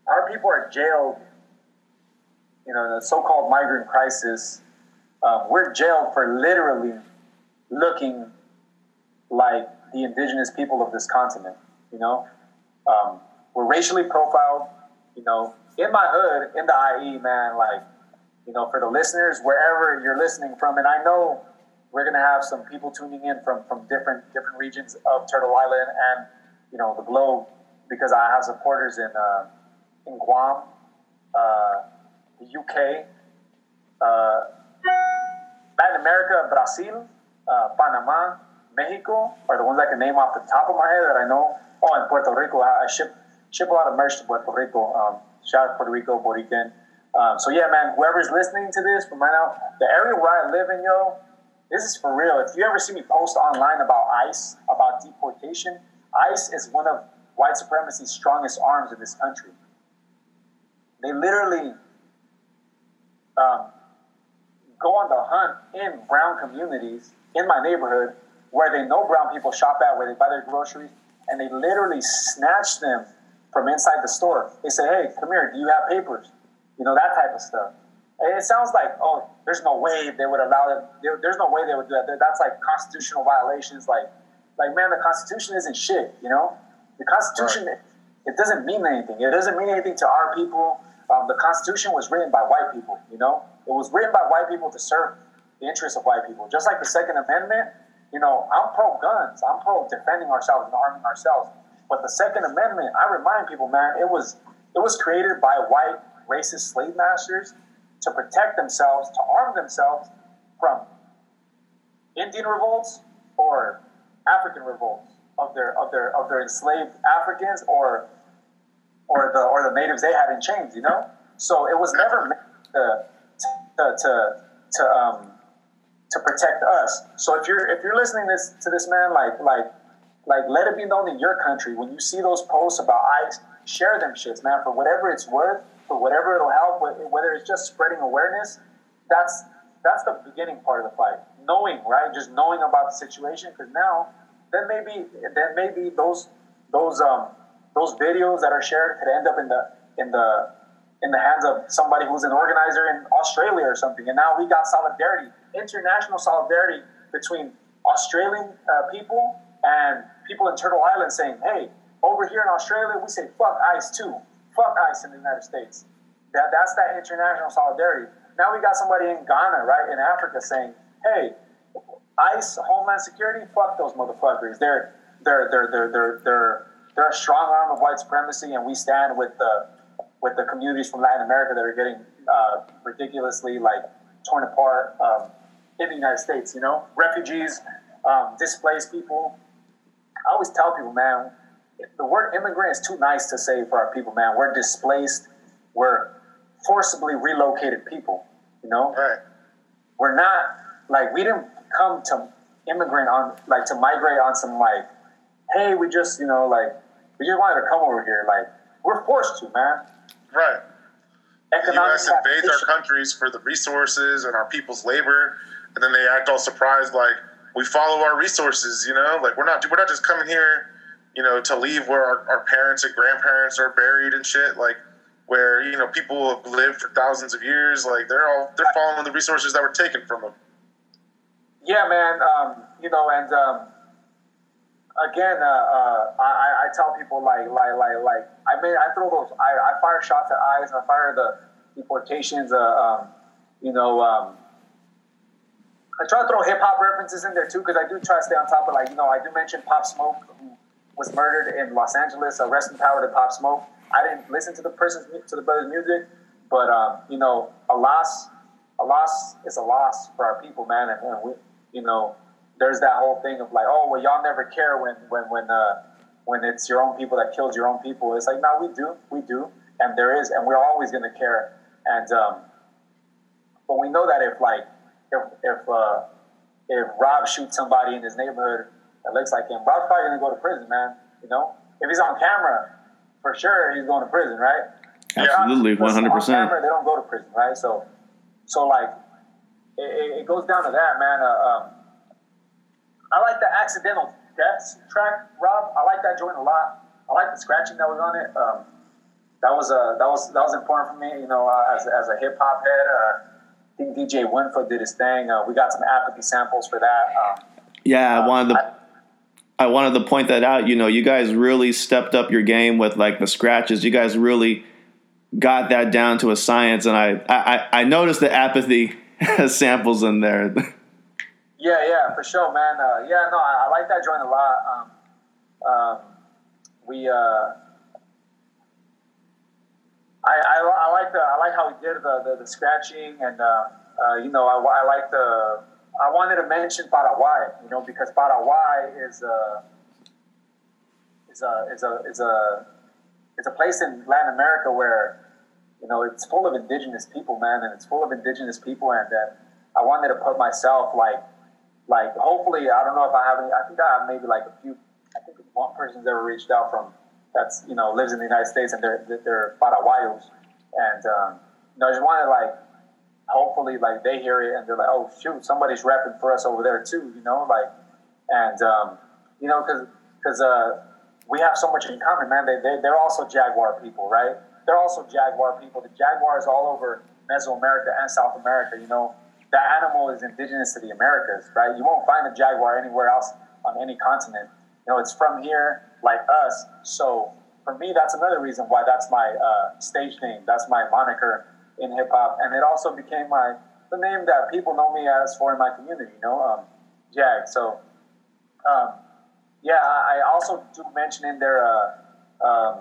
our people are jailed, you know, in the so-called migrant crisis. Um, we're jailed for literally looking like the indigenous people of this continent. You know, um, we're racially profiled. You know, in my hood, in the IE, man, like, you know, for the listeners, wherever you're listening from, and I know we're gonna have some people tuning in from from different different regions of Turtle Island and you know the globe because I have supporters in uh, in Guam, uh, the UK, uh, Latin America, Brazil, uh, Panama, Mexico are the ones I can name off the top of my head that I know. Oh, and Puerto Rico, I, I ship ship a lot of merch to Puerto Rico. Um, shout out Puerto Rico, Puerto Rican. Um, so yeah, man, whoever's listening to this from right now, the area where I live in, yo, this is for real. If you ever see me post online about ICE, about deportation, ICE is one of white supremacy's strongest arms in this country. They literally um, go on the hunt in brown communities in my neighborhood where they know brown people shop at, where they buy their groceries, and they literally snatch them from inside the store. They say, "Hey, come here. Do you have papers?" You know that type of stuff. And it sounds like, oh, there's no way they would allow it. There, there's no way they would do that. That's like constitutional violations. Like, like man, the Constitution isn't shit. You know, the Constitution it doesn't mean anything. It doesn't mean anything to our people. Um, the Constitution was written by white people. You know, it was written by white people to serve the interests of white people. Just like the Second Amendment. You know, I'm pro guns. I'm pro defending ourselves and arming ourselves. But the Second Amendment, I remind people, man, it was it was created by white racist slave masters to protect themselves, to arm themselves from Indian revolts or African revolts of their of their of their enslaved Africans or or the or the natives they had in chains, you know. So it was never meant to to to, to um to protect us. So if you're if you're listening this to this man, like like like let it be known in your country when you see those posts about ICE, share them shits, man, for whatever it's worth, for whatever it'll help, whether it's just spreading awareness. That's that's the beginning part of the fight. Knowing, right? Just knowing about the situation, because now then maybe then maybe those those um those videos that are shared could end up in the in the in the hands of somebody who's an organizer in Australia or something. And now we got solidarity, international solidarity between Australian uh, people and people in Turtle Island saying, hey, over here in Australia, we say fuck ICE too. Fuck ICE in the United States. That, that's that international solidarity. Now we got somebody in Ghana, right, in Africa saying, hey, ICE, Homeland Security, fuck those motherfuckers. They're, they're, they're, they're, they're, they're, they're a strong arm of white supremacy, and we stand with the with the communities from Latin America that are getting uh, ridiculously like torn apart um, in the United States. You know, refugees, um, displaced people. I always tell people, man, the word immigrant is too nice to say for our people, man. We're displaced. We're forcibly relocated people. You know, Right. we're not like we didn't come to immigrant on like to migrate on some like, hey, we just you know like we just wanted to come over here. Like we're forced to, man. Right. The Economic U.S. invades our countries for the resources and our people's labor, and then they act all surprised, like we follow our resources. You know, like we're not we're not just coming here, you know, to leave where our, our parents and grandparents are buried and shit. Like where you know people have lived for thousands of years. Like they're all they're following the resources that were taken from them. Yeah, man. Um, you know, and um, again, uh, uh, I, I- tell people like, like, like, like, I mean, I throw those, I, I fire shots at ICE, I fire the deportations. Uh, um, you know, um, I try to throw hip hop references in there too because I do try to stay on top of like, you know, I do mention Pop Smoke who was murdered in Los Angeles. Uh, rest in power to Pop Smoke. I didn't listen to the person's to the brother's music, but um, you know, a loss, a loss is a loss for our people, man. And, and we, you know, there's that whole thing of like, oh, well, y'all never care when when when uh, when it's your own people that killed your own people. It's like, no, we do, we do, and there is, and we're always gonna care. And um, but we know that if like if if uh, if Rob shoots somebody in his neighborhood that looks like him, Rob's probably gonna go to prison, man. You know, if he's on camera, for sure he's going to prison, right? Absolutely, one hundred percent. they don't go to prison, right? So, so like, it, it- goes down to that, man. Uh, um, I like the accidental deaths track, Rob. I like that joint a lot. I like the scratching that was on it. Um, that was uh, that was that was important for me, you know, uh, as, as a hip hop head. Uh, I think DJ Winfoot did his thing. Uh, we got some apathy samples for that. Um, Yeah, one to. I- I wanted to point that out. You know, you guys really stepped up your game with like the scratches. You guys really got that down to a science, and I I, I noticed the apathy samples in there. Yeah, yeah, for sure, man. Uh, yeah, no, I, I like that joint a lot. Um, um, we, uh, I, I, I like the, I like how he did the, the, the scratching, and uh, uh, you know, I, I like the. I wanted to mention Paraguay, you know, because Paraguay is a, is a, is a, is a, it's a place in Latin America where, you know, it's full of indigenous people, man, and it's full of indigenous people, and then I wanted to put myself like like hopefully I don't know if I have any I think I have maybe like a few I think one person's ever reached out from that's you know lives in the United States and they're they're Paraguayos. And um, you know I just wanted like hopefully like they hear it and they're like oh shoot somebody's rapping for us over there too you know like and um, you know because because uh, we have so much in common man they, they they're also Jaguar people right they're also Jaguar people the Jaguar is all over Mesoamerica and South America you know that animal is indigenous to the Americas, right? You won't find a jaguar anywhere else on any continent. You know, it's from here, like us. So for me, that's another reason why that's my uh, stage name. That's my moniker in hip hop, and it also became my the name that people know me as for in my community. You know, um, Jag. So um, yeah, I also do mention in there. Uh, um,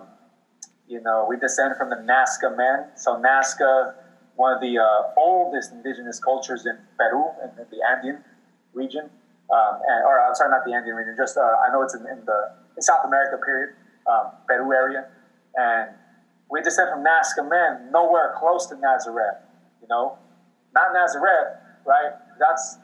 you know, we descend from the Nazca men. So Nazca one of the uh, oldest indigenous cultures in Peru and in the Andean region, um, and, or I'm sorry, not the Andean region. Just uh, I know it's in, in the in South America, period, um, Peru area, and we descend from Nazca men, nowhere close to Nazareth. You know, not Nazareth, right? That's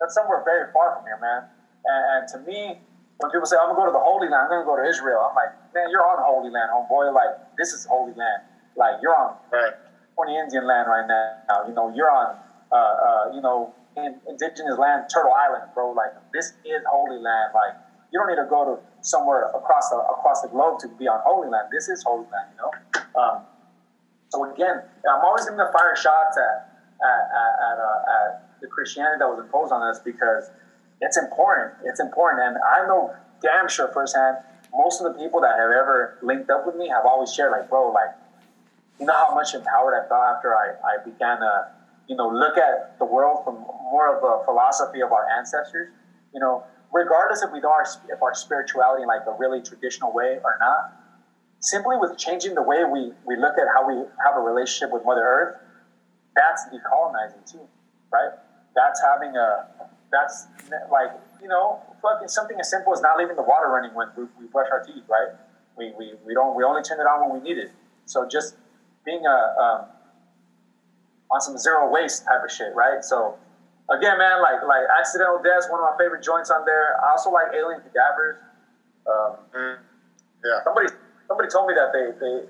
that's somewhere very far from here, man. And, and to me, when people say I'm gonna go to the Holy Land, I'm gonna go to Israel. I'm like, man, you're on Holy Land, homeboy. Like this is Holy Land. Like you're on Right. California Indian land right now. You know, you're on, uh, uh, you know, in indigenous land, Turtle Island, bro. Like this is Holy Land. Like you don't need to go to somewhere across the across the globe to be on Holy Land. This is Holy Land. You know. Um, so again, I'm always going to fire shots at at, at, at, uh, at the Christianity that was imposed on us because it's important. It's important, and I know damn sure firsthand. Most of the people that have ever linked up with me have always shared, like, bro, like, you know how much empowered I felt after I, I began to, you know, look at the world from more of a philosophy of our ancestors. You know, regardless if we know our, if our spirituality in like a really traditional way or not, simply with changing the way we, we look at how we have a relationship with Mother Earth, that's decolonizing too, right? That's having a, that's like, you know, fucking something as simple as not leaving the water running when we, we brush our teeth, right? We, we, we don't, we only turn it on when we need it. So just being a, um, on some zero waste type of shit, right? So again, man, like, like accidental deaths, one of my favorite joints on there. I also like alien cadavers. Um, Mm. Yeah. somebody somebody told me that they, they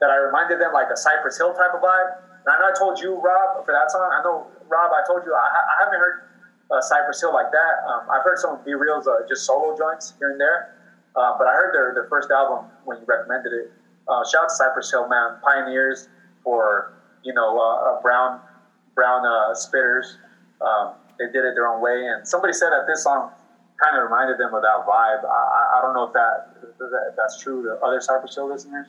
that I reminded them like a Cypress Hill type of vibe. And I know I told you, Rob, for that song. I know, Rob, I told you I, I haven't heard uh, Cypress Hill like that. Um, I've heard some of B Real's uh, just solo joints here and there, uh, but I heard their their first album when you recommended it. Uh, shout out to Cypress Hill, man, pioneers for you know uh, uh, brown brown spitters. Um, they did it their own way, and somebody said that this song kind of reminded them of that vibe. I, I- don't know if that, that's true to other Cypress Hill listeners.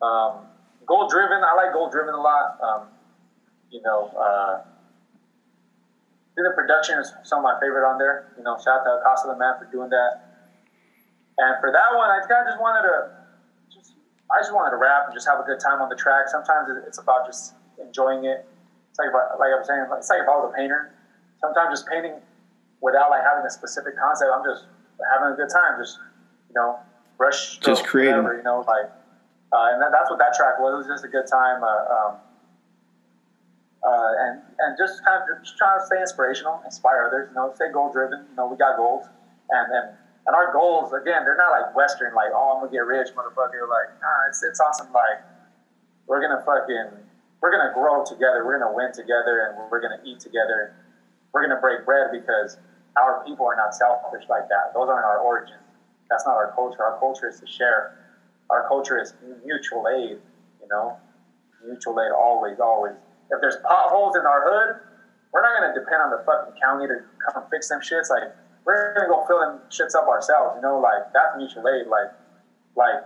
Um, goal driven, I like goal driven a lot. Um, you know, uh, the production is some of my favorite on there. You know, shout out to Acosta the Man for doing that. And for that one, I I just wanted to, just, I just wanted to rap and just have a good time on the track. Sometimes it's about just enjoying it. It's like, I, like I was saying, it's like if I was a painter. Sometimes just painting without like having a specific concept. I'm just having a good time. Just you know, brush, Just creating. whatever, you know, like, uh, and that, that's what that track was. It was just a good time. Uh, um, uh, and and just kind of just trying to stay inspirational, inspire others. You know, stay goal driven. You know, we got goals, and and and our goals again, they're not like Western, like oh I'm gonna get rich, motherfucker. Like nah, it's it's awesome. Like we're gonna fucking we're gonna grow together. We're gonna win together, and we're gonna eat together. We're gonna break bread because our people are not selfish like that. Those aren't our origins. That's not our culture. Our culture is to share. Our culture is mutual aid. You know, mutual aid always, always. If there's potholes in our hood, we're not gonna depend on the fucking county to come and fix them shits. Like we're gonna go fill them shits up ourselves. You know, like that's mutual aid. Like, like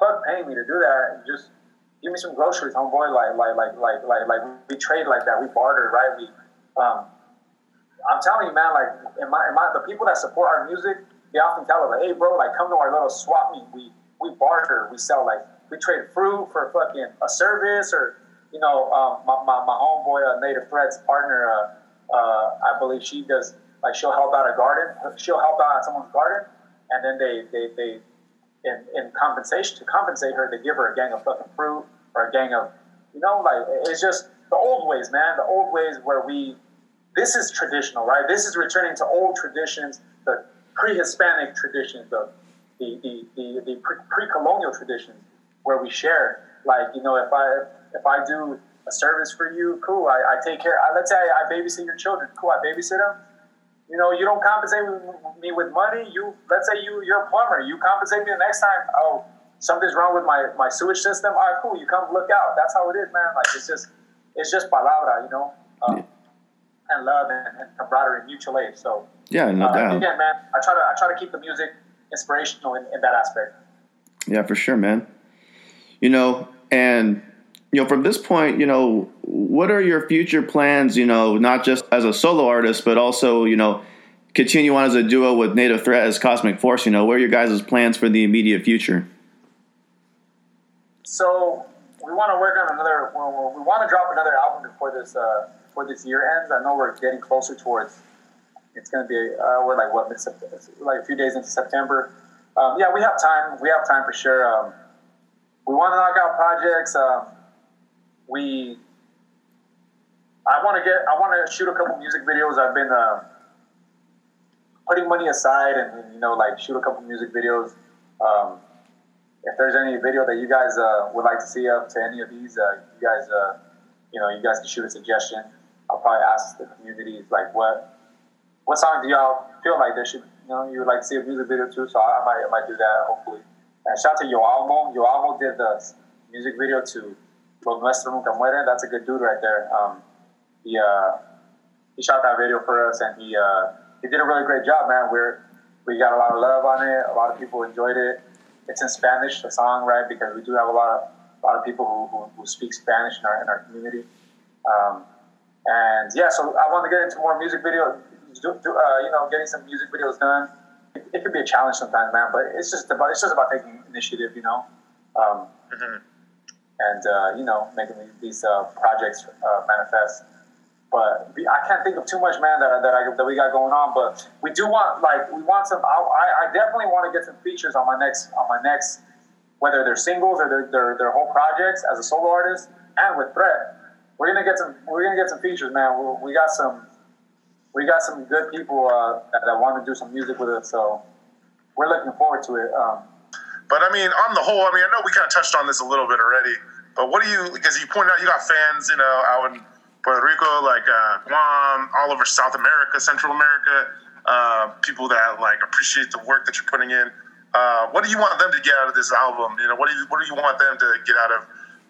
fuck paying me to do that. Just give me some groceries, homeboy. Like, like, like, like, like, like we trade like that. We barter, right? We, um, I'm telling you, man. Like, in my, in my, the people that support our music, they often tell us, hey, bro, like, come to our little swap meet. We, we barter. We sell like, we trade fruit for fucking a service, or you know, um, my, my, my homeboy, uh, Native Threads partner, uh, uh, I believe she does. Like, she'll help out a garden. She'll help out someone's garden, and then they, they, they in, in compensation to compensate her, they give her a gang of fucking fruit or a gang of, you know, like it's just the old ways, man. The old ways where we, this is traditional, right? This is returning to old traditions, the pre-Hispanic traditions, the the the, the, the pre- pre-colonial traditions where we share. Like, you know, if I if I do a service for you, cool. I, I take care. I, let's say I, I babysit your children, cool. I babysit them you know, you don't compensate me with money. You let's say you you're a plumber. You compensate me the next time. Oh, something's wrong with my, my sewage system. All right, cool. You come look out. That's how it is, man. Like it's just it's just palabra, you know, um, and love and, and camaraderie, mutual aid. So Yeah, no uh, doubt. again, man, I try to I try to keep the music inspirational in, in that aspect. Yeah, for sure, man. You know, and you know, from this point, you know, what are your future plans? You know, not just as a solo artist, but also, you know, continue on as a duo with Native Threat as Cosmic Force. You know, what are your guys' plans for the immediate future? So we want to work on another. Well, we want to drop another album before this uh, before this year ends. I know we're getting closer towards. It's going to be uh, we're like what like a few days into September. Um, yeah, we have time. We have time for sure. Um, we want to knock out projects. Um, we. I want to get, I want to shoot a couple music videos. I've been uh, putting money aside and you know like shoot a couple music videos. Um, if there's any video that you guys uh, would like to see up to any of these, uh, you guys, uh, you know, you guys can shoot a suggestion. I'll probably ask the community like what what song do y'all feel like there should you know you would like to see a music video too? So I, I might I might do that hopefully. And shout out to Yo Almo. Yo Almo did the music video to Lo Nuestro Nunca Muere. That's a good dude right there. Um, he uh, he shot that video for us and he uh, he did a really great job, man. We're we got a lot of love on it. A lot of people enjoyed it. It's in Spanish, the song, right? Because we do have a lot of a lot of people who, who, who speak Spanish in our in our community. Um, and yeah, so I want to get into more music video, do, do, uh, you know, getting some music videos done. It, it could be a challenge sometimes, man, but it's just about it's just about taking initiative, you know, um, and uh, you know, making these uh, projects uh, manifest. But I can't think of too much, man, that that, I, that we got going on. But we do want like we want some. I, I definitely want to get some features on my next on my next, whether they're singles or they're, they're, they're whole projects as a solo artist and with Threat. We're gonna get some. We're gonna get some features, man. We, we got some. We got some good people uh, that, that want to do some music with us, so we're looking forward to it. Um, But I mean, on the whole, I mean, I know we kind of touched on this a little bit already. But what do you? Because you pointed out you got fans, you know, out in Puerto Rico, like uh, Guam, all over South America, Central America. Uh, people that like appreciate the work that you're putting in. Uh, what do you want them to get out of this album? You know, what do you what do you want them to get out of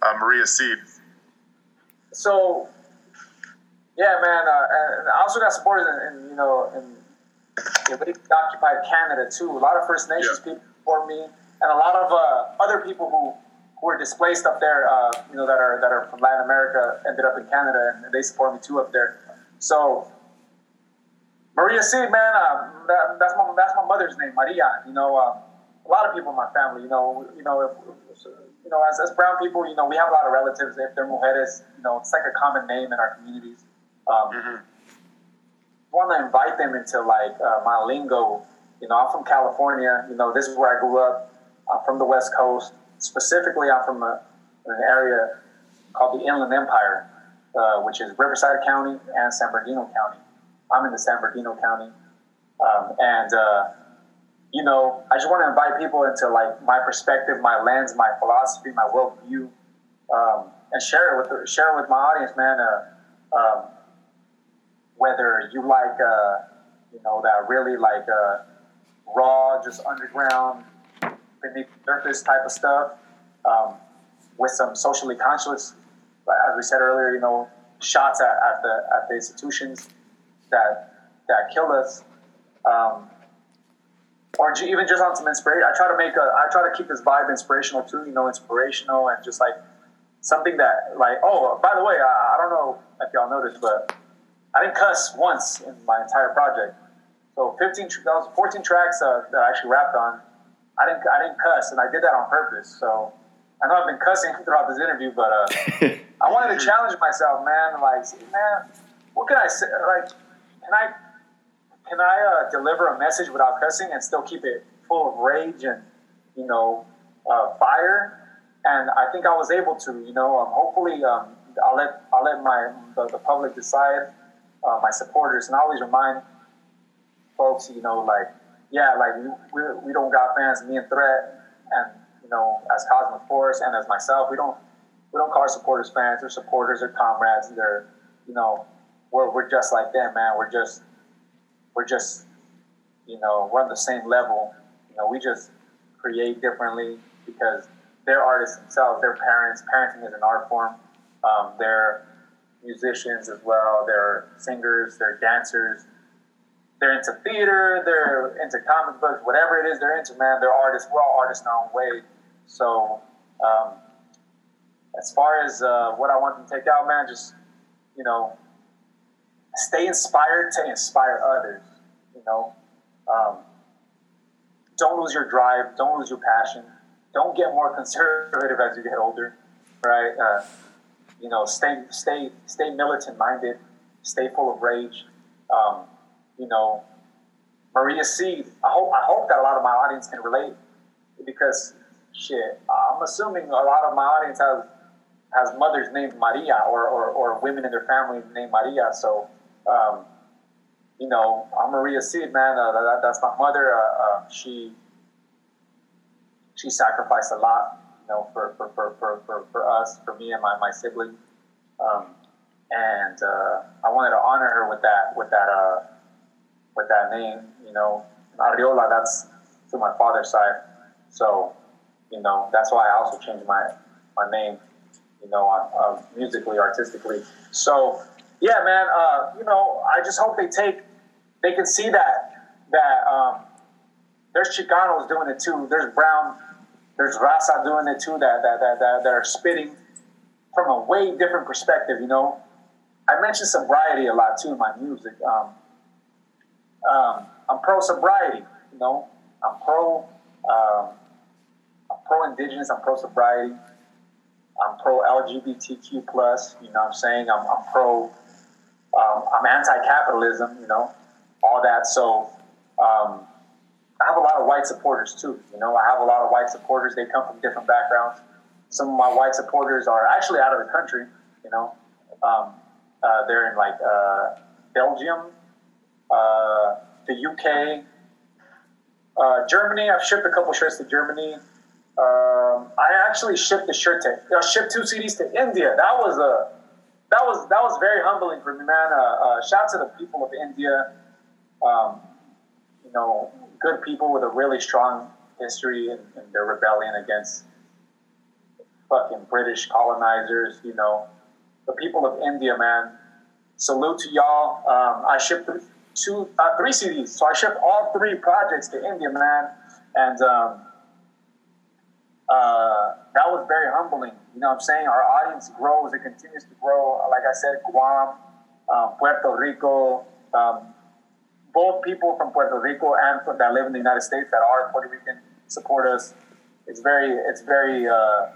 uh, Maria Seed? So yeah, man. Uh, and I also got supporters in, in you know in in occupied Canada too. A lot of First Nations Yeah. people support me, and a lot of uh, other people who who were displaced up there. Uh, you know that are that are from Latin America ended up in Canada, and they support me too up there. So Maria Seed, man, uh, that, that's my that's my mother's name, Maria. You know, uh, a lot of people in my family. You know, you know, if, you know, as, as brown people, you know, we have a lot of relatives. If they're mujeres, you know, it's like a common name in our communities. Um, Want to invite them into like uh, my lingo. You know, I'm from California. You know, this is where I grew up. I'm from the West Coast. Specifically, I'm from a, an area called the Inland Empire, uh, which is Riverside County and San Bernardino County. I'm in the San Bernardino County, um, and uh, you know, I just want to invite people into like my perspective, my lens, my philosophy, my worldview, um, and share it with share it with my audience, man. Uh, um, whether you like, uh, you know, that really like uh, raw, just underground, beneath the surface type of stuff, um, with some socially conscious, as we said earlier, you know, shots at, at the at the institutions that that kill us. Um, or even just on some inspiration. I try to make a, I try to keep this vibe inspirational too, you know, inspirational and just like something that, like, oh, by the way, I, I don't know if y'all noticed, but I didn't cuss once in my entire project. So 15, that was 14 tracks uh, that I actually rapped on. I didn't, I didn't cuss, and I did that on purpose. So I know I've been cussing throughout this interview, but uh, I wanted to challenge myself, man. Like, man, what can I say? Like, can I can I uh, deliver a message without cussing and still keep it full of rage and you know uh, fire? And I think I was able to. You know, um, hopefully um, I'll let I'll let my the, the public decide. Uh, my supporters, and I always remind folks, you know, like yeah, like we, we, don't got fans. Me and Threat, and you know, as Cosmic Force and as myself, we don't we don't call our supporters fans. They're supporters. They're comrades. They're you know, we're we're just like them, man. We're just we're just you know we're on the same level. You know, we just create differently because they're artists themselves. They're parents. Parenting is an art form. Um, they're musicians as well. They're singers. They're dancers. They're into theater. They're into comic books. Whatever it is they're into, man. They're artists. We're all artists in our own way. So, um, as far as uh, what I want them to take out, man, just you know, stay inspired to inspire others. You know, um, don't lose your drive. Don't lose your passion. Don't get more conservative as you get older, right? Uh, you know, stay stay stay militant minded. Stay full of rage. Um, you know, Maria Seed. I hope I hope that a lot of my audience can relate because shit. I'm assuming a lot of my audience has has mothers named Maria or, or, or women in their family named Maria. So, um, you know, I'm Maria Seed, man. Uh, that, that's my mother. Uh, uh, she she sacrificed a lot, you know, for, for, for, for, for, for us, for me and my, my sibling. Um, and uh, I wanted to honor her with that with that uh, with that name, you know. Ariola, that's to my father's side. So, you know, that's why I also changed my my name, you know, uh, musically, artistically. So, yeah, man, uh, you know, I just hope they take, they can see that that um, there's Chicanos doing it too. There's Brown, there's Raza doing it too. That that that that, that are spitting from a way different perspective. You know, I mentioned sobriety a lot too in my music. Um, um, I'm pro sobriety. You know, I'm pro. Um, I'm pro indigenous. I'm pro sobriety. I'm pro LGBTQ plus. You know, what I'm saying I'm, I'm pro. Um, I'm anti-capitalism. You know, all that. So. Um, I have a lot of white supporters too. You know, I have a lot of white supporters. They come from different backgrounds. Some of my white supporters are actually out of the country. You know, um, uh, they're in like uh, Belgium, uh, the UK, uh, Germany. I've shipped a couple shirts to Germany. Um, I actually shipped a shirt to I shipped two CDs to India. That was a that was that was very humbling for me, man. Uh, uh, shout to the people of India. Um, you know, good people with a really strong history and, in their rebellion against fucking British colonizers. You know, the people of India, man. Salute to y'all. Um, I shipped two, uh, three CDs, so I shipped all three projects to India, man, and um, uh, that was very humbling. You know, what I'm saying our audience grows; it continues to grow. Like I said, Guam, um, Puerto Rico. Um, both people from Puerto Rico and from, that live in the United States that are Puerto Rican support us. It's very, it's very, uh,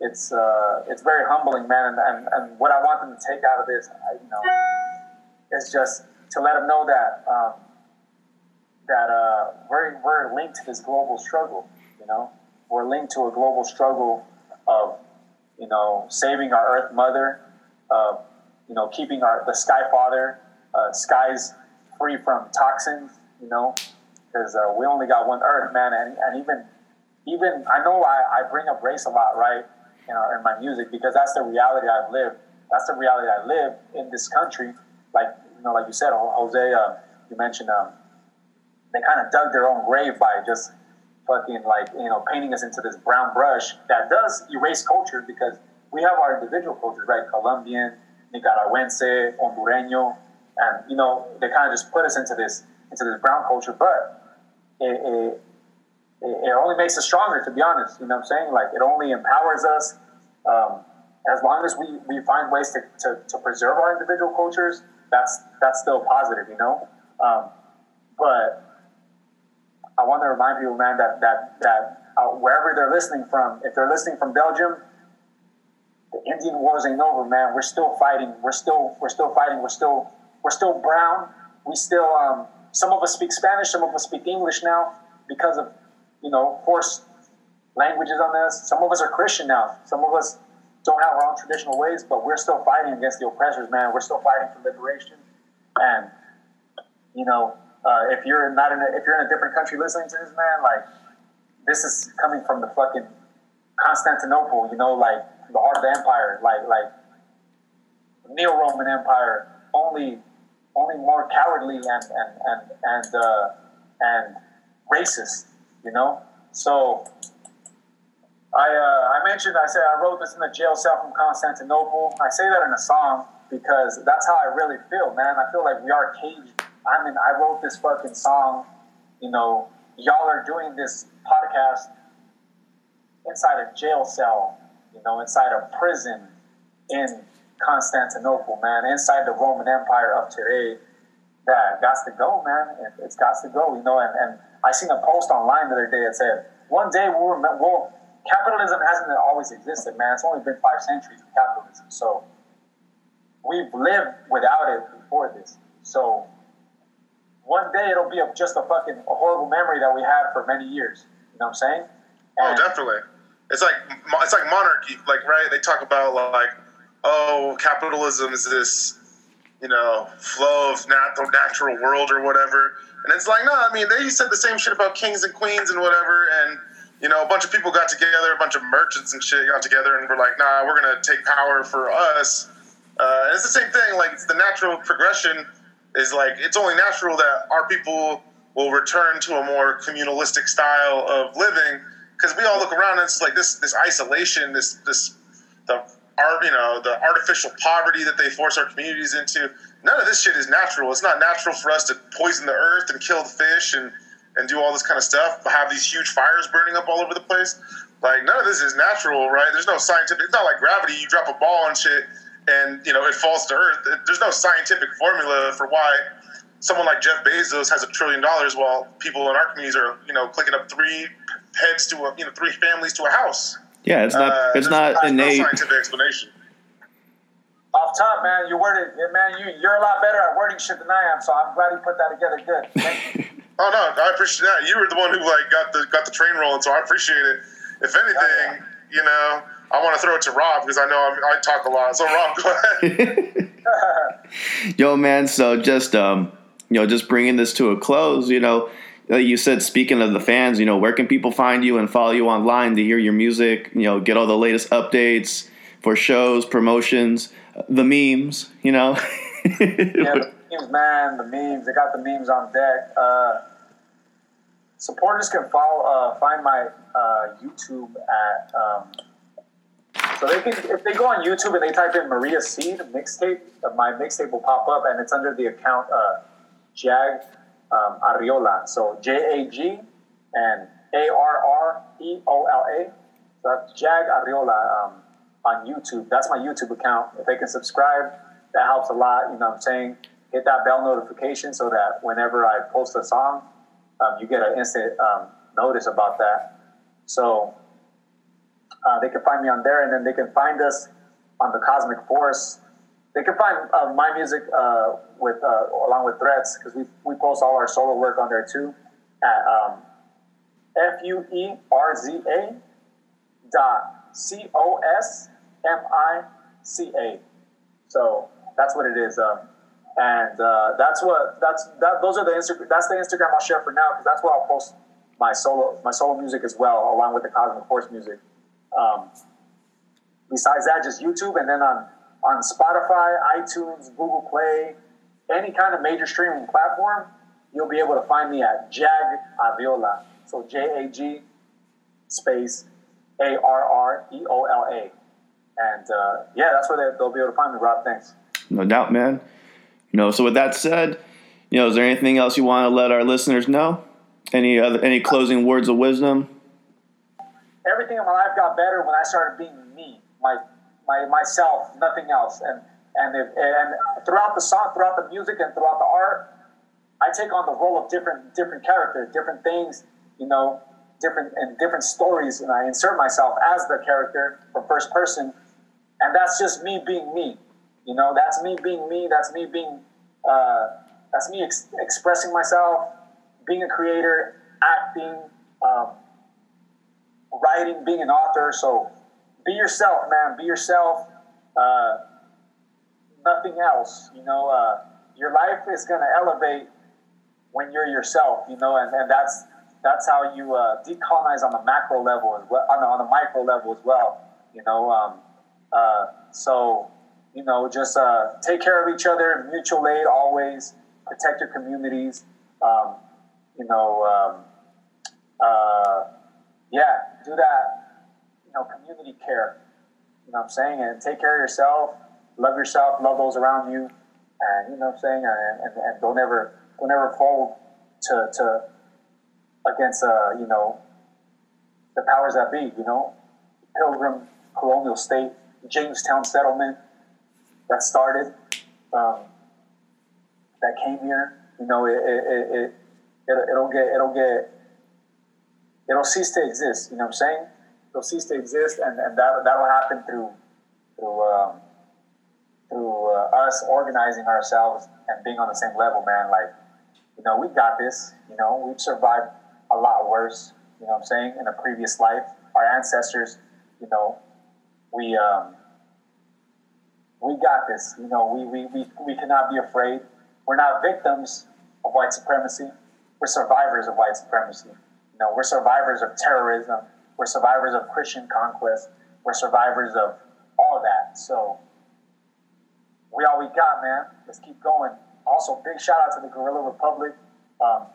it's uh, it's very humbling, man. And, and, and what I want them to take out of this, I, you know, is just to let them know that um, that uh, we're we're linked to this global struggle. You know, we're linked to a global struggle of you know saving our Earth Mother, of you know keeping our the Sky Father, uh, skies free from toxins, you know, because uh, we only got one Earth, man, and, and even even I know I, I bring up race a lot, right, in, our, in my music because that's the reality I've lived. That's the reality I live in this country. Like you know, like you said, Jose, uh, you mentioned um, they kind of dug their own grave by just fucking like you know painting us into this brown brush that does erase culture because we have our individual cultures, right? Colombian, Nicaragüense, Hondureño, and you know they kind of just put us into this into this brown culture, but it, it, it only makes us stronger. To be honest, you know what I'm saying? Like it only empowers us. Um, as long as we, we find ways to, to, to, preserve our individual cultures, that's that's still positive, you know. Um, but I want to remind people, man, that that that uh, wherever they're listening from, if they're listening from Belgium, the Indian wars ain't over, man. We're still fighting. We're still we're still fighting. We're still we're still brown. We still, um, some of us speak Spanish, some of us speak English now because of, you know, forced languages on us. Some of us are Christian now. Some of us don't have our own traditional ways, but we're still fighting against the oppressors, man. We're still fighting for liberation. And, you know, uh, if you're not in a, if you're in a different country listening to this, man, like, this is coming from the fucking Constantinople, you know, like the heart of the empire, like, like Neo-Roman Empire, only only more cowardly and and and and uh, and racist, you know. So I uh, I mentioned I said I wrote this in a jail cell from Constantinople. I say that in a song because that's how I really feel, man. I feel like we are caged. I mean, I wrote this fucking song. You know, y'all are doing this podcast inside a jail cell. You know, inside a prison in Constantinople, man, inside the Roman Empire of today, that got to go, man. It, has got to go, you know. And, and I seen a post online the other day that said, one day we'll, we'll capitalism hasn't always existed, man. It's only been five centuries of capitalism. So we've lived without it before this. So one day it'll be just a fucking a horrible memory that we had for many years. You know what I'm saying? Oh, definitely. it's like it's like monarchy, like right? They talk about like, oh, capitalism is this, you know, flow of nat- the natural world or whatever. And it's like, no, I mean, they said the same shit about kings and queens and whatever. And you know, a bunch of people got together, a bunch of merchants and shit got together, and were like, nah, we're gonna take power for us. Uh, and it's the same thing. Like, it's the natural progression is like it's only natural that our people will return to a more communalistic style of living because we all look around and it's like this this isolation, this this the art, you know, the artificial poverty that they force our communities into. None of this shit is natural. It's not natural for us to poison the earth and kill the fish and and do all this kind of stuff. Have these huge fires burning up all over the place. Like none of this is natural, right? There's no scientific. It's not like gravity. You drop a ball and shit, and you know it falls to earth. There's no scientific formula for why someone like Jeff Bezos has a trillion dollars while people in our communities are, you know, clicking up three heads to a, you know, three families to a house. Yeah, it's not. Uh, it's not there's innate. No scientific explanation. Off top, man, you worded, yeah, man, you you're a lot better at wording shit than I am. So I'm glad you put that together. Good. Thank you. Oh no, I appreciate that. You were the one who like got the got the train rolling, so I appreciate it. If anything, you know, I want to throw it to Rob because I know I'm, I talk a lot. So Rob, go ahead. Yo, man. So just um, you know, just bringing this to a close. You know, like you said, speaking of the fans, you know, where can people find you and follow you online to hear your music? You know, get all the latest updates for shows, promotions, the memes. You know. yeah, the memes, man, the memes. They got the memes on deck. Uh, supporters can follow, uh, find my uh, YouTube at. Um, so they can, if they go on YouTube and they type in Maria Seed mixtape, uh, my mixtape will pop up, and it's under the account uh, Jag um, Ariola. So J A G and A R R E O L A. So that's Jag Ariola um, on YouTube. That's my YouTube account. If they can subscribe, that helps a lot. You know what I'm saying? Hit that bell notification so that whenever I post a song, um, you get an instant um, notice about that. So uh, they can find me on there, and then they can find us on the Cosmic Force. They can find uh, my music uh, with uh, along with Threats because we we post all our solo work on there too at um, f u e r z a dot c o s m i c a. So that's what it is. Um, and uh, that's what that's that. Those are the Instagram. That's the Instagram I'll share for now because that's where I'll post my solo my solo music as well, along with the Cosmic Force music. Um, besides that, just YouTube, and then on on Spotify, iTunes, Google Play, any kind of major streaming platform, you'll be able to find me at Jag Ariola. So J A G space A R R E O L A. And uh, yeah, that's where they, they'll be able to find me, Rob. Thanks. No doubt, man. You know, so with that said, you know, is there anything else you want to let our listeners know? Any other any closing words of wisdom? Everything in my life got better when I started being me, my my myself, nothing else. And and if, and throughout the song, throughout the music, and throughout the art, I take on the role of different different characters, different things, you know, different and different stories, and I insert myself as the character from first person, and that's just me being me. You know, that's me being me. That's me being. Uh, that's me ex- expressing myself, being a creator, acting. Um, writing, being an author. So be yourself, man. Be yourself. Uh, nothing else. You know, uh, your life is going to elevate when you're yourself. You know, and, and that's that's how you uh, decolonize on the macro level as well, on the, on the micro level as well. You know, um, uh, so you know, just uh, take care of each other, mutual aid always. Protect your communities. Um, you know. Um, uh, yeah, do that, you know, community care. You know what I'm saying? And take care of yourself, love yourself, love those around you, and you know what I'm saying? And, and, and don't ever don't ever fold to, to against uh, you know the powers that be, you know. Pilgrim colonial state, Jamestown settlement that started, um, that came here, you know, it, it, it, it, it, it'll get, it'll get, it'll cease to exist. You know what I'm saying? It'll cease to exist, and, and that that'll happen through through um, through uh, us organizing ourselves and being on the same level, man. Like, you know, we got this. You know, we've survived a lot worse. You know what I'm saying? In a previous life, our ancestors, you know, we um, we got this. You know, we, we, we, we cannot be afraid. We're not victims of white supremacy. We're survivors of white supremacy. You know, we're survivors of terrorism. We're survivors of Christian conquest. We're survivors of all that. So we all we got, man. Let's keep going. Also, big shout out to the Guerrilla Republic. Um,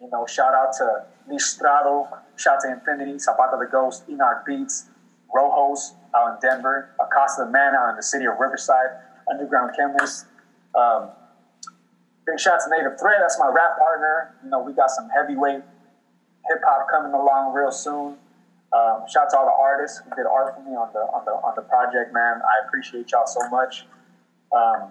you know, shout out to Listrado, shout out to Infinity, Zapata the Ghost, Enoch Beats, Rojos out in Denver, Acosta the Man out in the city of Riverside, Underground Chemist. Um, big shout to Native Threat, that's my rap partner. You know, we got some heavyweight hip hop coming along real soon. Um, shout out to all the artists who did art for me on the on the on the project, man. I appreciate y'all so much. Um,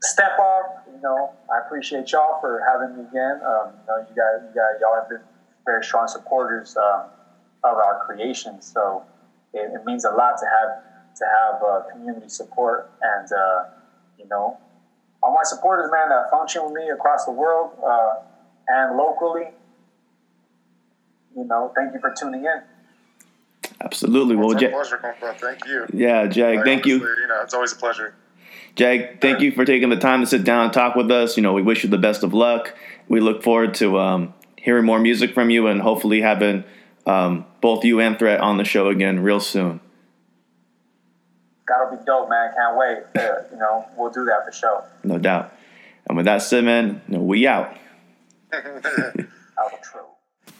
step off, you know, I appreciate y'all for having me again. Um, you know, you guys, you guys, y'all have been very strong supporters um, of our creation, so it, it means a lot to have to have uh, community support and uh, you know, all my supporters, man, that function with me across the world uh, and locally. You know, thank you for tuning in. Absolutely. Well, It's Ja- a pleasure, compa. Thank you. yeah, Jag, Like, thank you. You know, it's always a pleasure. Jag, thank you for taking the time to sit down and talk with us. You know, we wish you the best of luck. We look forward to um, hearing more music from you and hopefully having um, both you and Threat on the show again real soon. That'll be dope, man. Can't wait. You know, we'll do that for sure. No doubt. And with that said, man, you know, we out. Outro.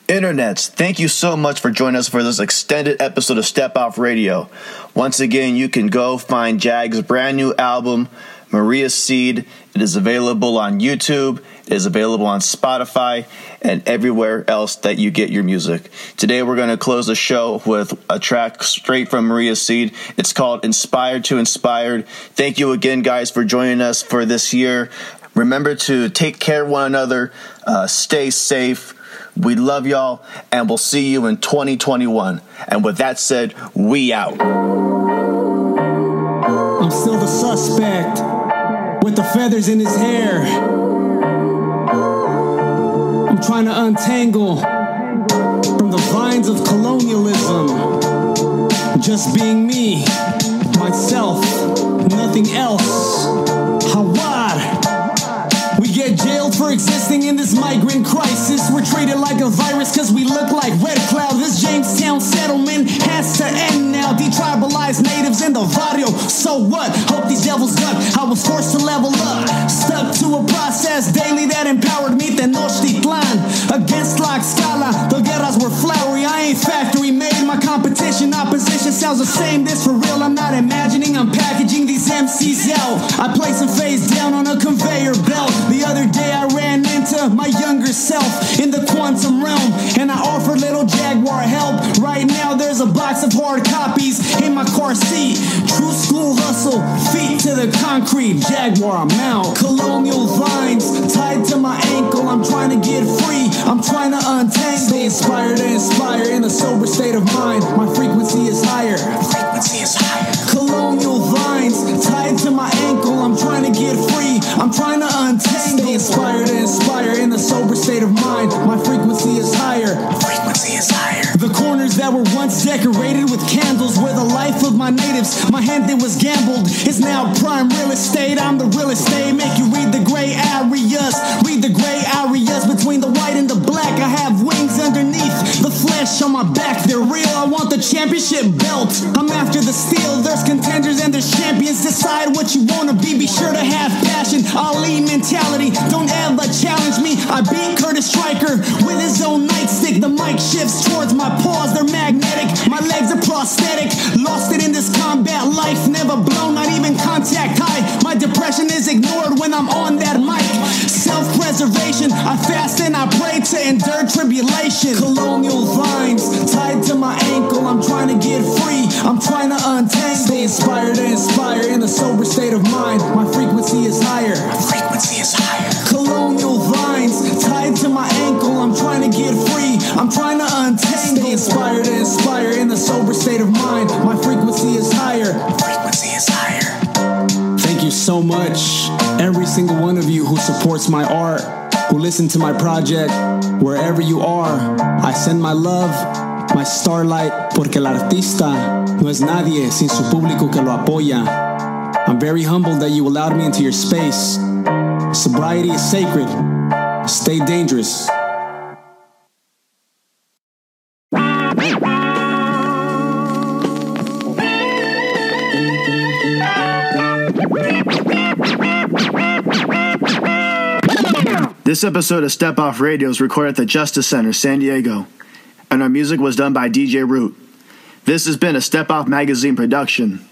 Internets, thank you so much for joining us for this extended episode of Step Off Radio. Once again, you can go find Jag's brand new album, Maria Seed. It is available on YouTube, it is available on Spotify, and everywhere else that you get your music. Today, we're going to close the show with a track straight from Maria Seed. It's called Inspired to Inspired. Thank you again, guys, for joining us for this year. Remember to take care of one another, uh, stay safe. We love y'all, and we'll see you in 2021. And with that said, we out. I'm still the suspect with the feathers in his hair. Trying to untangle from the vines of colonialism. Just being me, myself, nothing else. Hawad. We get jailed for existing in this migrant crisis. We're treated like a virus cause we look like Red Cloud. This Jamestown settlement has to end now. Detribalized natives in the barrio. So what? Hope these devils duck. I was forced to level up. Stuck to a process daily that empowered me. Tenochtitlan. Against La Scala. The guerras were flowery. I ain't factory made. My competition, opposition sounds the same. This for real. I'm not imagining. I'm packaging these MCs out. I place them face down on a conveyor belt. The other day I ran into my younger self in the quantum realm and I offered little Jaguar help. Right now there's a box of hard copies in my car seat. True school hustle, feet to the concrete. Jaguar, I'm out. Colonial vines tied to my ankle. I'm trying to get free. I'm trying to untangle. Stay inspired and inspire in a sober state of mind. My frequency is higher. Frequency is higher. Colonial vines tied to my ankle. I'm trying to get free. I'm trying to untangle. Stay inspired and inspire in a sober state of mind. My frequency is higher. Frequency is higher. The corners that were once decorated with candles were the life of my natives. My hand that was gambled is now prime real estate. I'm the real estate. Make you read the gray areas. Read the gray areas between the white and the black. I have wings underneath on my back. They're real. I want the championship belt. I'm after the steel. There's contenders and there's champions. Decide what you wanna be. Be sure to have passion. Ali mentality. Don't ever challenge me. I beat Curtis Stryker with his own nightstick. The mic shifts towards my paws. They're magnetic. My legs are prosthetic. Lost it in this combat life. Never blown, not even contact high. My depression is ignored when I'm on that mic. Self preservation. I fast and I pray to endure tribulation. Colonial vines tied to my ankle. I'm trying to get free. I'm trying to untangle. Stay inspired and inspire in a sober state of mind. My frequency is higher. My Frequency is higher. Colonial vines tied to my ankle. I'm trying to get free. I'm trying to untangle. Stay inspired and inspire in a sober state of mind. My frequency is higher. My Frequency is higher. Thank you so much, every single one of you who supports my art. Who listen to my project. Wherever you are, I send my love, my starlight, porque el artista no es nadie sin su público que lo apoya. I'm very humbled that you allowed me into your space. Sobriety is sacred. Stay dangerous. This episode of Step Off Radio is recorded at the Justice Center, San Diego, and our music was done by DJ Root. This has been a Step Off Magazine production.